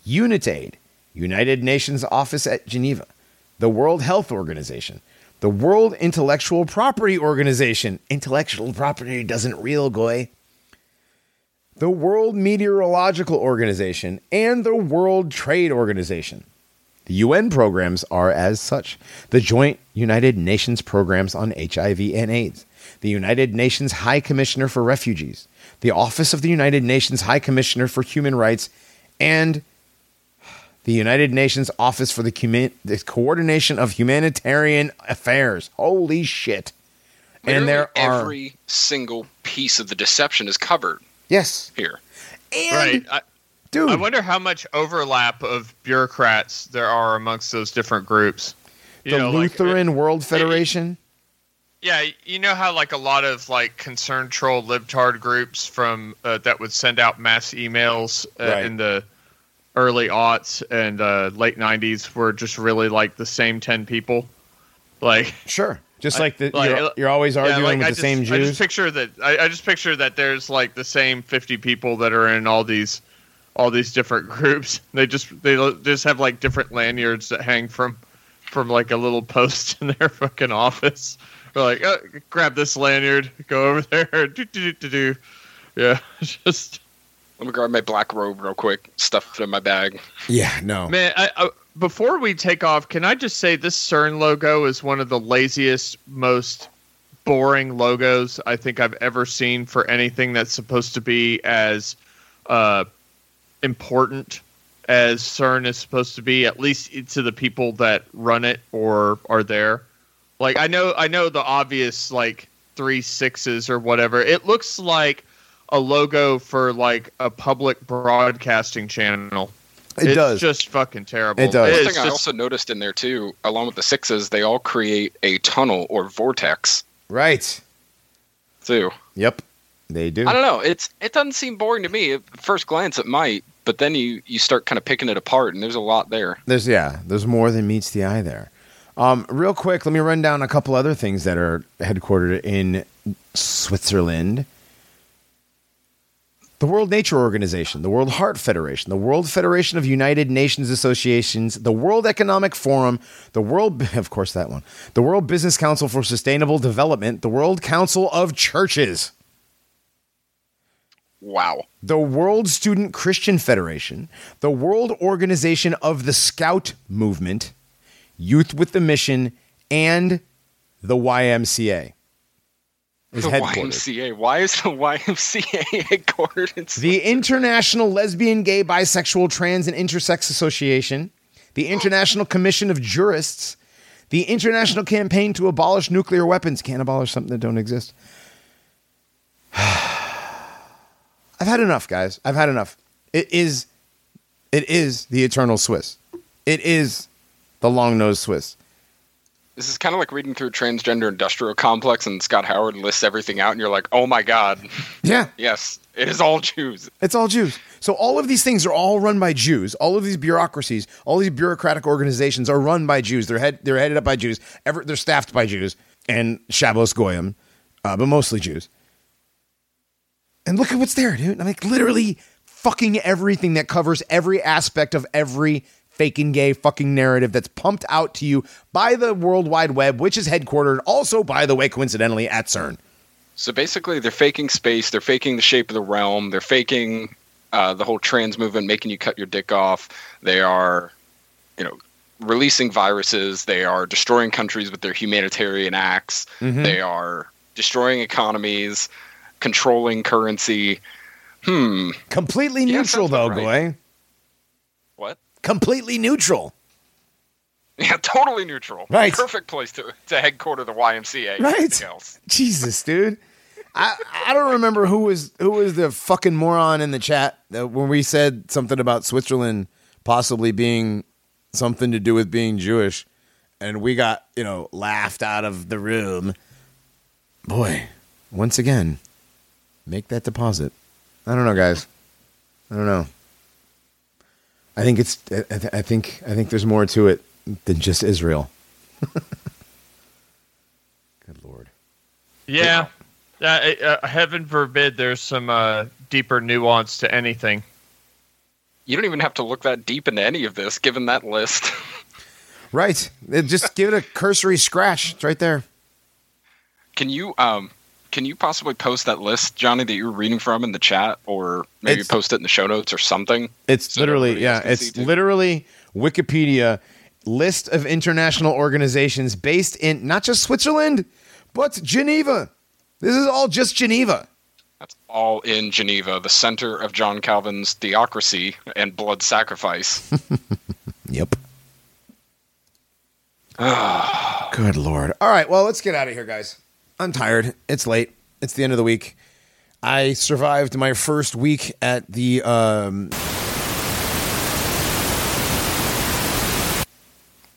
UNITAID, United Nations Office at Geneva, the World Health Organization, the World Intellectual Property Organization. Intellectual property doesn't real, goy the World Meteorological Organization, and the World Trade Organization. The UN programs are as such the Joint United Nations Programs on HIV and AIDS, the United Nations High Commissioner for Refugees, the Office of the United Nations High Commissioner for Human Rights, and the United Nations Office for the, Commi- the Coordination of Humanitarian Affairs. Holy shit. and Literally there are. every single piece of the deception is covered yes. here. And, right. I, dude. I wonder how much overlap of bureaucrats there are amongst those different groups. You the know, like, Lutheran World Federation. Yeah, you know how like a lot of like concerned troll libtard groups from uh, that would send out mass emails uh, Right. in the early aughts and uh, late '90s were just really like the same ten people. Like, Sure. Just like the, like, you're, you're always yeah, arguing like, with I the just, same I just picture that. I, I just picture that there's like the same 50 people that are in all these, all these different groups. They just they just have like different lanyards that hang from, from like a little post in their fucking office. They're like, oh, grab this lanyard, go over there, do do do do do. Yeah, just Let me grab my black robe real quick, stuff it in my bag. yeah, no. Man, I, I, before we take off, can I just say this CERN logo is one of the laziest, most boring logos I think I've ever seen for anything that's supposed to be as uh, important as CERN is supposed to be, at least to the people that run it or are there. Like I know, I know the obvious like three sixes or whatever. It looks like a logo for like a public broadcasting channel. It it's does. just fucking terrible. It does. One It's thing I also noticed in there too, along with the sixes, they all create a tunnel or vortex. right. too. Yep, they do. I don't know. It's it doesn't seem boring to me. At first glance, it might, but then you you start kind of picking it apart, and there's a lot there. There's yeah, there's more than meets the eye there. Um, real quick, let me run down a couple other things that are headquartered in Switzerland. The World Nature Organization, the World Heart Federation, the World Federation of United Nations Associations, the World Economic Forum, the World, of course, that one, the World Business Council for Sustainable Development, the World Council of Churches, Wow. the World Student Christian Federation, the World Organization of the Scout Movement, Youth with the Mission, and the YMCA. Is The. YMCA. Why is the YMCA headquartered in The International Lesbian, Gay, Bisexual, Trans, and Intersex Association, the oh. International Commission of Jurists, the International Campaign to Abolish Nuclear Weapons. Can't abolish something that don't exist. I've had enough, guys. I've had enough. It is, it is the eternal Swiss. It is the long nosed Swiss. This is kind of like reading through Transgender Industrial Complex, and Scott Howard lists everything out, and you're like, oh my god, Yeah, yes, it is all Jews. It's all Jews. So all of these things are all run by Jews. All of these bureaucracies, all these bureaucratic organizations are run by Jews. They're head, they're headed up by Jews. Ever, they're staffed by Jews and Shabbos Goyim, uh, but mostly Jews. And look at what's there, dude. I'm like literally fucking everything that covers every aspect of every faking gay fucking narrative that's pumped out to you by the World Wide Web, which is headquartered also, by the way, coincidentally, at CERN. So basically, they're faking space, they're faking the shape of the realm, they're faking uh, the whole trans movement, making you cut your dick off. They are, you know, releasing viruses. They are destroying countries with their humanitarian acts. They are destroying economies, controlling currency. Hmm. Completely neutral, though, about Goy. What? Completely neutral. Yeah, totally neutral. Right. Perfect place to, to headquarter the YMCA. Right. Else. Jesus, dude. I, I don't remember who was who was the fucking moron in the chat that when we said something about Switzerland possibly being something to do with being Jewish, and we got you know laughed out of the room. Boy, once again, make that deposit. I don't know, guys. I don't know. I think it's. I, I th- I think. I think there's more to it than just Israel. Good lord. Yeah. Uh, uh, heaven forbid there's some uh, deeper nuance to anything. You don't even have to look that deep into any of this, given that list. Right. Just give it a cursory scratch. It's right there. Can you um can you possibly post that list, Johnny, that you were reading from in the chat, or maybe It's- post it in the show notes or something? It's So literally, yeah, it's literally Wikipedia list of international organizations based in not just Switzerland, but Geneva. This is all just Geneva. That's all in Geneva, the center of John Calvin's theocracy and blood sacrifice. Yep. Good lord. All right, well, let's get out of here, guys. I'm tired. It's late. It's the end of the week. I survived my first week at the um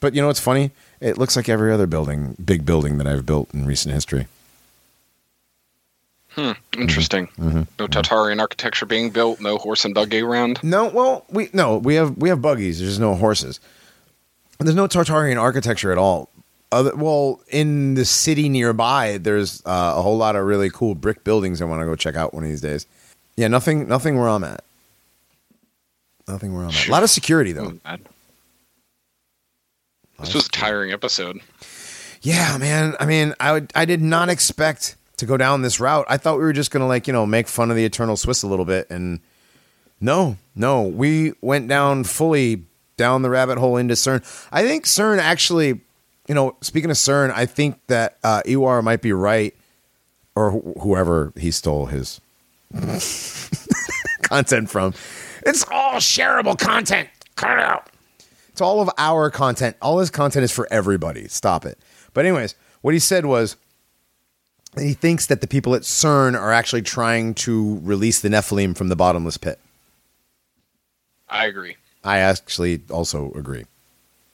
But you know what's funny? It looks like every other building, big building that I've built in recent history. Hmm, interesting. Mm-hmm. No Tartarian architecture being built, no horse and buggy around. No, well, we no, we have we have buggies. There's no horses. There's no Tartarian architecture at all. Other, well, in the city nearby, there's uh, a whole lot of really cool brick buildings. I want to go check out one of these days. Yeah, nothing, nothing where I'm at. Nothing where I'm at. A lot of security though. Oh. This was a tiring episode. Yeah, man. I mean, I would, I did not expect to go down this route. I thought we were just gonna like you know make fun of the Eternal Swiss a little bit, and no, no, we went down fully down the rabbit hole into CERN. I think CERN actually, you know, speaking of CERN, I think that uh, Ewar might be right, or wh- whoever he stole his content from. It's all shareable content. Cut it out. It's all of our content. All his content is for everybody. Stop it. But anyways, what he said was he thinks that the people at CERN are actually trying to release the Nephilim from the bottomless pit. I agree. I actually also agree.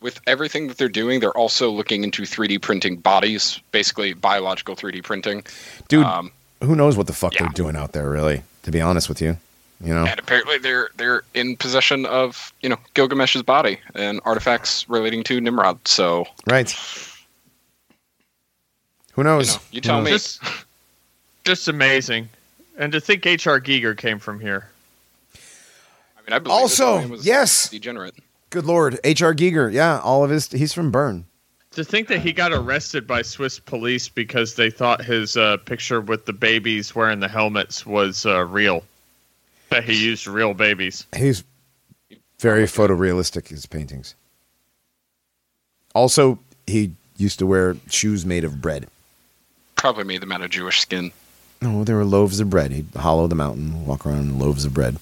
With everything that they're doing, they're also looking into 3D printing bodies, basically biological 3D printing. Dude, Um, who knows what the fuck Yeah. they're doing out there, really? To be honest with you, you know. And apparently they're they're in possession of you know Gilgamesh's body and artifacts relating to Nimrod. So Right. Who you, knows? know, you tell Who me. Just, just amazing. And to think H.R. Giger came from here. I mean, I believe Also, was yes. degenerate. Good lord, H.R. Giger. Yeah, all of his. He's from Bern. To think that he got arrested by Swiss police because they thought his uh, picture with the babies wearing the helmets was uh, real. That he used real babies. He's very photorealistic. His paintings. Also, he used to wear shoes made of bread. Probably made them out of Jewish skin. No, they were loaves of bread. He'd hollow them out and walk around in loaves of bread.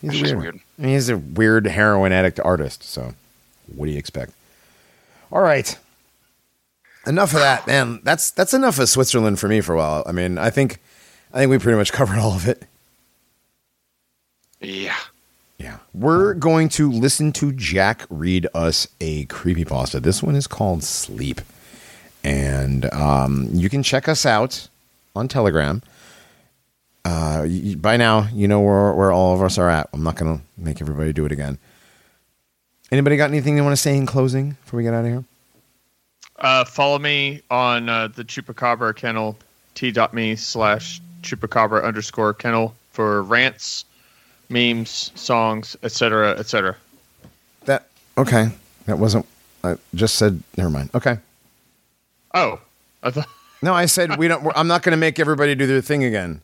He's weird. weird. I mean, he's a weird heroin addict artist. So, what do you expect? All right, enough of that, man. That's that's enough of Switzerland for me for a while. I mean, I think I think we pretty much covered all of it. Yeah. Yeah. We're going to listen to Jack read us a creepypasta. This one is called Sleep. And um, you can check us out on Telegram. Uh, by now, you know where, where all of us are at. I'm not going to make everybody do it again. Anybody got anything they want to say in closing before we get out of here? Uh, follow me on uh, the Chupacabra kennel, t.me slash Chupacabra underscore kennel for rants, memes, songs, etc., etc. That okay. That wasn't. I just said. Never mind. Okay. Oh, I thought. No, I said we don't. I'm not going to make everybody do their thing again.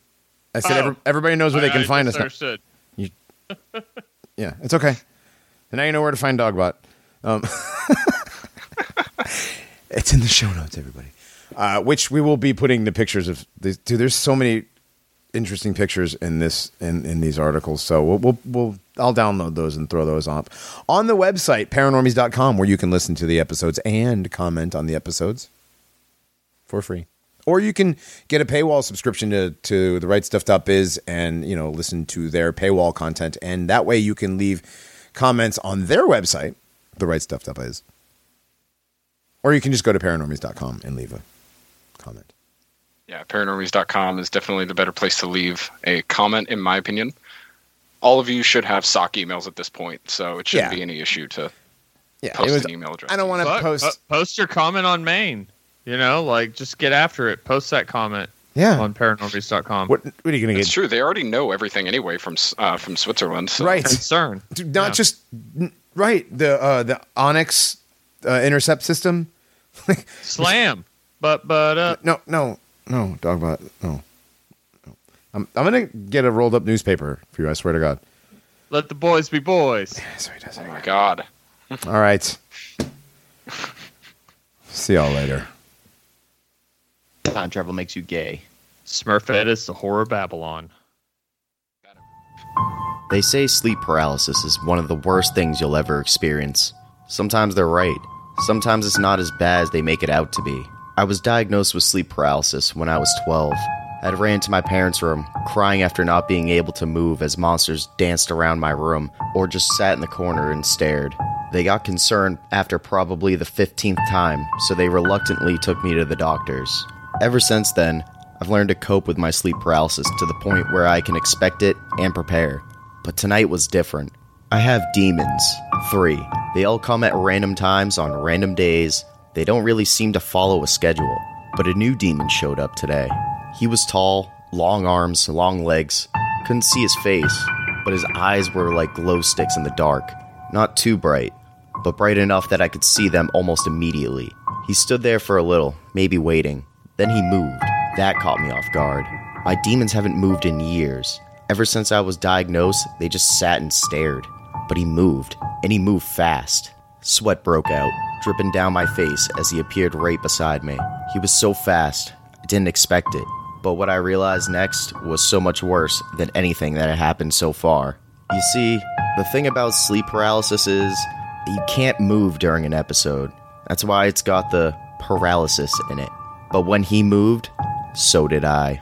I said Oh. every, everybody knows where they can I find us. misunderstood. Yeah, it's okay. And now you know where to find Dogbot. Um, it's in the show notes, everybody. Uh, which we will be putting the pictures of. These, dude, there's so many interesting pictures in this in, in these articles. So we'll, we'll we'll I'll download those and throw those up on the website paranormies.com where you can listen to the episodes and comment on the episodes for free. Or you can get a paywall subscription to, to the right stuff.biz and, you know, listen to their paywall content. And that way you can leave comments on their website, the right stuff.biz. Or you can just go to paranormies.com and leave a comment. Yeah, paranormies.com is definitely the better place to leave a comment, in my opinion. All of you should have sock emails at this point, so it shouldn't Yeah. be any issue to Yeah, post it was, an email address. I don't want to post. uh, post your comment on Maine. You know, like just get after it. Post that comment yeah. on paranormies.com. What, what are you going to get? It's true. They already know everything anyway from uh, from Switzerland. So. Right. Concern. Dude, not Yeah. just right the uh, the Onyx uh, intercept system. Slam. But but uh no, no, no, Dogbot. No, no. I'm I'm gonna get a rolled up newspaper for you. I swear to God. let the boys be boys. That's what he does. Oh my god. All right. See y'all later. Time travel makes you gay. Smurfette is the horror of Babylon. They say sleep paralysis is one of the worst things you'll ever experience. Sometimes they're right. Sometimes it's not as bad as they make it out to be. I was diagnosed with sleep paralysis when I was 12. I ran into my parents' room, crying after not being able to move as monsters danced around my room or just sat in the corner and stared. They got concerned after probably the 15th time, so they reluctantly took me to the doctors. Ever since then, I've learned to cope with my sleep paralysis to the point where I can expect it and prepare. But tonight was different. I have demons. Three. They all come at random times on random days. They don't really seem to follow a schedule. But a new demon showed up today. He was tall, long arms, long legs. Couldn't see his face, but his eyes were like glow sticks in the dark. Not too bright, but bright enough that I could see them almost immediately. He stood there for a little, maybe waiting. Then he moved. That caught me off guard. My demons haven't moved in years. Ever since I was diagnosed, they just sat and stared. But he moved, and he moved fast. Sweat broke out, dripping down my face as he appeared right beside me. He was so fast, I didn't expect it. But what I realized next was so much worse than anything that had happened so far. You see, the thing about sleep paralysis is you can't move during an episode. That's why it's got the paralysis in it. But when he moved, so did I.